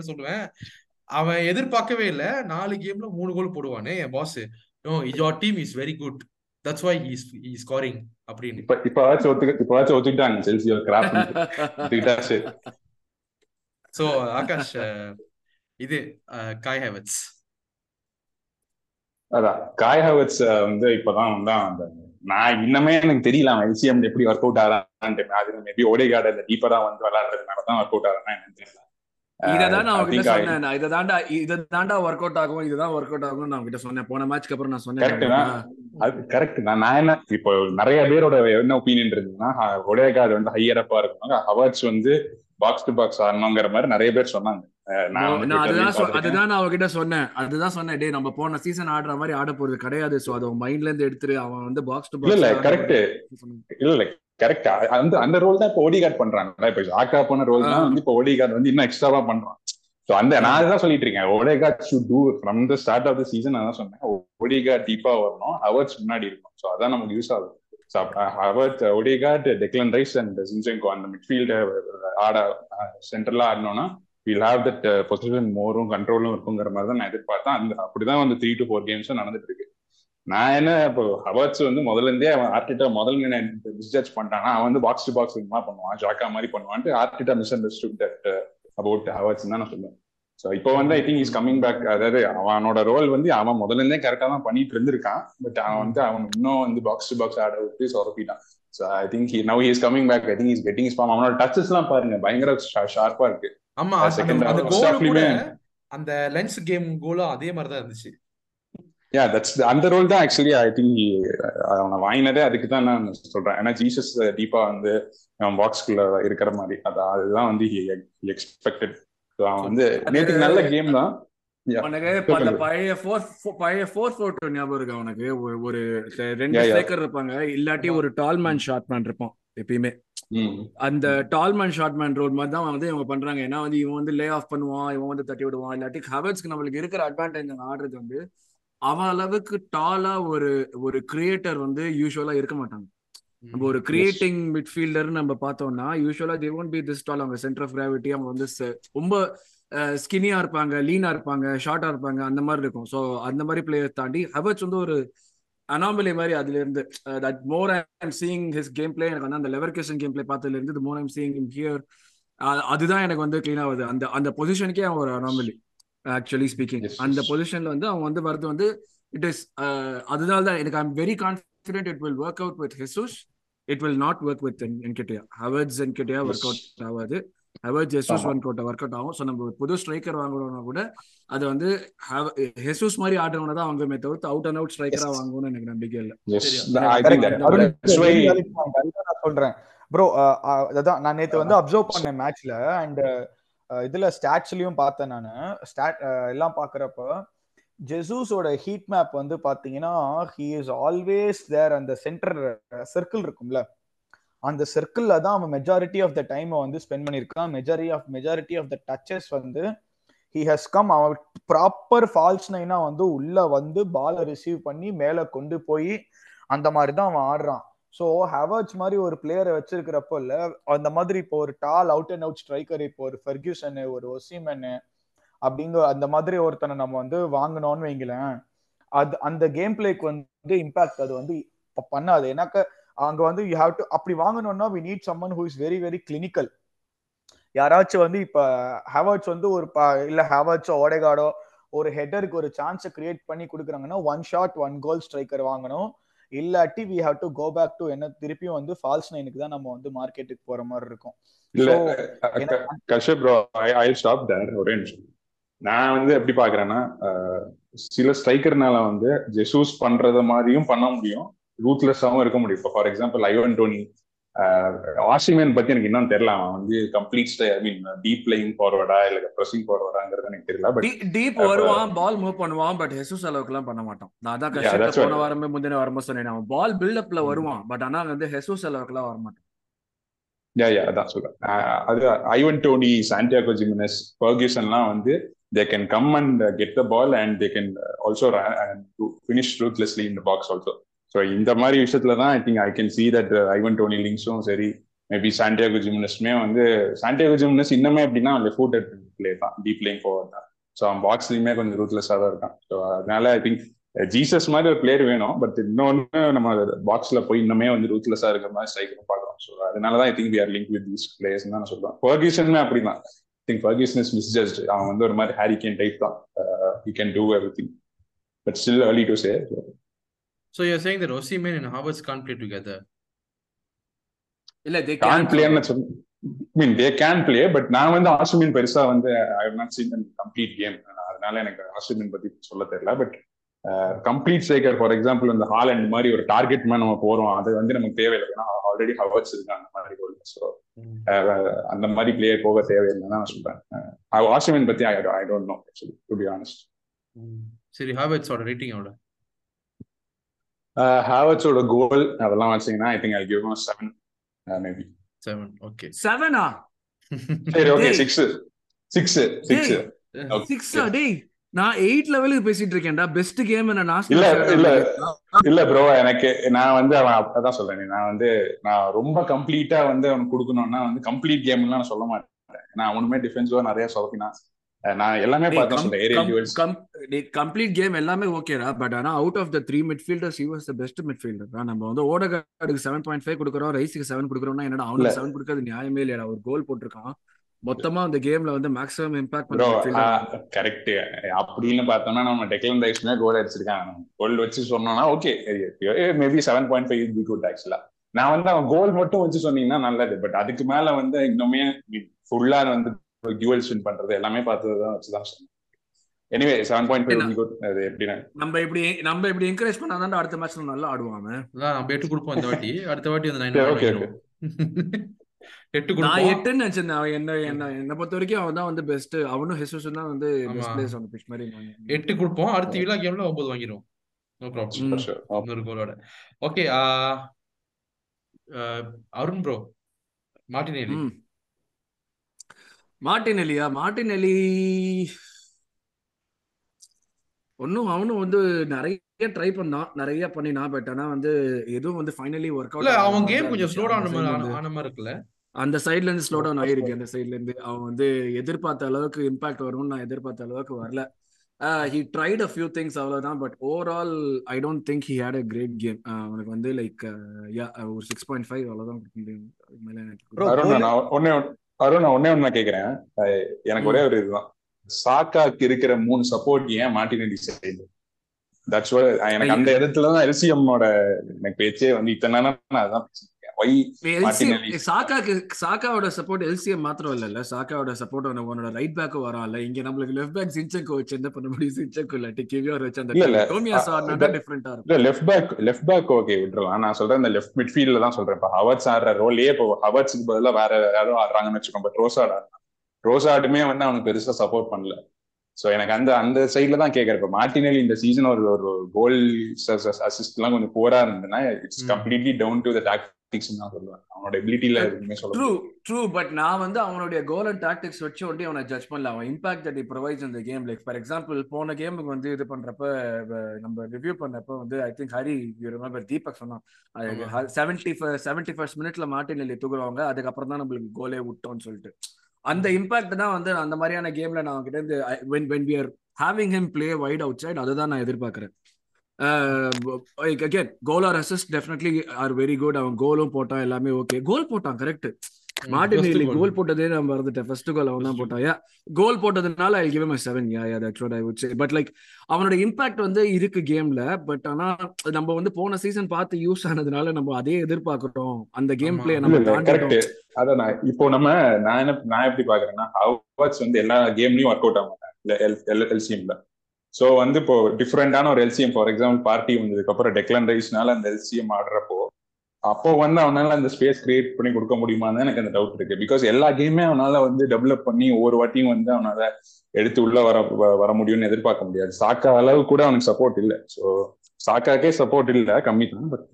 சொல்லுவேன். அவன் எதிர்பார்க்கவே இல்லை. நாலு கேம்ல மூணு goal போடுவானே and pass your team is very good that's why is he scoring அப்படின்னு. இப்ப இப்பவாச்சும் ஒத்துக்க இப்பவாச்சும் ஒத்துக்கிட்டாங்க செல்சி ஒரு கிராப் ஒத்துக்கிட்டாச்சு சோ ஆகாஷ் இது காய் ஹேவர்ஸ் அதான். காய் ஹவர்ஸ் வந்து இப்பதான் வந்து அந்த நான் இன்னமே எனக்கு தெரியல அவன் எல்சிஎம் எப்படி ஒர்க் அவுட் ஆகிறான்ட்டு அது மேபி ஓடே கார்டு இந்த டீப்பரா வந்து விளையாடுறதுனால தான் ஒர்க் அவுட் ஆகிறான் எனக்கு தெரியல இததான் நான் அவங்ககிட்ட சொன்னேன். நான் இதை தாண்டா இதை தாண்டா ஒர்க் அவுட் ஆகும் இதுதான் ஒர்க் அவுட் ஆகும் நான் கிட்ட சொன்னேன். போன மேட்ச்க்கு அப்புறம் நான் சொன்னேன் அது கரெக்ட் தான். நான் என்ன இப்போ நிறைய பேரோட என்ன ஒப்பீனியன் இருக்குன்னா ஒடே கார்டு வந்து ஹையரப்பா இருக்கணும் ஹவர்ஸ் வந்து பாக்ஸ் டு பாக்ஸ் ஆடணுங்கிற மாதிரி நிறைய பேர் சொன்னாங்க. நான் நான் அதுதான். அதுதான் நான் அவகிட்ட சொன்னேன். அதுதான் சொன்னேன் டேய் நம்ம போன சீசன் ஆடுற மாதிரி ஆட போறது கிடையாது சோ அதை மைண்ட்ல இருந்து எடுத்துரு. அவன் வந்து பாக்ஸ் டு இல்ல கரெக்ட் இல்ல இல்ல கரெக்ட் அந்த அந்த ரோல் தான் இப்போ ஓடி கார்டு பண்றாங்க இப்ப ஆக்கா போன ரோல் தான் வந்து இப்போ ஓடி கார்டு வந்து இன்னும் எக்ஸ்ட்ராவா பண்றான். சோ அந்த நான் அதுதான் சொல்லிட்டு இருக்கேன். Odegaard should do from the start of the season அதான் சொன்னேன். ஓடி கார்டு டீப்பா வரணும். ஹவர்ஸ் முன்னாடி இருக்கும் சோ அதான் நமக்கு யூஸ் ஆகும் ஹவர்ட் ஓடி டெக்லன் ரைஸ் அண்ட் ஜின்செங்கோ அந்த மிட்ஃபீல்டு ஆட சென்ட்ரலாக ஆடணும்னா வில் ஹாவ் தட் பொசிஷன் மோரும் கண்ட்ரோலும் இருக்குங்கிற மாதிரி தான் நான் எதிர்பார்த்தேன். அந்த அப்படிதான் வந்து த்ரீ டு ஃபோர் கேம்ஸும் நடந்துட்டு இருக்கு. நான் என்ன இப்போ ஹவர்ட்ஸ் வந்து முதல்ல இருந்தே அவன் ஆர்டிட்டா முதல்ல டிஸ்சார்ஜ் பண்ணிட்டானா அவன் வந்து பாக்ஸ் டு பாக்ஸ் மாதிரி பண்ணுவான் ஜாக்கா மாதிரி பண்ணுவான்ட்டு Arteta misunderstood about Havertz தான் நான் சொல்லுவேன் ஸோ இப்போ வந்து I think is coming back அதாவது அவனோட ரோல் வந்து அவன் முதல்ல இருந்தே கரெக்டாக தான் பண்ணிட்டு இருந்திருக்கான். பட் அவன் வந்து அவன் இன்னும் வந்து பாக்ஸ் டு பாக்ஸ் ஆட விட்டு சொரப்பிட்டான். So I think now is coming back I think is getting form அவனோட டச்சஸ் எல்லாம் பாருங்க. பயங்கர ஷார்ப்பா இருக்கு. ஆமா Uh, அந்த- லென்ஸ் கேம் கோலும் அதே மாதிரி தான் இருந்துச்சு. யா தட்ஸ் அந்த ரோல் தான் ஆக்சுவலி ஐ திங்க் அவனை வாங்கினதே அதுக்கு தான் நான் சொல்றேன். ஏன்னா ஜீசஸ் டீப்பா வந்து பாக்ஸ்குள்ள இருக்கிற மாதிரி. அது அதுதான் வந்து எக்ஸ்பெக்டட் அவன் வந்து நேற்றுக்கு நல்ல கேம் தான். உனக்கு அந்த பழைய ஃபோர் பழைய ஃபோர் ஃபோர் டூ ஞாபகம் இருக்கு அவனுக்கு ஒரு- ரெண்டு. ஸ்ட்ரைக்கர் இருப்பாங்க. இல்லாட்டி ஒரு டால் மேன் ஷார்ட் மேன் இருப்பான் எப்பயுமே. அந்த tall man short man role மாதிரி தான் வந்து இவங்க பண்றாங்க. ஏன்னா வந்து இவன் வந்து லே ஆஃப் பண்ணுவான் இவன் வந்து தட்டி விடுவான். இல்லாட்டி ஹவர்ஸ்க்கு நம்மளுக்கு இருக்கிற அட்வான்டேஜ் ஆடுறது வந்து அவன் அளவுக்கு டாலா ஒரு ஒரு கிரியேட்டர் வந்து யூஸ்வலா இருக்க மாட்டாங்க. நம்ம ஒரு கிரியேட்டிங் மிட்ஃபீல்டர் நம்ம பார்த்தோம்னா யூஸ்வலா they won't be this tall அவங்க சென்டர் ஆஃப் கிராவிட்டி அவங்க வந்து ரொம்ப ஸ்கினியா இருப்பாங்க லீனா இருப்பாங்க ஷார்ட்டா இருப்பாங்க அந்த மாதிரி இருக்கும். ஸோ அந்த மாதிரி பிளேயர் தாண்டி ஹவர்ஸ் வந்து ஒரு அனாமலி மாதிரி அதுல இருந்து that more I'm seeing his gameplay எனக்கு வந்து அந்த லெவர் கேஷன் கேம் பிளே பார்த்ததுல இருந்து more I'm seeing him here அதுதான் எனக்கு வந்து கிளீன் ஆகுது. அந்த அந்த பொசிஷனுக்கே அவன் ஒரு அனாமலி ஆக்சுவலி ஸ்பீக்கிங். அந்த பொசிஷன்ல வந்து அவன் வந்து வரது வந்து இட் இஸ் அதனால தான் எனக்கு I'm very confident it will work out with Jesus it will not work with என்கிட்டயா Havertz என்கிட்டயா ஒர்க் அவுட் ஆகாது. Havertz Jesus. Work out work out ஆகும். ஸோ நம்ம ஒரு புது ஸ்ட்ரைக்கர் வாங்குறோம்னா கூட அது வந்து ஹெசூஸ் மாதிரி ஆடுறவன தான் வாங்குமே தவிர்த்து அவுட் அண்ட் அவுட் ஸ்ட்ரைக்கரா Yes. வாங்கும்னு எனக்கு நம்பிக்கை இல்லை. சொல்றேன். ப்ரோ அதான் நான் நேத்து வந்து அப்சர்வ் பண்ணேன் மேட்ச்ல அண்ட் இதுல ஸ்டாட்ஸ்லயும் பார்த்தேன் நானு. ஸ்டாட் எல்லாம் பாக்குறப்ப ஜெசூஸோட ஹீட் மேப் வந்து பாத்தீங்கன்னா ஹி இஸ் ஆல்வேஸ் தேர் அந்த சென்டர் சர்க்கிள் இருக்கும்ல. அந்த சர்க்கிள்ல தான் அவன் மெஜாரிட்டி ஆஃப் த டைம் வந்து ஸ்பெண்ட் பண்ணியிருக்கான். Majority of majority of the touches வந்து ஹி ஹஸ் கம் அவன் ப்ராப்பர் ஃபால்ஸ் நைனா வந்து உள்ள வந்து பாலை ரிசீவ் பண்ணி மேல கொண்டு போய் அந்த மாதிரி தான் அவன் ஆடுறான். ஸோ ஹவர்ட்ஸ் மாதிரி ஒரு பிளேயரை வச்சிருக்கிறப்போ இல்ல அந்த மாதிரி இப்போ ஒரு tall out and out striker இப்போ ஒரு ஃபெர்கியூசனு ஒரு ஒசிமனு அப்படிங்கிற அந்த மாதிரி ஒருத்தனை நம்ம வந்து வாங்கினோம்னு வைங்களேன் அது அந்த கேம் பிளேக்கு வந்து இம்பாக்ட் அது வந்து பண்ணாது. ஏன்னாக்க அங்க வந்து யூ ஹாவ் டு அப்படி வாங்கணும்னா we need someone who is very very clinical யாராச்சும் வந்து இப்ப ஹேவர்ட்ஸ் வந்து ஒரு இல்ல ஹேவர்ட்ஸோ ஓடேகாடோ ஒரு ஹெட்டருக்கு ஒரு சான்ஸை கிரியேட் பண்ணி கொடுக்குறாங்கன்னா one shot one goal striker வாங்கணும். இல்லாட்டி we have to go back to என்ன திருப்பியும் வந்து ஃபால்ஸ் நைனுக்கு தான் நம்ம வந்து மார்க்கெட்டுக்கு போற மாதிரி இருக்கும். இல்ல So, அஹ் எனக்கு- க- Kashyap bro I stop there ஒரே நிமிஷம். நான் வந்து எப்படி பாக்குறேன்னா சில ஸ்ட்ரைக்கர்னால வந்து ஜெசூஸ் பண்றத மாதிரியும் பண்ண முடியும். ரூத்லெஸ்ஸாவும் இருக்க முடியும். இப்போ for example Ivan Toney Osimhen பத்தி எனக்கு இன்னும் தெரியல. அவன் வந்து complete I mean deep playing ஃபார்வர்டா இல்ல ப்ரெஸிங் ஃபார்வர்டாங்கிறது எனக்கு தெரியல பட் டீப் வருவான் பால் மூவ் பண்ணுவான் பட் ஹெசூஸ் அளவுக்கு எல்லாம் பண்ண மாட்டான். நான் அதான் that's போன வாரமே முந்தின வாரமா சொன்னேன் அவன் பால் பில்டப்ல வருவான் பட் ஆனா வந்து ஹெசூஸ் அளவுக்கு எல்லாம் வர மாட்டான் யா யா அதான் சொல்றேன். அது ஐவன் டோனி சாண்டியாகோ ஜிமினஸ் பர்கியூசன்லாம் வந்து they can come and get the ball and they can also finish ruthlessly in the box also so இந்த மாதிரி விஷயத்துல தான் I think I can see that Ivan Toney லிங்ஸும் சரி மேபி சாண்டியாகோ ஜிம்னஸ்மே வந்து சாண்டியாகோ ஜிம்னஸ் இன்னுமே எப்படின்னா லெஃப்ட் ஃபுட்டட் பிளே தான் டீப் பிளேயிங் ஃபோவர் தான். ஸோ அவன் பாக்ஸ்லயுமே கொஞ்சம் ரூத்லெஸ்ஸாக தான் இருக்கான். ஸோ அதனால ஐ திங்க் ஜீசஸ் மாதிரி ஒரு பிளேயர் வேணும் பட் இன்னொன்னு நம்ம பாக்ஸ்ல போய் இன்னுமே வந்து ரூத்லெஸ்ஸா இருக்கிற மாதிரி ஸ்ட்ரைக்கர் பார்க்கலாம் ஸோ அதனாலதான் I think we are link with these players தான் நான் சொல்லுவேன். ஃபர்கியூசனுமே அப்படிதான். திங்க் ஃபர்கியூசன் இஸ் மிஸ்ஜஸ்ட் அவன் வந்து ஒரு மாதிரி ஹாரிகேன் டைப் தான். He can do everything but still early to say So. You're saying that Osimhen and Havertz can't play together? இல்ல தே கான் பிளேயர்னு சொல்லி mean they can play but நான் வந்து ஆஸ்ட்ரேலியன் பெருசா வந்து I have not seen complete game அதனால எனக்கு ஆஸ்ட்ரேலியன் பத்தி சொல்ல தெரியல but complete striker for example இந்த ஹாலண்ட் மாதிரி ஒரு டார்கெட் மேன் நம்ம போறோம். அது வந்து நமக்கு தேவையில்லை. ஏன்னா ஆல்ரெடி ஹவர்ஸ் இருக்கு அந்த மாதிரி ஸோ அந்த மாதிரி பிளேயர் போக தேவையில்லைன்னு நான் சொல்றேன். ஆஸ்ட்ரேலியன் பத்தி I don't know actually to be honest சரி ஹாவர்ட்ஸோட ரேட்டிங் எவ்வளோ ஹாவர்ட்ஸோட கோல் அதெல்லாம் வச்சீங்கன்னா I think I give seven maybe seven okay செவனா சரி ஓகே. சிக்ஸ் சிக்ஸ் சிக்ஸ் சிக்ஸா டேய். நான் எயிட் லெவலுக்கு பேசிட்டு இருக்கேன்டா. பெஸ்ட் கேம் என்ன நான் இல்ல, இல்ல. இல்ல ப்ரோ எனக்கு நான் வந்து அவன் அதான் சொல்றேன். நான் வந்து நான் ரொம்ப கம்ப்ளீட்டா வந்து அவனுக்கு கொடுக்கணும்னா வந்து கம்ப்ளீட் கேம் எல்லாம் நான் சொல்ல மாட்டேன். நான் அவனுமே டிஃபென்சிவா நிறைய சொதப்பினா நான் எல்லாமே பார்த்து சொல்றேன். ஏரியல் டியூவல்ஸ் கம்ப்ளீட் கேம் எல்லாமே ஓகேடா பட் ஆனா out of the three midfielders he was the best midfielder நம்ம வந்து ஓடகார்டுக்கு செவன் பாயிண்ட் ஃபைவ் கொடுக்குறோம். ரைஸுக்கு செவன் கொடுக்குறோம்னா என்னடா. அவனுக்கு செவன் கொடுக்கறது நியாயமே இல்லையா ஒரு கோல் போட்டிருக்கான். மொத்தமா அந்த கேம்ல வந்து மேக்ஸிமம் இம்பாக்ட் பண்ண கரெக்ட் அப்படின்னு பார்த்தோம்னா நம்ம டெக்லன் ரைஸ்மே கோல் அடிச்சிருக்கான் கோல் வச்சு சொன்னோம்னா okay maybe seven point five be good ஆக்சுவலா நான் வந்து அவன் கோல் மட்டும் வச்சு சொன்னீங்கன்னா நல்லது. பட் அதுக்கு மேல வந்து இன்னுமே ஃபுல்லா வந்து டியூவல் ஸ்வின் பண்றது எல்லாமே பார்த்ததுதான் வச்சுதான் சொன்னேன். Anyway seven point five good அது எப்படின்னா? நம்ம இப்படி நம்ம இப்படி என்கரேஜ் பண்ணாதான் அடுத்த மேட்ச்ல நல்லா. அதான் நம்ம எட்டு கொடுப்போம் இந்த வாட்டி. அடுத்த வாட்டி வந்து நைன் வாங்கிடுவோம் எட்டு நான் எட்டுன்னு நினைச்சிருந்தேன். அவன் என்ன என்ன என்ன பொறுத்த வரைக்கும் அவன் தான் வந்து பெஸ்ட் அவனும் ஹெசூஸும் தான் வந்து பெஸ்ட். பிளேஸ் ஆன் பிச் மாதிரி எட்டு கொடுப்போம். அடுத்த விழா கேம்ல ஒன்பது வாங்கிடுவோம் நோ ப்ராப்ளம். இன்னொரு கோலோட ஓகே அருண் ப்ரோ மார்டினேலி. ம். மார்டினெல்லியா மார்டினெல்லி ஒன்னும் அவனும் வந்து நிறைய ட்ரை பண்ணான். நிறைய பண்ணினான். பட் ஆனா வந்து எதுவும் வந்து ஃபைனலி ஒர்க் அவுட் அவன் கேம் கொஞ்சம் ஸ்லோ டவுன் ஆன மாதிரி இருக்குல்ல. அந்த சைடுல இருந்து ஸ்லோ டவுன் ஆயிருக்கு. அந்த சைடுல இருந்து அவன் வந்து எதிர்பார்த்த அளவுக்கு இம்பாக்ட் வரும்னு நான் எதிர்பார்த்த அளவுக்கு வரல. He tried a few things அவ்வளவுதான் but overall I don't think he had a great game அவனுக்கு வந்து லைக் யா ஒரு சிக்ஸ் பாயிண்ட் ஃபைவ் நான் ஒன்னே அருண் நான் ஒன்னே கேக்குறேன். அஹ் எனக்கு ஒரே ஒரு இதுதான். சாக்காக்கு இருக்கிற மூணு சப்போர்ட் ஏன் மார்டினெல்லி செய்யுது தட்ஸ் எனக்கு அந்த இடத்துல தான் எல்சிஎம்மோட எனக்கு பேச்சே வந்து இத்தனை நான் அதான் ஒய் சாக்காக்கு சாக்காவோட சப்போர்ட் எல்சிஎம் மாத்திரம் இல்ல சாக்காவோட சப்போர்ட் உன்னோட ரைட் பேக்கும் வரான்ல இங்க நம்மளுக்கு லெஃப்ட் பேக் சின்செங்கோ வச்சு என்ன பண்ண முடியும்? சின்செங்கோ இல்லாட்டி கிவியோர் வச்சு அந்த இல்ல, இல்ல. டோமியா அ- சார்னா இந்த- டிஃபரெண்டா இருக்கும். Left back left back okay விட்டுறலாம். நான் சொல்றேன் இந்த லெஃப்ட் மிட்ஃபீல்ட்ல தான் சொல்றேன். இப்போ ஹவர்ட்ஸ் ஆடுற ரோலே இப்போ ஹவர்ட்ஸுக்கு பதிலா வேற யாரோ ஆடுறாங்கன்னு வச்சுக்கோங்க. பட் ரோசாட் ஆடுறாங்க ரோசாட்டுமே வந்து அவனுக்கு பெருசா சப்போர்ட் பண்ணல. சோ எனக்கு அந்த அந்த சைட்ல தான் கேக்குறேன். இப்போ மார்டினெலி இந்த சீசன் ஒரு ஒரு கோல் அசிஸ்ட் எல்லாம் கொஞ்சம் போரா இருந்ததுன்னா it's. Completely down to the சொல்லுவேன் அவனோட எபிலிட்டியில எதுவுமே சொல்ல ட்ரூ. ட்ரூ பட் நான் வந்து அவனுடைய கோல் அண்ட் டாக்டிக்ஸ் வச்சு ஒண்டி அவனை ஜட்ஜ் பண்ணல. அவன் இம்பாக்ட் தட் ப்ரொவைட்ஸ் இந்த கேம் லைக் ஃபார் எக்ஸாம்பிள் போன கேமுக்கு வந்து இது பண்றப்ப நம்ம ரிவ்யூ பண்ணப்ப வந்து I think Hari you remember Deepak சொன்னான். செவன்டி செவன்டி ஃபர்ஸ்ட் மினிட்ல மார்டின் நெல்லி தூக்குறவங்க அதுக்கப்புறம் தான் நம்மளுக்கு கோலே விட்டோம்னு சொல்லிட்டு. அந்த இம்பாக்ட் தான் வந்து அந்த மாதிரியான கேம்ல நான் கிட்ட இருந்து when when we are having him play wide outside அதுதான் நான் எதிர்பார்க்கறேன். Again goal or assist definitely or very good அவன் கோலும் போட்டான் எல்லாமே ஓகே கோல் போட்டான் கரெக்ட் மார்டின். கோல் போட்டதே நான் மறந்துட்டேன். ஃபர்ஸ்ட் கோல் அவன் தான் போட்டான். யா கோல் போட்டதுனால I give my seven yeah yeah that's what I would say but like அவனோட இம்பாக்ட் வந்து இருக்கு கேம்ல பட் ஆனா நம்ம வந்து போன சீசன் பார்த்து யூஸ் ஆனதுனால நம்ம அதே எதிர்பார்க்கிறோம். அந்த கேம். பிளே நம்ம கரெக்ட் அதான் நான் இப்போ நம்ம நான் என்ன நான் எப்படி பாக்குறேன்னா ஹவர்ஸ் வந்து எல்லா கேம்லயும் ஒர்க் அவுட் ஆக மாட்டாங்க எல்சிஎம்ல சோ வந்து இப்போ டிஃப்ரெண்டான ஒரு எல்சிஎம் ஃபார் எக்ஸாம்பிள் பார்ட்டி வந்ததுக்கு அப்புறம் டெக்லான் ரைஸ்னால அந்த எல்சிஎம் ஆடுறப்போ அப்போ வந்து அவனால அந்த ஸ்பேஸ் கிரியேட் பண்ணி கொடுக்க முடியுமான்னு எனக்கு அந்த டவுட் இருக்கு. பிகாஸ் எல்லா கேமே அவனால வந்து டெவலப் பண்ணி ஒவ்வொரு வாட்டியும் வந்து அவனால எடுத்து உள்ள வர வர முடியும்னு எதிர்பார்க்க முடியாது. சாக்கா அளவு கூட அவனுக்கு சப்போர்ட் இல்ல. சோ சாக்காக்கே சப்போர்ட் இல்ல. கம்மி தான். பட்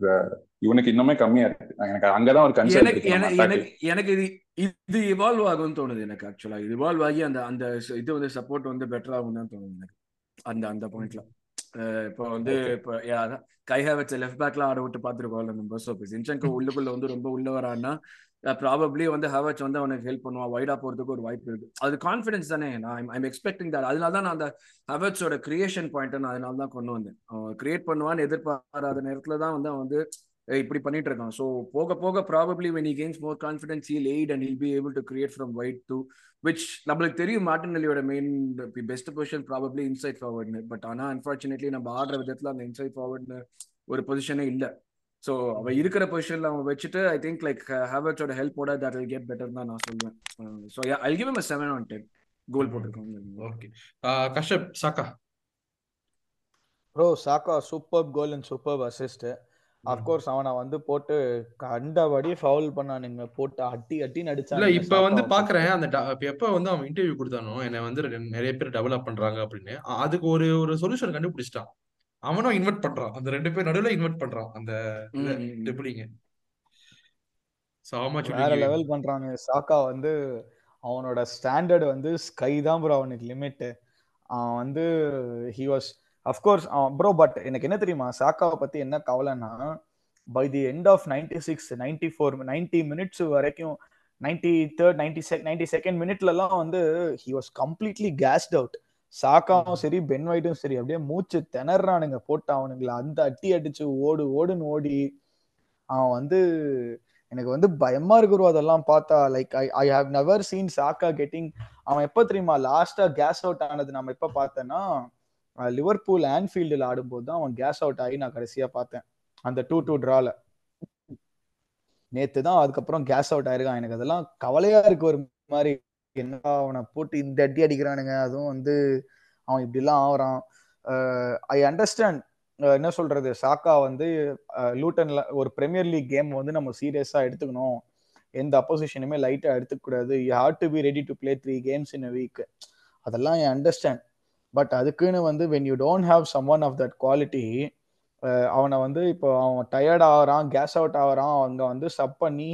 இவனுக்கு இன்னுமே கம்மியா இருக்கு. எனக்கு அங்கதான் ஒரு கன்சர்ன் எனக்கு எனக்கு இது இது இவால்வ் ஆகும்னு தோணுது எனக்கு ஆக்சுவலா இது இவால்வ் ஆகி அந்த அந்த இது வந்து சப்போர்ட் வந்து பெட்டர் ஆகும் தான் தோணுது எனக்கு. அந்த அந்த பாயிண்ட்ல இப்போ வந்து. இப்போ கைஹா வச்ச லெஃப்ட் பேக்ல ஆட விட்டு பார்த்துருக்கோம்ல நம்ம ஸோ இப்போ ஜின்சங்கோ உள்ளுக்குள்ள வந்து ரொம்ப உள்ள வரான்னா ப்ராபப்ளி வந்து ஹவர்ஸ் வந்து அவனுக்கு ஹெல்ப் பண்ணுவான். வைடா போறதுக்கு ஒரு வாய்ப்பு இருக்கு. அது கான்ஃபிடன்ஸ் தானே. நான் ஐம் எக்ஸ்பெக்டிங் தட் அதனால தான் நான் அந்த ஹவர்ஸோட கிரியேஷன் பாயிண்ட் நான் அதனால தான் கொண்டு வந்தேன். அவன் கிரியேட் பண்ணுவான்னு எதிர்பாராத நேரத்துல தான் வந்து அவன் வந்து இப்படி பண்ணிட்டு இருக்கான். ஸோ போக போக probably when he gains more confidence he'll aid and he'll be able to create from wide to which நம்மளுக்கு தெரியும் Martin அலியோட main best position probably inside ஃபார்வர்ட்னு but ஆனா அன்ஃபார்ச்சுனேட்லி நம்ம ஆடுற விதத்துல அந்த இன்சைட் ஃபார்வர்ட்னு ஒரு பொசிஷனே இல்ல. ஸோ அவ இருக்கிற பொசிஷன்ல அவன் வச்சுட்டு ஐ திங்க் லைக் ஹேவர்ட்ஸோட ஹெல்ப்போட தட் வில் கெட் பெட்டர் தான் நான் சொல்லுவேன் so I give a seven on ten goal போட்டிருக்காங்க. Okay Kashyap Saka bro Saka super goal and super assist of course அவனை வந்து போட்டு கண்டபடி ஃபவுல் பண்ணானுங்க. போட்டு அட்டி அட்டி இல்ல நடிச்சானுங்க இப்ப வந்து பாக்குறேன். அந்த எப்ப வந்து அவன் இன்டர்வியூ கொடுத்தானோ என்னை வந்து நிறைய பேர் டெவலப் பண்றாங்க அப்படின்னு அதுக்கு ஒரு ஒரு சொல்யூஷன் கண்டுபிடிச்சிட்டான். அவனும் இன்வெர்ட் பண்றான். அந்த ரெண்டு பேர் நடுவுல இன்வெர்ட் பண்றான். அந்த will வேற? லெவல் பண்றாங்க சாக்கா வந்து அவனோட ஸ்டாண்டர்ட் வந்து ஸ்கை தான் ப்ரோ அவனுக்கு லிமிட் அவன் வந்து he was of course bro but எனக்கு என்ன தெரியுமா? சாக்காவை பத்தி என்ன கவலைன்னா by the end of ninety six ninety four ninety minutes வரைக்கும் ninety third ninety sec ninety second மினிட்லலாம் வந்து he was completely gassed out சாக்காவும் சரி பென் வைட்டும் சரி அப்படியே மூச்சு திணறானுங்க போட்டு அவனுங்களை அந்த அட்டி அடிச்சு ஓடு ஓடுன்னு ஓடி அவன் வந்து எனக்கு வந்து பயமா இருக்கிறோம் அதெல்லாம் பார்த்தா. Like I I have never seen Saka getting அவன் எப்போ தெரியுமா லாஸ்டா கேஸ் அவுட் ஆனது நம்ம எப்போ பார்த்தேன்னா லிவர்பூல் ஆன்ஃபீல்டில் ஆடும்போது தான் அவன் கேஸ் அவுட் ஆகி நான் கடைசியாக பார்த்தேன். அந்த டூ டூ ட்ரால நேத்து தான் அதுக்கப்புறம் கேஸ் அவுட் ஆயிருக்கான். எனக்கு அதெல்லாம் கவலையா இருக்கு ஒரு மாதிரி. என்ன அவனை போட்டு இந்த அடி அடிக்கிறானுங்க. அதுவும் வந்து அவன் இப்படிலாம் ஆகுறான். ஐ அண்டர்ஸ்டாண்ட் என்ன சொல்றது? சாக்கா வந்து லூட்டன்ல ஒரு பிரீமியர் லீக் கேம் வந்து நம்ம சீரியஸா எடுத்துக்கணும். எந்த அப்போசிஷனுமே லைட்டா எடுத்துக்க கூடாது. You have to be ready to play three games in a week அதெல்லாம் ஐ அண்டர்ஸ்டாண்ட் பட் அதுக்குன்னு வந்து when you don't have someone of that quality அவனை வந்து இப்போ அவன் டயர்ட் ஆகிறான் கேஸ் அவுட் ஆகிறான் அவங்க வந்து சப் பண்ணி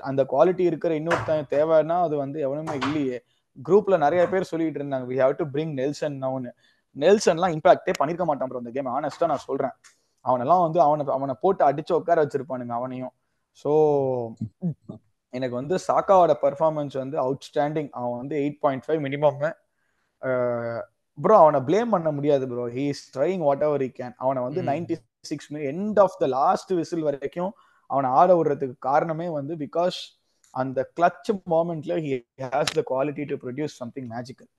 அந்த குவாலிட்டி இருக்கிற இன்னொருத்தன் தேவைன்னா அது வந்து எவனுமே இல்லையே. குரூப்ல நிறைய பேர் சொல்லிட்டு இருந்தாங்க we have to bring Nelson நவுன்னு நெல்சன்லாம் இம்பாக்டே பண்ணிருக்க மாட்டான் ப்ரோ அந்த கேம் ஆனஸ்டா நான் சொல்றேன். அவனெல்லாம் வந்து அவனை அவனை போட்டு அடிச்சு உட்கார வச்சிருப்பானுங்க அவனையும். ஸோ எனக்கு வந்து சாக்காவோட பெர்ஃபார்மன்ஸ் வந்து அவுட்ஸ்டாண்டிங் அவன் வந்து eight point five minimum bro அவனை ப்ளேம் பண்ண முடியாது bro he is trying whatever he can அவனை வந்து. Ninety six end of the last whistle வரைக்கும் அவனை ஆட விடுறதுக்கு காரணமே வந்து பிகாஸ் அந்த clutch மோமெண்ட்ல he has the quality to produce something magical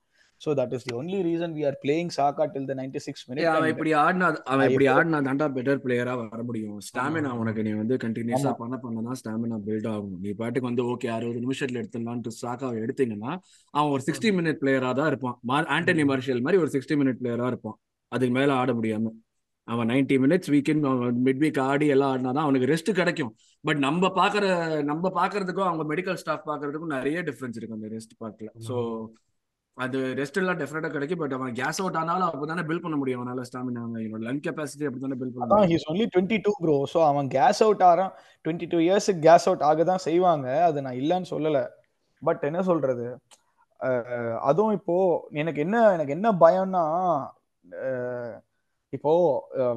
so that is the only reason we are playing Saka till the ninety six ஏய், அவன் மினிட் இப்படி ஆடினா அவன் இப்படி இப்போ- ஆடினா தாண்டா பெட்டர் பிளேயரா வர முடியும். ஸ்டாமினா. உனக்கு நீ வந்து கண்டினியூஸா. பண்ண பண்ண தான் ஸ்டாமினா பில்ட் ஆகும். நீ பாட்டுக்கு வந்து ஓகே அறுபது நிமிஷத்துல எடுத்துடலான்ட்டு சாக்காவை எடுத்தீங்கன்னா அவன் ஒரு சிக்ஸ்டி மினிட் பிளேயரா தான் இருப்பான். ஆண்டனி மார்ஷியல் மாதிரி ஒரு சிக்ஸ்டி மினிட் பிளேயரா இருப்பான். அதுக்கு மேல ஆட முடியாம. அவன் ninety minutes weekend mid week ஆடி எல்லாம் ஆடினா தான் அவனுக்கு ரெஸ்ட் கிடைக்கும். பட் நம்ம பாக்குற நம்ம பாக்குறதுக்கும் அவங்க மெடிக்கல் ஸ்டாஃப் பாக்குறதுக்கும் நிறைய டிஃபரன்ஸ் இருக்கு அந்த ரெஸ்ட் பார்க்கல ஸோ அது ரெஸ்ட் எல்லாம் டெஃபினட்டா கிடைக்கும் பட் அவன் கேஸ் அவுட் ஆனாலும் அப்பதானே பில் பண்ண முடியும் அவனால ஸ்டாமினா என்னோட லங் கெப்பாசிட்டி அப்படி தானே பில் பண்ண he's only twenty two bro so அவன் கேஸ் அவுட் ஆகிறான் டுவெண்ட்டி டூ இயர்ஸுக்கு கேஸ் அவுட் ஆக தான் செய்வாங்க. அது நான் இல்லைன்னு சொல்லலை. பட் என்ன சொல்றது? அதுவும் இப்போ எனக்கு என்ன எனக்கு என்ன பயம்னா இப்போ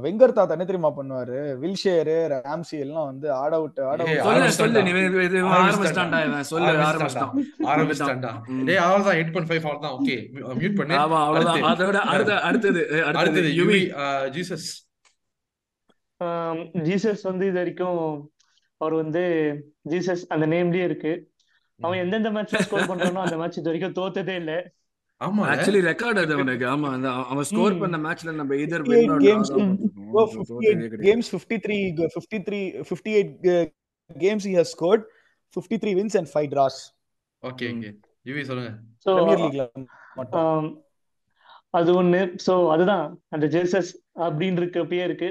வெங்கர் தாத்தா என்ன தெரியுமா பண்ணுவாரு? வில்ஷேரு ராம்சி எல்லாம் வந்து ஆட விட்டு ஆட ஜீசஸ் ஜீசஸ் வந்து இது வரைக்கும் அவர் வந்து ஜீசஸ் அந்த நேம்லயே இருக்கு. அவன் எந்தெந்த மேட்ச்ல ஸ்கோர் பண்றானோ அந்த மேட்ச் இது வரைக்கும் தோத்ததே இல்ல. ஆமா ஆக்சுவலி ரெக்கார்ட் அது அவனுக்கு. ஆமா அவன் ஸ்கோர். பண்ண மேட்ச்ல நம்ம எதிர் 58 games Bro, தோத்ததே 58 கிடையாது. games 53 go- 53 58 uh, games he has scored 53 wins and 5 draws. Okay okay Yuvi சொல்லுங்க. ஸோ பிரீமியர் லீக்ல மட்டும். ஆம், அது ஒண்ணு. சோ அதுதான். அந்த ஜேசஸ் அப்படின்னு இருக்கப்பயே இருக்கு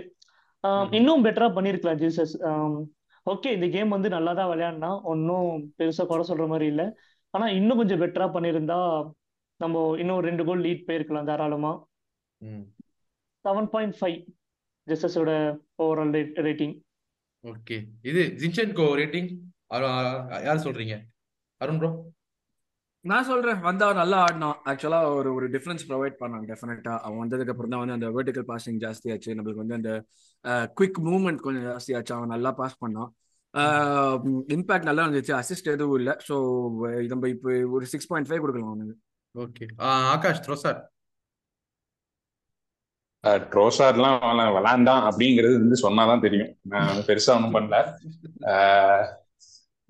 ம். இன்னும் பெட்டரா பண்ணிருக்கலாம் ஜேசஸ் ஓகே இந்த கேம் வந்து நல்லா தான் விளையாடினா ஒன்றும் பெருசா குறை சொல்ற மாதிரி இல்லை. ஆனா இன்னும் கொஞ்சம் பெட்டரா பண்ணியிருந்தா நம்ம இன்னும் ரெண்டு கோல் லீட் போயிருக்கலாம் தாராளமா. ம். செவன் பாயிண்ட் ஃபைவ் ஜெசஸோட ஓவரால் ரேட்டிங் ஓகே. இது ஜின்சென்கோ ரேட்டிங் யார் சொல்றீங்க? அருண் ப்ரோ நான் சொல்றேன். வந்தா நல்லா ஆடினான் ஆக்சுவலா ஒரு ஒரு டிஃபரன்ஸ் ப்ரொவைட் பண்ணான் டெஃபினட்டா அவன் வந்ததுக்கு அப்புறம் தான் வந்து அந்த வெர்டிகல் பாசிங் ஜாஸ்தி ஆச்சு. நம்மளுக்கு வந்து அந்த குவிக் மூவ்மெண்ட் கொஞ்சம் ஜாஸ்தி ஆச்சு. அவன் நல்லா பாஸ் பண்ணான். இம்பாக்ட் நல்லா இருந்துச்சு. அசிஸ்ட் எதுவும் இல்லை. ஸோ நம்ம இப்போ ஒரு சிக்ஸ் பாயிண்ட் ஃபைவ் கொடுக்கலாம் அவனுக்கு. ஓகே. ஆகாஷ் த்ரோசார். ட்ரோசார்லாம் விளாண்டான் அப்படிங்கிறது வந்து சொன்னாதான் தெரியும். நான் பெருசா ஒன்றும் பண்ணல.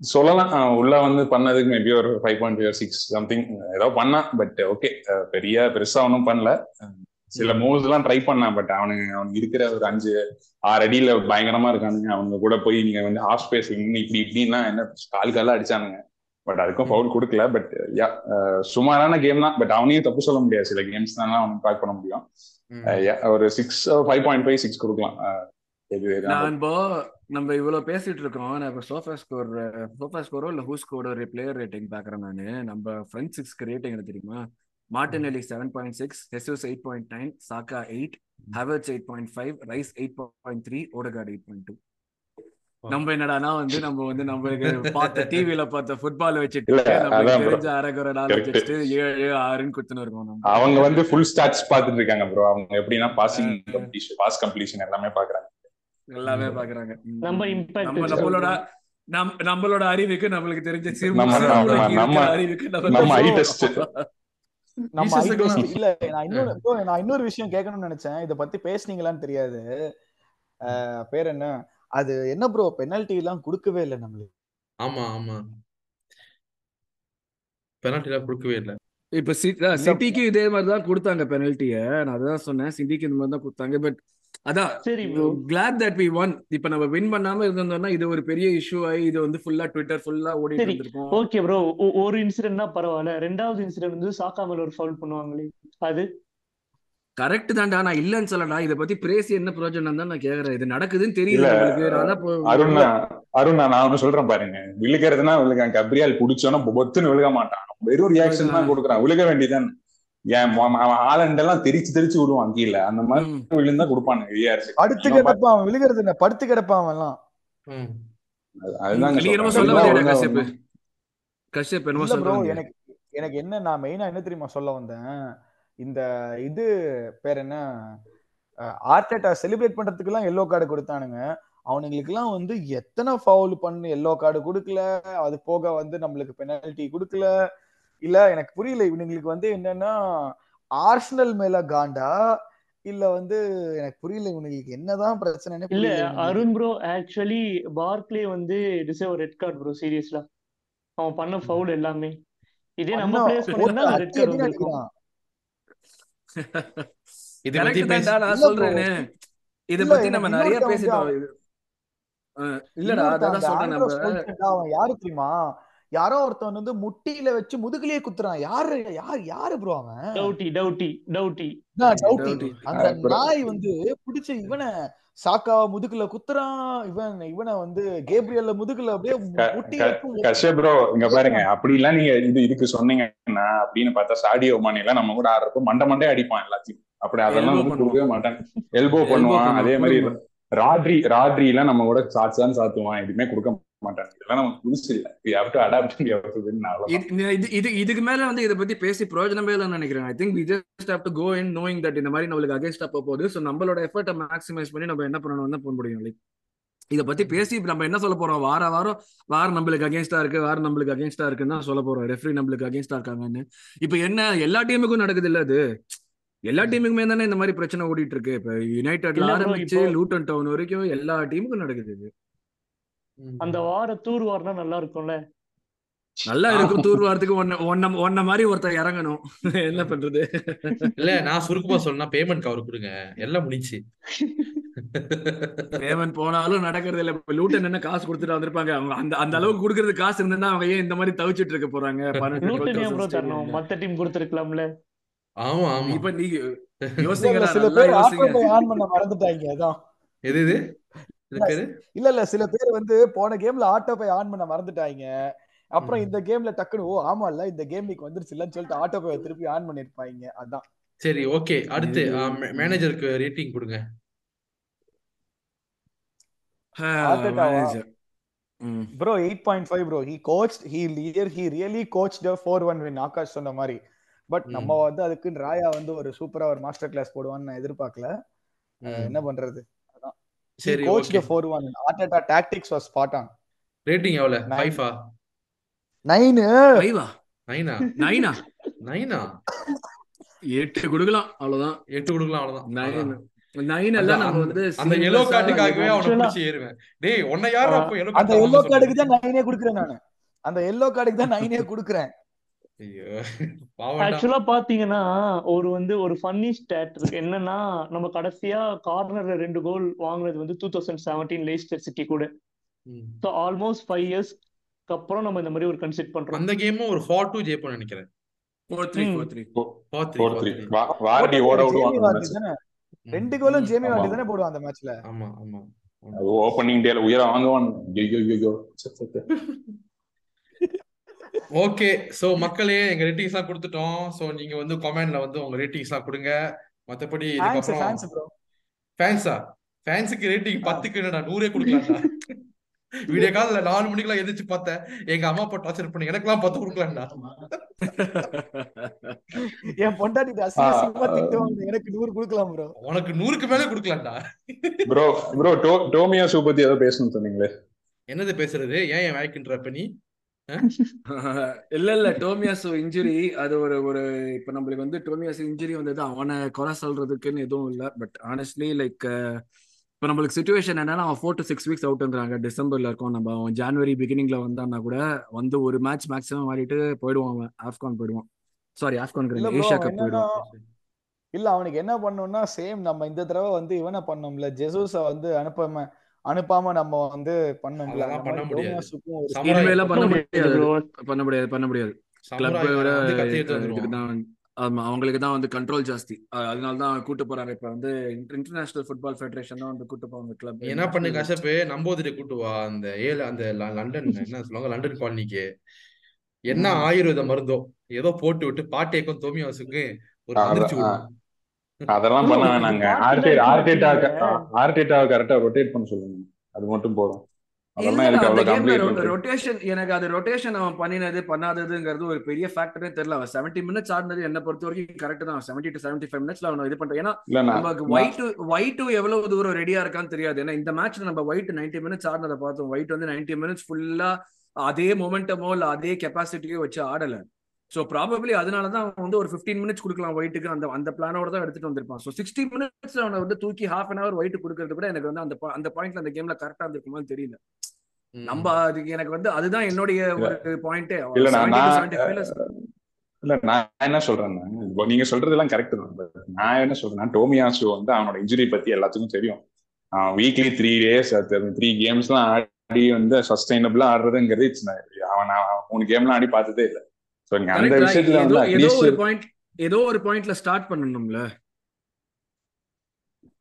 சொல்லலாம். உள்ள வந்து பண்ணதுக்கு மேபி ஒரு five point five six something ஏதோ பண்ணான் பட் ஓகே பெரிய பெருசா ஒன்றும் பண்ணல. சில மூவ்ஸ் எல்லாம் ட்ரை பண்ணான் பட் அவனுங்க அவனுக்கு இருக்கிற ஒரு அஞ்சு ஆறு அடியில பயங்கரமா இருக்கானுங்க. அவங்க கூட போய் நீங்க வந்து ஹாஃப் ஸ்பேஸ் இப்படி இப்படின்னா என்ன கால் கால அடிச்சானுங்க. பட் அதுக்கும் ஃபவுல் கொடுக்கல. பட் யா சுமாரான கேம் தான். பட் அவனையும் தப்பு சொல்ல முடியாது. சில கேம்ஸ் தான் அவனுக்கு பேக் பண்ண முடியும். Uh, yeah, ஒரு six five point five six கொடுக்கலாம். Uh, நான் இப்போ நம்ம இவ்வளவு பேசிட்டு இருக்கோம். நான் இப்போ சோஃபா ஸ்கோர் சோஃபா ஸ்கோரோ இல்ல ஹூ ஸ்கோரோ ஒரு பிளேயர் ரேட்டிங் பாக்குறேன் நானு. நம்ம ஃப்ரண்ட் சிக்ஸ்க்கு ரேட்டிங் எனக்கு தெரியுமா? Martinelli seven point six Jesus eight point nine Saka eight Havertz eight point five Rice eight point three Odegaard eight point two நம்ம என்னடானா வந்து நம்ம வந்து நம்மளுக்கு பார்த்த டிவில பார்த்த ஃபுட்பால் வச்சுட்டு bro. தெரிஞ்ச அரகுற நாள். வச்சுட்டு ஏழு ஆறுன்னு குத்துன்னு இருக்கோம் நம்ம. அவங்க வந்து ஃபுல் ஸ்டாட்ஸ் பார்த்துட்டு இருக்காங்க ப்ரோ அவங்க எப்படின்னா பாசிங் கம்ப்ளீஷன் பாஸ் கம்ப்ளீஷன் எல்லாமே பாக்குறாங்க எல்லாமே பாக்குறாங்க. நம்ம impact நம்ம நம்மளோட நம் நம்மளோட அறிவுக்கு நம்மளுக்கு தெரிஞ்ச நம்ம- நம்ம- நம்ம- அறிவுக்கு நம்ம நம்ம. நம்ம ஐ டெஸ்ட் க்கு- இல்ல நான் இன்னொரு நான் இன்னொரு விஷயம் கேட்கணும்னு நினைச்சேன். இத பத்தி பேசுனீங்களான்னு தெரியாது. பேர் என்ன? அது என்ன ப்ரோ பெனல்டி எல்லாம் கொடுக்கவே இல்லை நம்மளுக்கு. ஆமா ஆமா. பெனால்டி எல்லாம் கொடுக்கவே இல்லை. இப்ப சிட்டிக்கு இதே மாதிரி தான் கொடுத்தாங்க பெனல்ட்டிய நான் அதான் சொன்னேன். சிட்டிக்கு இந்த மாதிரி தான் கொடுத்தாங்க. பட் அதான் சரி bro glad that we won இப்ப நம்ம வின் பண்ணாம இருந்தோம்னா இது ஒரு பெரிய இஷ்யூ ஆகி இது வந்து ஃபுல்லா ட்விட்டர் ஃபுல்லா ஓடிட்டு சரி. இருந்திருக்கும். ஓகே ப்ரோ ஒரு இன்சிடென்ட்னா பரவாயில்ல. ரெண்டாவது இன்சிடென்ட் வந்து சாக்கா மேல ஒரு ஃபவுல் பண்ணுவாங்களே. அது? கரெக்ட் தான்டா நான் இல்லன்னு சொல்லடா இத பத்தி பேசி என்ன பிரயோஜனம் தான் நான் கேக்குறேன். இது நடக்குதுன்னு தெரியல இல்ல, உங்களுக்கு. நான் தான் இப்போ- அருண் அருண் நான் ஒண்ணு சொல்றேன் பாருங்க. விழுகிறதுனா விழுகான் கப்ரியால் புடிச்சோன்னா பொத்துன்னு விழுக மாட்டான். வெறும் ரியாக்ஷன் தான் கொடுக்குறான். விழுக வேண்டியதான் ஏன் அவன் அவன் ஆலண்ட் எல்லாம் தெரிச்சு தெரிச்சு விடுவான் கீழே. அந்த மாதிரி. விழுந்தா ஏஆர்சி படுத்து கிடப்பான் அவன். விழுகிறது என்ன? படுத்து கிடப்பான் அவன் எல்லாம். அதுதான் எனக்கு என்ன நான் மெயினா என்ன தெரியுமா சொல்ல வந்தேன்? இந்த இது பேர் என்ன? ஆர்டேட்டா செலிப்ரேட் பண்றதுக்கு எல்லாம் எல்லோ கார்டு கொடுத்தானுங்க. அவனுங்களுக்கு எல்லாம் வந்து எத்தனை ஃபவுல் பண்ணு எல்லோ கார்டு கொடுக்கல அது போக வந்து நம்மளுக்கு பெனல்டி கொடுக்கல. இல்ல எனக்கு புரியல இவனுங்களுக்கு வந்து என்னன்னா ஆர்சனல் மேல காண்டா? இல்ல வந்து எனக்கு புரியல இவனுங்களுக்கு என்னதான் பிரச்சனைன்னு இல்ல. அருண் ப்ரோ ஆக்சுவலி பார்க்லே வந்து deserve red card bro seriously அவன் பண்ண ஃபவுல் எல்லாமே. இதே நம்ம பிளேயர்ஸ் போட்டு ரெட் கார்டு. இதை நான். சொல்றேனே. இத பத்தி நம்ம நிறைய பேசிட்டோம் இல்லடா அதான் சொல்றேன் நம்ம. யாரு தெரியுமா? யாரோ ஒருத்தன் வந்து முட்டியில வச்சு முதுகுலயே குத்துறான். யாரு? யார்? யாரு ப்ரோ அவன்? டவுட்டி டவுட்டி டவுட்டி. டவுட்டி. அந்த. நாய் வந்து பிடிச்ச இவனை சாக்காவ முதுகுல குத்துறான். இவன் இவனை வந்து கேப்ரியல்ல முதுகுல அப்படியே முட்டி க- வச்சு கஷ்யப் ப்ரோ இங்க பாருங்க. அப்படி எல்லாம் நீங்க இது இதுக்கு சொன்னீங்கன்னா அப்படின்னு பார்த்தா சாடியோ மானி எல்லாம் நம்ம கூட ஆடுறப்போ மண்டை மண்டே அடிப்பான் எல்லாத்தையும். அப்படி அதெல்லாம் வந்து. கொடுக்கவே மாட்டாங்க எல்போ பண்ணுவான். அதே மாதிரி. ராட்ரி ராட்ரி எல்லாம் நம்ம கூட சாட்சி தான் சாத்துவான். எதுவுமே கொடுக்க இதெல்லாம் நமக்கு புதுசு இல்ல இது இது- இதுக்கு மேல வந்து இத பத்தி பேசி பிரயோஜனமே இல்லைன்னு நினைக்கிறேன். I think we just have to go in knowing that இந்த மாதிரி நம்மளுக்கு அகைன்ஸ்டா போக போகுது. ஸோ நம்மளோட எஃபர்ட்டை மேக்ஸிமைஸ் பண்ணி நம்ம என்ன பண்ணணும் தான் போக முடியும் லைக் இத பத்தி பேசி நம்ம என்ன சொல்ல போறோம்? வார வாரம் வாரம் நம்மளுக்கு அகேன்ஸ்டா இருக்கு வாரம் நம்மளுக்கு அகேன்ஸ்டா இருக்குன்னு தான் சொல்ல போறோம். ரெஃப்ரி நம்மளுக்கு அகேன்ஸ்டா இருக்காங்கன்னு. இப்போ என்ன எல்லா டீமுக்கும் நடக்குது இல்ல அது? எல்லா டீமுக்குமே தானே இந்த மாதிரி பிரச்சனை ஓடிட்டு இருக்கு. இப்ப யுனைடெட்ல ஆரம்பிச்சு லூட்டன் டவுன் வரைக்கும் எல்லா டீமுக்கும் நடக்குது இது. அந்த வார தூர் வாரினா நல்லா இருக்கும்ல? நல்லா இருக்கும் தூர் வாரத்துக்கு ஒன்ன ஒன்ன ஒன்ன மாதிரி ஒருத்தர் இறங்கணும். என்ன பண்றது? இல்ல நான் சுருக்கமா சொல்லணும் பேமெண்ட் கவர் கொடுங்க. எல்லாம் முடிச்சு பேமெண்ட் போனாலும் நடக்கிறது இல்ல. இப்ப லூட்டன் என்ன காசு கொடுத்துட்டு வந்திருப்பாங்க. அவங்க அந்த அந்த அளவுக்கு கொடுக்கறது காசு இருந்தா அவங்க ஏன் இந்த மாதிரி தவிச்சிட்டு இருக்க போறாங்க? பன்னெண்டு லூட்டன் ஏன் ப்ரோ 12,000 தரணும்? stadium ல. மத்த டீம் கொடுத்துருக்கலாம்ல. ஆமா ஆமா. இப்ப நீங்க இல்ல, சில பேர் ஆன் பண்ண மறந்துட்டாங்க அதான். எது இது இல்ல இல்ல சில பேர் வந்து போன கேம்ல ஆட்டோ பை ஆன் பண்ண மறந்துட்டாங்க. அப்புறம். இந்த கேம்ல டக்குனு ஓ ஆமா இல்ல இந்த கேம் வீக் வந்துருச்சு இல்லன்னு சொல்லிட்டு ஆட்டோ பை திருப்பி ஆன் பண்ணிருப்பாங்க. அதான். சரி ஓகே அடுத்து மேனேஜருக்கு ரேட்டிங் கொடுங்க. Bro eight point five bro he coach he Lear he really coach four one win Akash சொன்ன மாதிரி. பட். நம்ம வந்து அதுக்கு ராயா வந்து ஒரு சூப்பரா ஒரு மாஸ்டர் கிளாஸ் போடுவான்னு நான் எதிர்பார்க்கல. என்ன பண்றது? சரி coach okay four one Arteta tactics was spot on rating எவ்வளவு? Nine. ஃபைவா நைனு ஐவா நைனா நைனா நைனா எட்டு கொடுக்கலாம் அவ்வளவுதான். எட்டு கொடுக்கலாம் அவ்வளவுதான். நைன் அதான். நைன் எல்லாம் அந்த- நம்ம வந்து அந்த எல்லோ கார்டுக்காகவே அவனை பிடிச்சி ஏறுவேன். டேய் உன்னை யாரா அப்போ எல்லோ அந்த எல்லோ கார்டுக்கு தான் நைனே குடுக்குறேன் நானு. அந்த எல்லோ கார்டுக்கு தான் நைனே குடுக்குறேன். ஐயோ பாவம்டா ஆக்சுவலா பாத்தீங்கன்னா ஒரு வந்து ஒரு ஃபன்னி ஸ்டாட் இருக்கு. என்னன்னா நம்ம கடைசியா கார்னர்ல ரெண்டு கோல் வாங்குனது வந்து two thousand seventeen Leicester City கூட. ஸோ ஆல்மோஸ்ட் ஃபைவ் இயர்ஸ்க்கு அப்புறம் நம்ம இந்த மாதிரி ஒரு கன்சிட் பண்றோம். அந்த கேமும் ஒரு ஃபார் டூ ஜெயிப்போம்னு நினைக்கிறேன். ரெண்டு கோலும் ஜேமி. வார்டி தானே போடுவான் அந்த மேட்ச்ல ஆமா ஆமா. ஓப்பனிங் டேல உயர வாங்குவான். ஐயோ ஐயோ ஓகே சோ மக்களே எங்க ரேட்டிங்ஸ் எல்லாம் கொடுத்துட்டோம். சோ நீங்க வந்து கமெண்ட்ல வந்து உங்க ரேட்டிங்ஸ் எல்லாம் கொடுங்க. மத்தபடி ஃபேன்ஸ் இதுக்கப்புறம் ஃபேன்ஸுக்கு ரேட்டிங் பத்துக்கு என்னடா நூறே கொடுக்கலாம்டா. வீடியோ கால்ல நாலு மணிக்கெல்லாம் எந்திரிச்சு பார்த்தேன். எங்க அம்மா அப்பா டார்ச்சர் பண்ணி எனக்கெல்லாம் பத்து கொடுக்கலாம்டா. என் பொண்டாட்டி அசிங்க அசிங்கமா திட்டுவாங்க. எனக்கு நூறு கொடுக்கலாம் ப்ரோ உனக்கு நூறுக்கு மேலே கொடுக்கலாம்டா. ப்ரோ ப்ரோ டோமியா சூ பத்தி ஏதோ பேசணும்னு சொன்னீங்களே. என்னது பேசுறது? ஏன் என் வாய்க்குன்ற இப்ப நீ? இல்ல இல்ல டோமியாஸ் இன்ஜுரி அது ஒரு ஒரு இப்ப நம்மளுக்கு வந்து டோமியாஸ் இன்ஜுரி வந்தது அவனை குறை சொல்றதுக்குன்னு எதுவும் இல்ல. பட் ஆனஸ்ட்லி லைக் இப்ப நம்மளுக்கு சுச்சுவேஷன் என்னன்னா அவன் ஃபோர் டு சிக்ஸ் வீக்ஸ் அவுட்ன்றாங்க டிசம்பர்ல இருக்கோம் நம்ம. அவன் ஜான்வரி பிகினிங்ல வந்தான்னா கூட வந்து ஒரு மேட்ச் மேக்ஸிமம் ஆடிட்டு போயிடுவான் அவன். ஆப்கான் போயிடுவான். சாரி ஆப்கான் ஏஷியா கப் போயிடுவான். இல்ல அவனுக்கு என்ன பண்ணோம்னா சேம் நம்ம இந்த தடவை வந்து இவனை பண்ணோம்ல. ஜெசூஸ வந்து அனுப்பாம அனுப்பாம நம்ம வந்து பண்ண முடியாது. பண்ண முடியாது. பண்ண முடியாது. பண்ண முடியாது ஆமா அவங்களுக்கு தான் வந்து கண்ட்ரோல் ஜாஸ்தி. அதனால தான் கூட்டு போறாரு இப்ப வந்து இன்டர்நேஷனல் ஃபுட்பால் ஃபெடரேஷன் தான் வந்து கூட்டு போவாங்க கிளப் என்ன பண்ணு கசப்பு? நம்போதிரி கூட்டு வா. அந்த ஏழு அந்த லண்டன் என்ன சொல்லுவாங்க? லண்டன் காலனிக்கு. என்ன ஆயுர்வேத மருந்தோ? ஏதோ போட்டு விட்டு பாட்டேக்கும் தோமியாசுக்கு ஒரு அதிர்ச்சி அதெல்லாம் பண்ண வேணாங்க ஆர்டே ஆர்டேட்டா ஆர்டேட்டா கரெக்டா ரொட்டேட் பண்ண சொல்லுங்க. அது மட்டும் போதும். ரொட்டேஷன் எனக்கு அது ரொட்டேஷன் அவன் பண்ணினது பண்ணாததுங்கிறது ஒரு பெரிய ஃபேக்டரே தெரியல. அவன் செவன்டி மினிட்ஸ் ஆடினது என்ன பொறுத்த வரைக்கும் கரெக்ட் தான். செவன்டி டு செவன்டி ஃபைவ் மினிட்ஸ்ல அவன் இது பண்றான். ஏன்னா நமக்கு ஒயிட் ஒயிட் எவ்வளவு தூரம் ரெடியா இருக்கான்னு தெரியாது. ஏன்னா இந்த மேட்ச்ல நம்ம ஒயிட் நைன்டி மினிட்ஸ் ஆடினதை பார்த்தோம். ஒயிட் வந்து நைன்டி மினிட்ஸ் ஃபுல்லா அதே மொமெண்டமோ இல்ல அதே கெப்பாசிட்டியோ வச்சு ஆடல. சோ ப்ராபப்ளி அதனால தான் வந்து ஒரு 15 மினிட்ஸ் கொடுக்கலாம் ஒயிட்டுக்கு அந்த அந்த பிளானோட தான் எடுத்துட்டு வந்திருப்பான். ஸோ சிக்ஸ்டி மினிட்ஸ்ல அவனை வந்து தூக்கி ஹாஃப் அன் அவர் ஒயிட் கொடுக்கறது கூட எனக்கு வந்து அந்த அந்த பாயிண்ட்ல அந்த கேம்ல கரெக்டா இருந்திருக்குமான்னு தெரியல. நம்ம அதுக்கு எனக்கு வந்து அதுதான் என்னுடைய ஒரு பாயிண்டே இல்ல, நான் என்ன சொல்றேன்னா நீங்க சொல்றதெல்லாம் கரெக்ட் தான். நான் என்ன சொல்றேன்னா டோமியாசு வந்து அவனோட இன்ஜுரி பத்தி எல்லாத்துக்கும் தெரியும். வீக்லி த்ரீ டேஸ் த்ரீ கேம்ஸ்லாம் ஆடி வந்து சஸ்டைனபிளா ஆடுறதுங்கிறது மூணு கேம்லாம் ஆடி பார்த்ததே இல்லை. ஸோ அந்த விஷயத்துல ஏதோ வந்து ஏதோ ஒரு பாயிண்ட் ஏதோ ஒரு பாயிண்ட்ல ஸ்டார்ட் பண்ணணும்ல.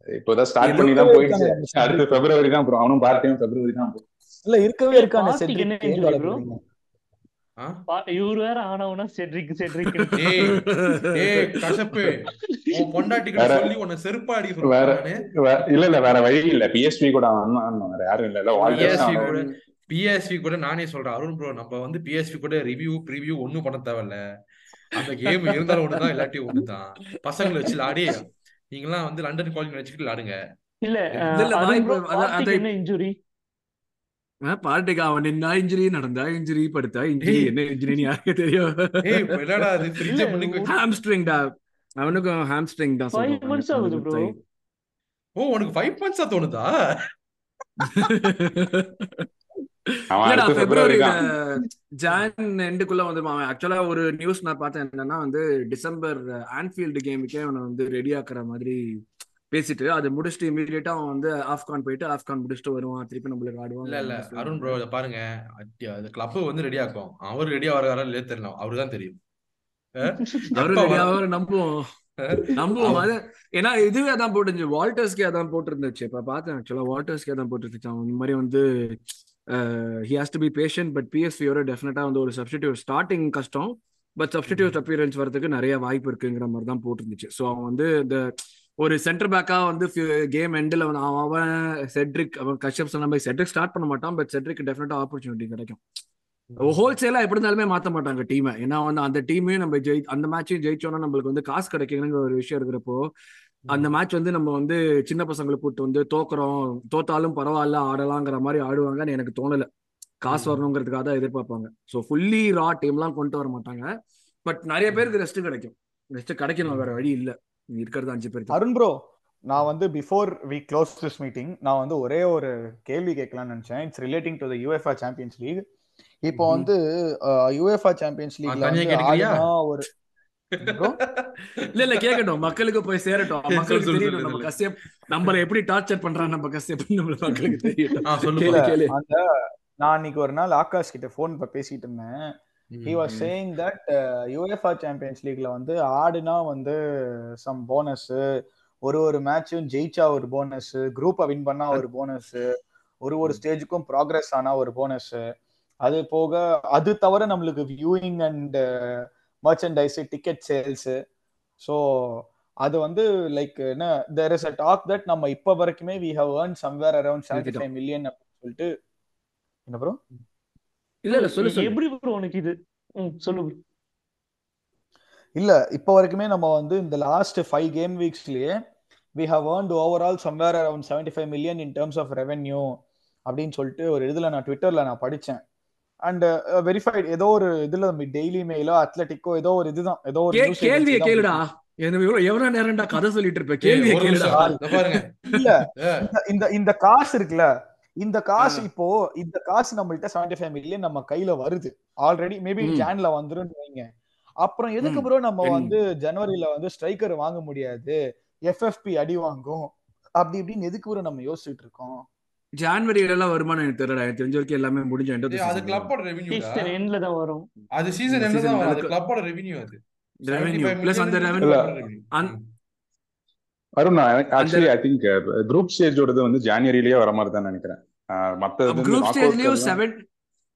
இப்போதான் ஸ்டார்ட் பண்ணி தான் போயிடுச்சு. அடுத்து பிப்ரவரி தான் ப்ரோ அவனும் பார்ட்டியும் பிப்ரவரி தான் bro. இல்ல இருக்கவே இருக்கானே செட்ரிக் இவரு வேற ஆனவனா செட்ரிக் செட்ரிக் ஏய் ஏய் கசப்பு. உன் பொண்டாட்டிக்கிட்ட வேற- சொல்லி உன்னை செருப்பா அடிக்க வேற- சொல்றானே. இல்ல இல்ல வேற வழி இல்ல. பிஎஸ்பி கூட அவன் வேற யாரும் இல்ல. இல்ல வால்டர்ஸ் பிஎஸ்வி கூட நானே சொல்றேன் அருண் ப்ரோ நம்ம வந்து பிஎஸ்வி கூட ரிவ்யூ ப்ரிவ்யூ ஒண்ணும் பண்ண தேவையில்ல. அந்த கேம் இருந்தாலும் ஒண்ணுதான் இல்லாட்டி ஒண்ணுதான். பசங்களை வச்சு விளாடி நீங்களாம் வந்து லண்டன் காலேஜ் வச்சுக்கிட்டு விளாடுங்க இல்ல என்ன இன்ஜுரி பார்ட்டிக்கு அவன் நின்னா இன்ஜுரி நடந்தா இன்ஜுரி படுத்தா இன்ஜுரி. என்ன இன்ஜுரின்னு யாருக்கு தெரியும். ஹாம்ஸ்ட்ரிங்டா அவனுக்கும் ஹாம்ஸ்ட்ரிங் தான் ஓ உனக்கு ஃபைவ் மந்த்ஸா தோணுதா? பிப்ரவரி ஜான் எண்டுக்குள்ள வந்துருவான் அவன். ஆக்சுவலா ஒரு நியூஸ் நான் பார்த்தேன் என்னன்னா வந்து டிசம்பர் ஆன்ஃபீல்டு கேமுக்கே அவனை வந்து ரெடி ஆக்குற மாதிரி பேசிட்டு அதை முடிச்சுட்டு இமீடியட்டா அவன் வந்து ஆப்கான் போயிட்டு ஆப்கான் முடிச்சுட்டு வருவான். திருப்பி நம்மளுக்கு ஆடுவான். இல்ல இல்ல. அருண் ப்ரோ இதை பாருங்க. கிளப் வந்து ரெடி ஆக்கும். அவர் ரெடி ஆகிறாரா இல்லையே தெரியல. அவரு தான் தெரியும். எப்ப ரெடி? ஆவாரு நம்புவோம். நம்புவோம். அது ஏன்னா இதுவே அதான் போட்டுருந்துச்சு. வால்டர்ஸ்க்கே அதான் போட்டிருந்துச்சு. இப்ப பார்த்தேன் ஆக்சுவலா வால்டர்ஸ்க்கே அதான் போட்டுருந்துச்சு. அவன் இந்த மாதிரி வந்து he has to be patient but பிஎஸ்வியோட டெஃபினட்டா வந்து ஒரு சப்ஸ்டிடியூட் ஸ்டார்டிங் கஷ்டம் பட் சப்ஸ்டிடியூட் அப்பியரன்ஸ் வரதுக்கு நிறைய வாய்ப்பு இருக்குங்கிற மாதிரி தான் போட்டிருந்துச்சு. ஸோ அவன் வந்து இந்த ஒரு சென்டர் பேக்கா வந்து கேம் எண்டில் அவன் அவன் செட்ரிக் அவன் கஷ்யப் சொன்ன மாதிரி செட்ரிக் ஸ்டார்ட் பண்ண மாட்டான் பட் செட்ரிக் டெஃபினட்டா ஆப்பர்ச்சுனிட்டி கிடைக்கும். ஹோல்சேலா எப்படி இருந்தாலுமே மாத்த மாட்டாங்க டீமை ஏன்னா வந்து அந்த டீமையும் நம்ம ஜெயி அந்த மேட்சையும் ஜெயிச்சோம்னா நம்மளுக்கு வந்து காசு கிடைக்குங்கிற ஒரு விஷயம் இருக்கிறப்போ அந்த மேட்ச் வந்து நம்ம வந்து சின்ன பசங்களை கூட்டு வந்து தோக்குறோம். தோத்தாலும் பரவாயில்ல ஆடலாங்கிற மாதிரி ஆடுவாங்கன்னு எனக்கு தோணல. காசு. வரணுங்கிறதுக்காக தான் எதிர்பார்ப்பாங்க. ஸோ ஃபுல்லி ரா டீம்லாம் கொண்டு வர மாட்டாங்க. பட் நிறைய பேருக்கு ரெஸ்ட் கிடைக்கும். ரெஸ்ட் கிடைக்கணும் வேற வழி இல்ல. இருக்கிறது அஞ்சு பேர். அருண் ப்ரோ நான் வந்து before we close this meeting நான் வந்து ஒரே ஒரு கேள்வி கேட்கலாம்னு நினைச்சேன். It's relating to the UEFA Champions League இப்போ. வந்து யூஎஃப்ஆ சாம்பியன்ஸ் லீக்ல ஒரு? இல்ல இல்ல கேட்கட்டும் மக்களுக்கு போய் சேரட்டும். மக்களுக்கு தெரியணும் நம்ம. கஷ்யப் நம்மள எப்படி டார்ச்சர் பண்றான் நம்ம நம்ம மக்களுக்கு அந்த நான் அன்னைக்கு ஒரு நாள் ஆகாஷ் கிட்ட ஃபோன் பேசிட்டு இருந்தேன். He was. Saying that UEFA champions லீக்ல வந்து ஆடுனா வந்து சம் போனஸ் ஒரு ஒரு மேட்சும் ஜெயிச்சா ஒரு போனஸ் குரூப்பை வின் பண்ணா ஒரு போனஸ் ஒரு ஒரு ஸ்டேஜுக்கும் ப்ராக்ரஸ் ஆனா ஒரு போனஸ் அது போக அது தவிர நம்மளுக்கு viewing and merchandise ticket sales so அது வந்து லைக் என்ன there is a talk that நம்ம இப்போ வரைக்குமே we have earn somewhere around seventy five million அப்படின்னு சொல்லிட்டு என்ன ப்ரோ இல்ல இல்ல சொல்லு சொல்லு. எப்படி ப்ரோ உனக்கு இது? ம் சொல்லு. இல்ல இப்போ வரைக்குமே நம்ம வந்து இந்த last five game வீக்ஸ்லயே we have earned overall somewhere around seventy five million in terms of revenue அப்படின்னு சொல்லிட்டு ஒரு இதுல நான் ட்விட்டர்ல நான் படிச்சேன். அண்ட் வெரிஃபைட் ஏதோ ஒரு இதுல டெய்லி மெயிலோ அத்லட்டிக்கோ ஏதோ ஒரு இதுதான். ஏதோ ஒரு கேள்வியை கேளுடா. எவ்வளவு நேரம்டா கதை சொல்லிட்டு இருப்ப? கேள்வியை கேளுடா. இல்ல இந்த- இந்த காசு இருக்குல்ல இந்த காசு. இப்போ இந்த காசு நம்மள்ட்ட செவன்டி ஃபைவ் மில்லியன் நம்ம கையில வருது. Already maybe. ஜான்ல வந்துரும் வைங்க. அப்புறம் எதுக்கு. ப்ரோ நம்ம. வந்து ஜனவரியில வந்து ஸ்ட்ரைக்கர் வாங்க முடியாது. எஃப்எஃப்பி அடி வாங்கும். அப்படி இப்படின்னு எதுக்கு ப்ரோ நம்ம யோசிச்சுட்டு இருக்கோம்? ஜான்வரியில எல்லாம் வருமானம் எனக்கு தெரியல எனக்கு தெரிஞ்ச வரைக்கும் எல்லாமே முடிஞ்ச அது season கிளப்போட ரெவென்யூடா சீசன் எண்ட்ல தான் வரும். அது சீசன் season தான் வரும். அது கிளப்போட ரெவென்யூ அது. ரெவென்யூ 75 பிளஸ் அந்த revenue. Arun actually I think group ஸ்டேஜோடது வந்து ஜான்வரியிலேயே வர மாதிரி தான் நினைக்கிறேன். வந்து குரூப் ஸ்டேஜ்லயும் செவன்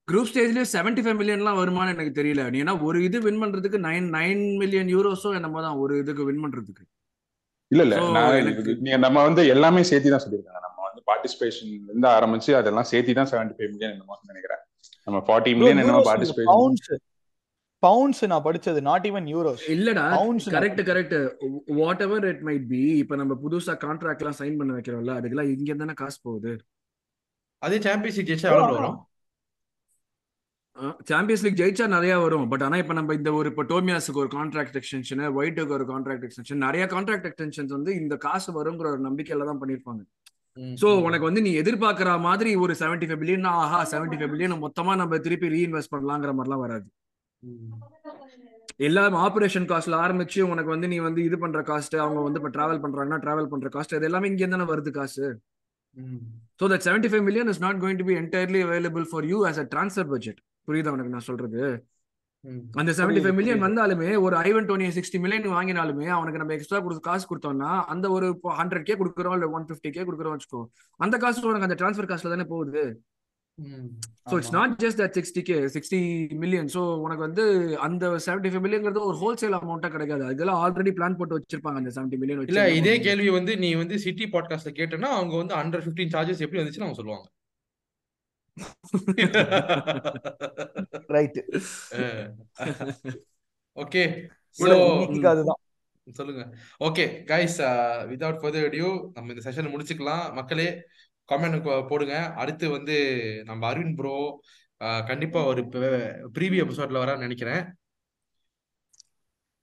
குரூப் ஸ்டேஜ்லயும் செவன்டி ஃபைவ் மில்லியன்லாம் வருமானம் எனக்கு தெரியல. நீ ஏன்னா ஒரு இது வின் பண்றதுக்கு நைன் நைன் மில்லியன் யூரோஸோ என்னமோ தான் ஒரு இதுக்கு வின் பண்றதுக்கு. இல்ல இல்ல. நம்ம வந்து எல்லாமே சேர்த்தி தான் சொல்லியிருக்காங்க. நம்ம வந்து பார்ட்டிசிபேஷன் இருந்து ஆரம்பிச்சு அதெல்லாம் சேர்த்தி தான் செவன்டி ஃபைவ் மில்லியன் என்னமோ நினைக்கிறேன். நம்ம ஃபார்ட்டி மில்லியன் என்னமோ பார்ட்டிசிபேஷன் பவுண்ட்ஸ் பவுண்ட்ஸ் நான் படிச்சது நாட் ஈவன் யூரோஸ் இல்லடா Pounds நான் correct correct whatever it might be இப்ப நம்ம புதுசா கான்ட்ராக்ட் எல்லாம் சைன் பண்ண வைக்கிறோம்ல அதுக்கெல்லாம் இங்க தானே காசு போகுது? அதே சாம்பியன்ஸ் லீக் ஜெயிச்சா எவ்வளவு வரும்? சாம்பியன்ஸ் லீக் ஜெயிச்சா நிறைய வரும். பட் ஆனா இப்ப நம்ம இந்த ஒரு இப்போ டோமியாஸுக்கு ஒரு கான்ட்ராக்ட் எக்ஸ்டென்ஷன் ஒயிட்டுக்கு ஒரு கான்ட்ராக்ட் எக்ஸ்டென்ஷன் நிறைய கான்ட்ராக்ட் எக்ஸ்டென்ஷன்ஸ் வந்து இந்த காசு வருங்கிற ஒரு நம்பிக்கையில தான் பண்ணிருப்பாங்க சோ. உனக்கு வந்து நீ எதிர்பார்க்கிற மாதிரி ஒரு செவன்டி ஃபைவ் பில்லியன் ஆஹா செவன்டி ஃபைவ் பில்லியன் மொத்தமா நம்ம திருப்பி ரீஇன்வெஸ்ட் பண்ணலாங்கிற மாதிரிலாம் வராது. எல்லாம் ஆபரேஷன் காஸ்ட்ல ஆரம்பிச்சு உனக்கு வந்து நீ வந்து இது பண்ற காஸ்ட் அவங்க வந்து இப்ப டிராவல் பண்றாங்கன்னா டிராவல் பண்ற காஸ்ட் இது எல்லாமே இங்க தானே வருது காசு. So that seventy five million is not going to be entirely available for you as a transfer budget புரியுதா உனக்கு நான் சொல்றது. அந்த செவன்டி ஃபைவ் மில்லியன். வந்தாலுமே ஒரு ஐவன் டுவெண்ட்டி சிக்ஸ்டி மில்லியன் வாங்கினாலுமே அவனுக்கு நம்ம எக்ஸ்ட்ரா கொடுத்து காசு கொடுத்தோம்னா அந்த ஒரு ஹண்ட்ரட் கே கொடுக்குறோம் இல்ல ஒன் ஃபிஃப்டி கே கொடுக்குறோம் வச்சுக்கோ அந்த காசு உனக்கு அந்த ட்ரான்ஸ்ஃபர் காஸ்ட்ல தானே போகுது. So it's not just that sixty K sixty million so உனக்கு வந்து அந்த செவன்டி ஃபைவ் மில்லியன்ங்கிறது ஒரு ஹோல்சேல் அமௌண்ட்டாக கிடைக்காது. அதெல்லாம் ஆல்ரெடி பிளான் போட்டு வச்சிருப்பாங்க அந்த செவன்டி மில்லியன் இல்ல இதே கேள்வி வந்து நீ வந்து சிட்டி பாட்காஸ்ட்ல கேட்டனா அவங்க வந்து அண்டர் 15 சார்ஜஸ் எப்படி வந்துச்சுன்னு அவங்க சொல்லுவாங்க. ரைட் ஓகே இன்னைக்கு அதுதான். சொல்லுங்க. Okay guys without further due நம்ம இந்த செஷனை முடிச்சுக்கலாம். மக்களே கமெண்ட் போடுங்க. அடுத்து வந்து நம்ம அரவிந்த் ப்ரோ கண்டிப்பா ஒரு ப்ரீவியூ எபிசோட்ல வர நினைக்கிறேன்.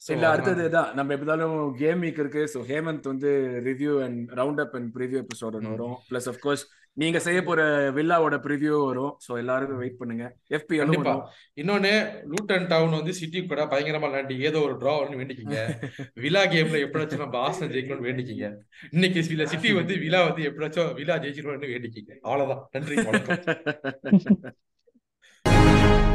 இல்ல அடுத்தது தான் நம்ம எப்படினாலும் கேம் வீக் இருக்கு. ஸோ ஹேமந்த் வந்து review and round up and preview episode. வரும். பிளஸ் கோர்ஸ் நீங்க செய்ய போற வில்லாவோட ப்ரிவியூ வரும். ஸோ எல்லாருக்கும் வெயிட் பண்ணுங்க. எஃபிஎல் கண்டிப்பா. இன்னொன்னு லூட்டன் டவுன் வந்து சிட்டி கூட பயங்கரமா விளையாண்டு ஏதோ ஒரு டிரா ஒன்று வேண்டிக்கிங்க. விலா கேம்ல எப்படியாச்சும் நம்ம ஆசனம் ஜெயிக்கணும்னு வேண்டிக்கிங்க. இன்னைக்கு சில சிட்டி வந்து விலா வந்து எப்படியாச்சும் விலா ஜெயிச்சிருவோம்னு வேண்டிக்கிங்க. அவ்வளவுதான். நன்றி வணக்கம்.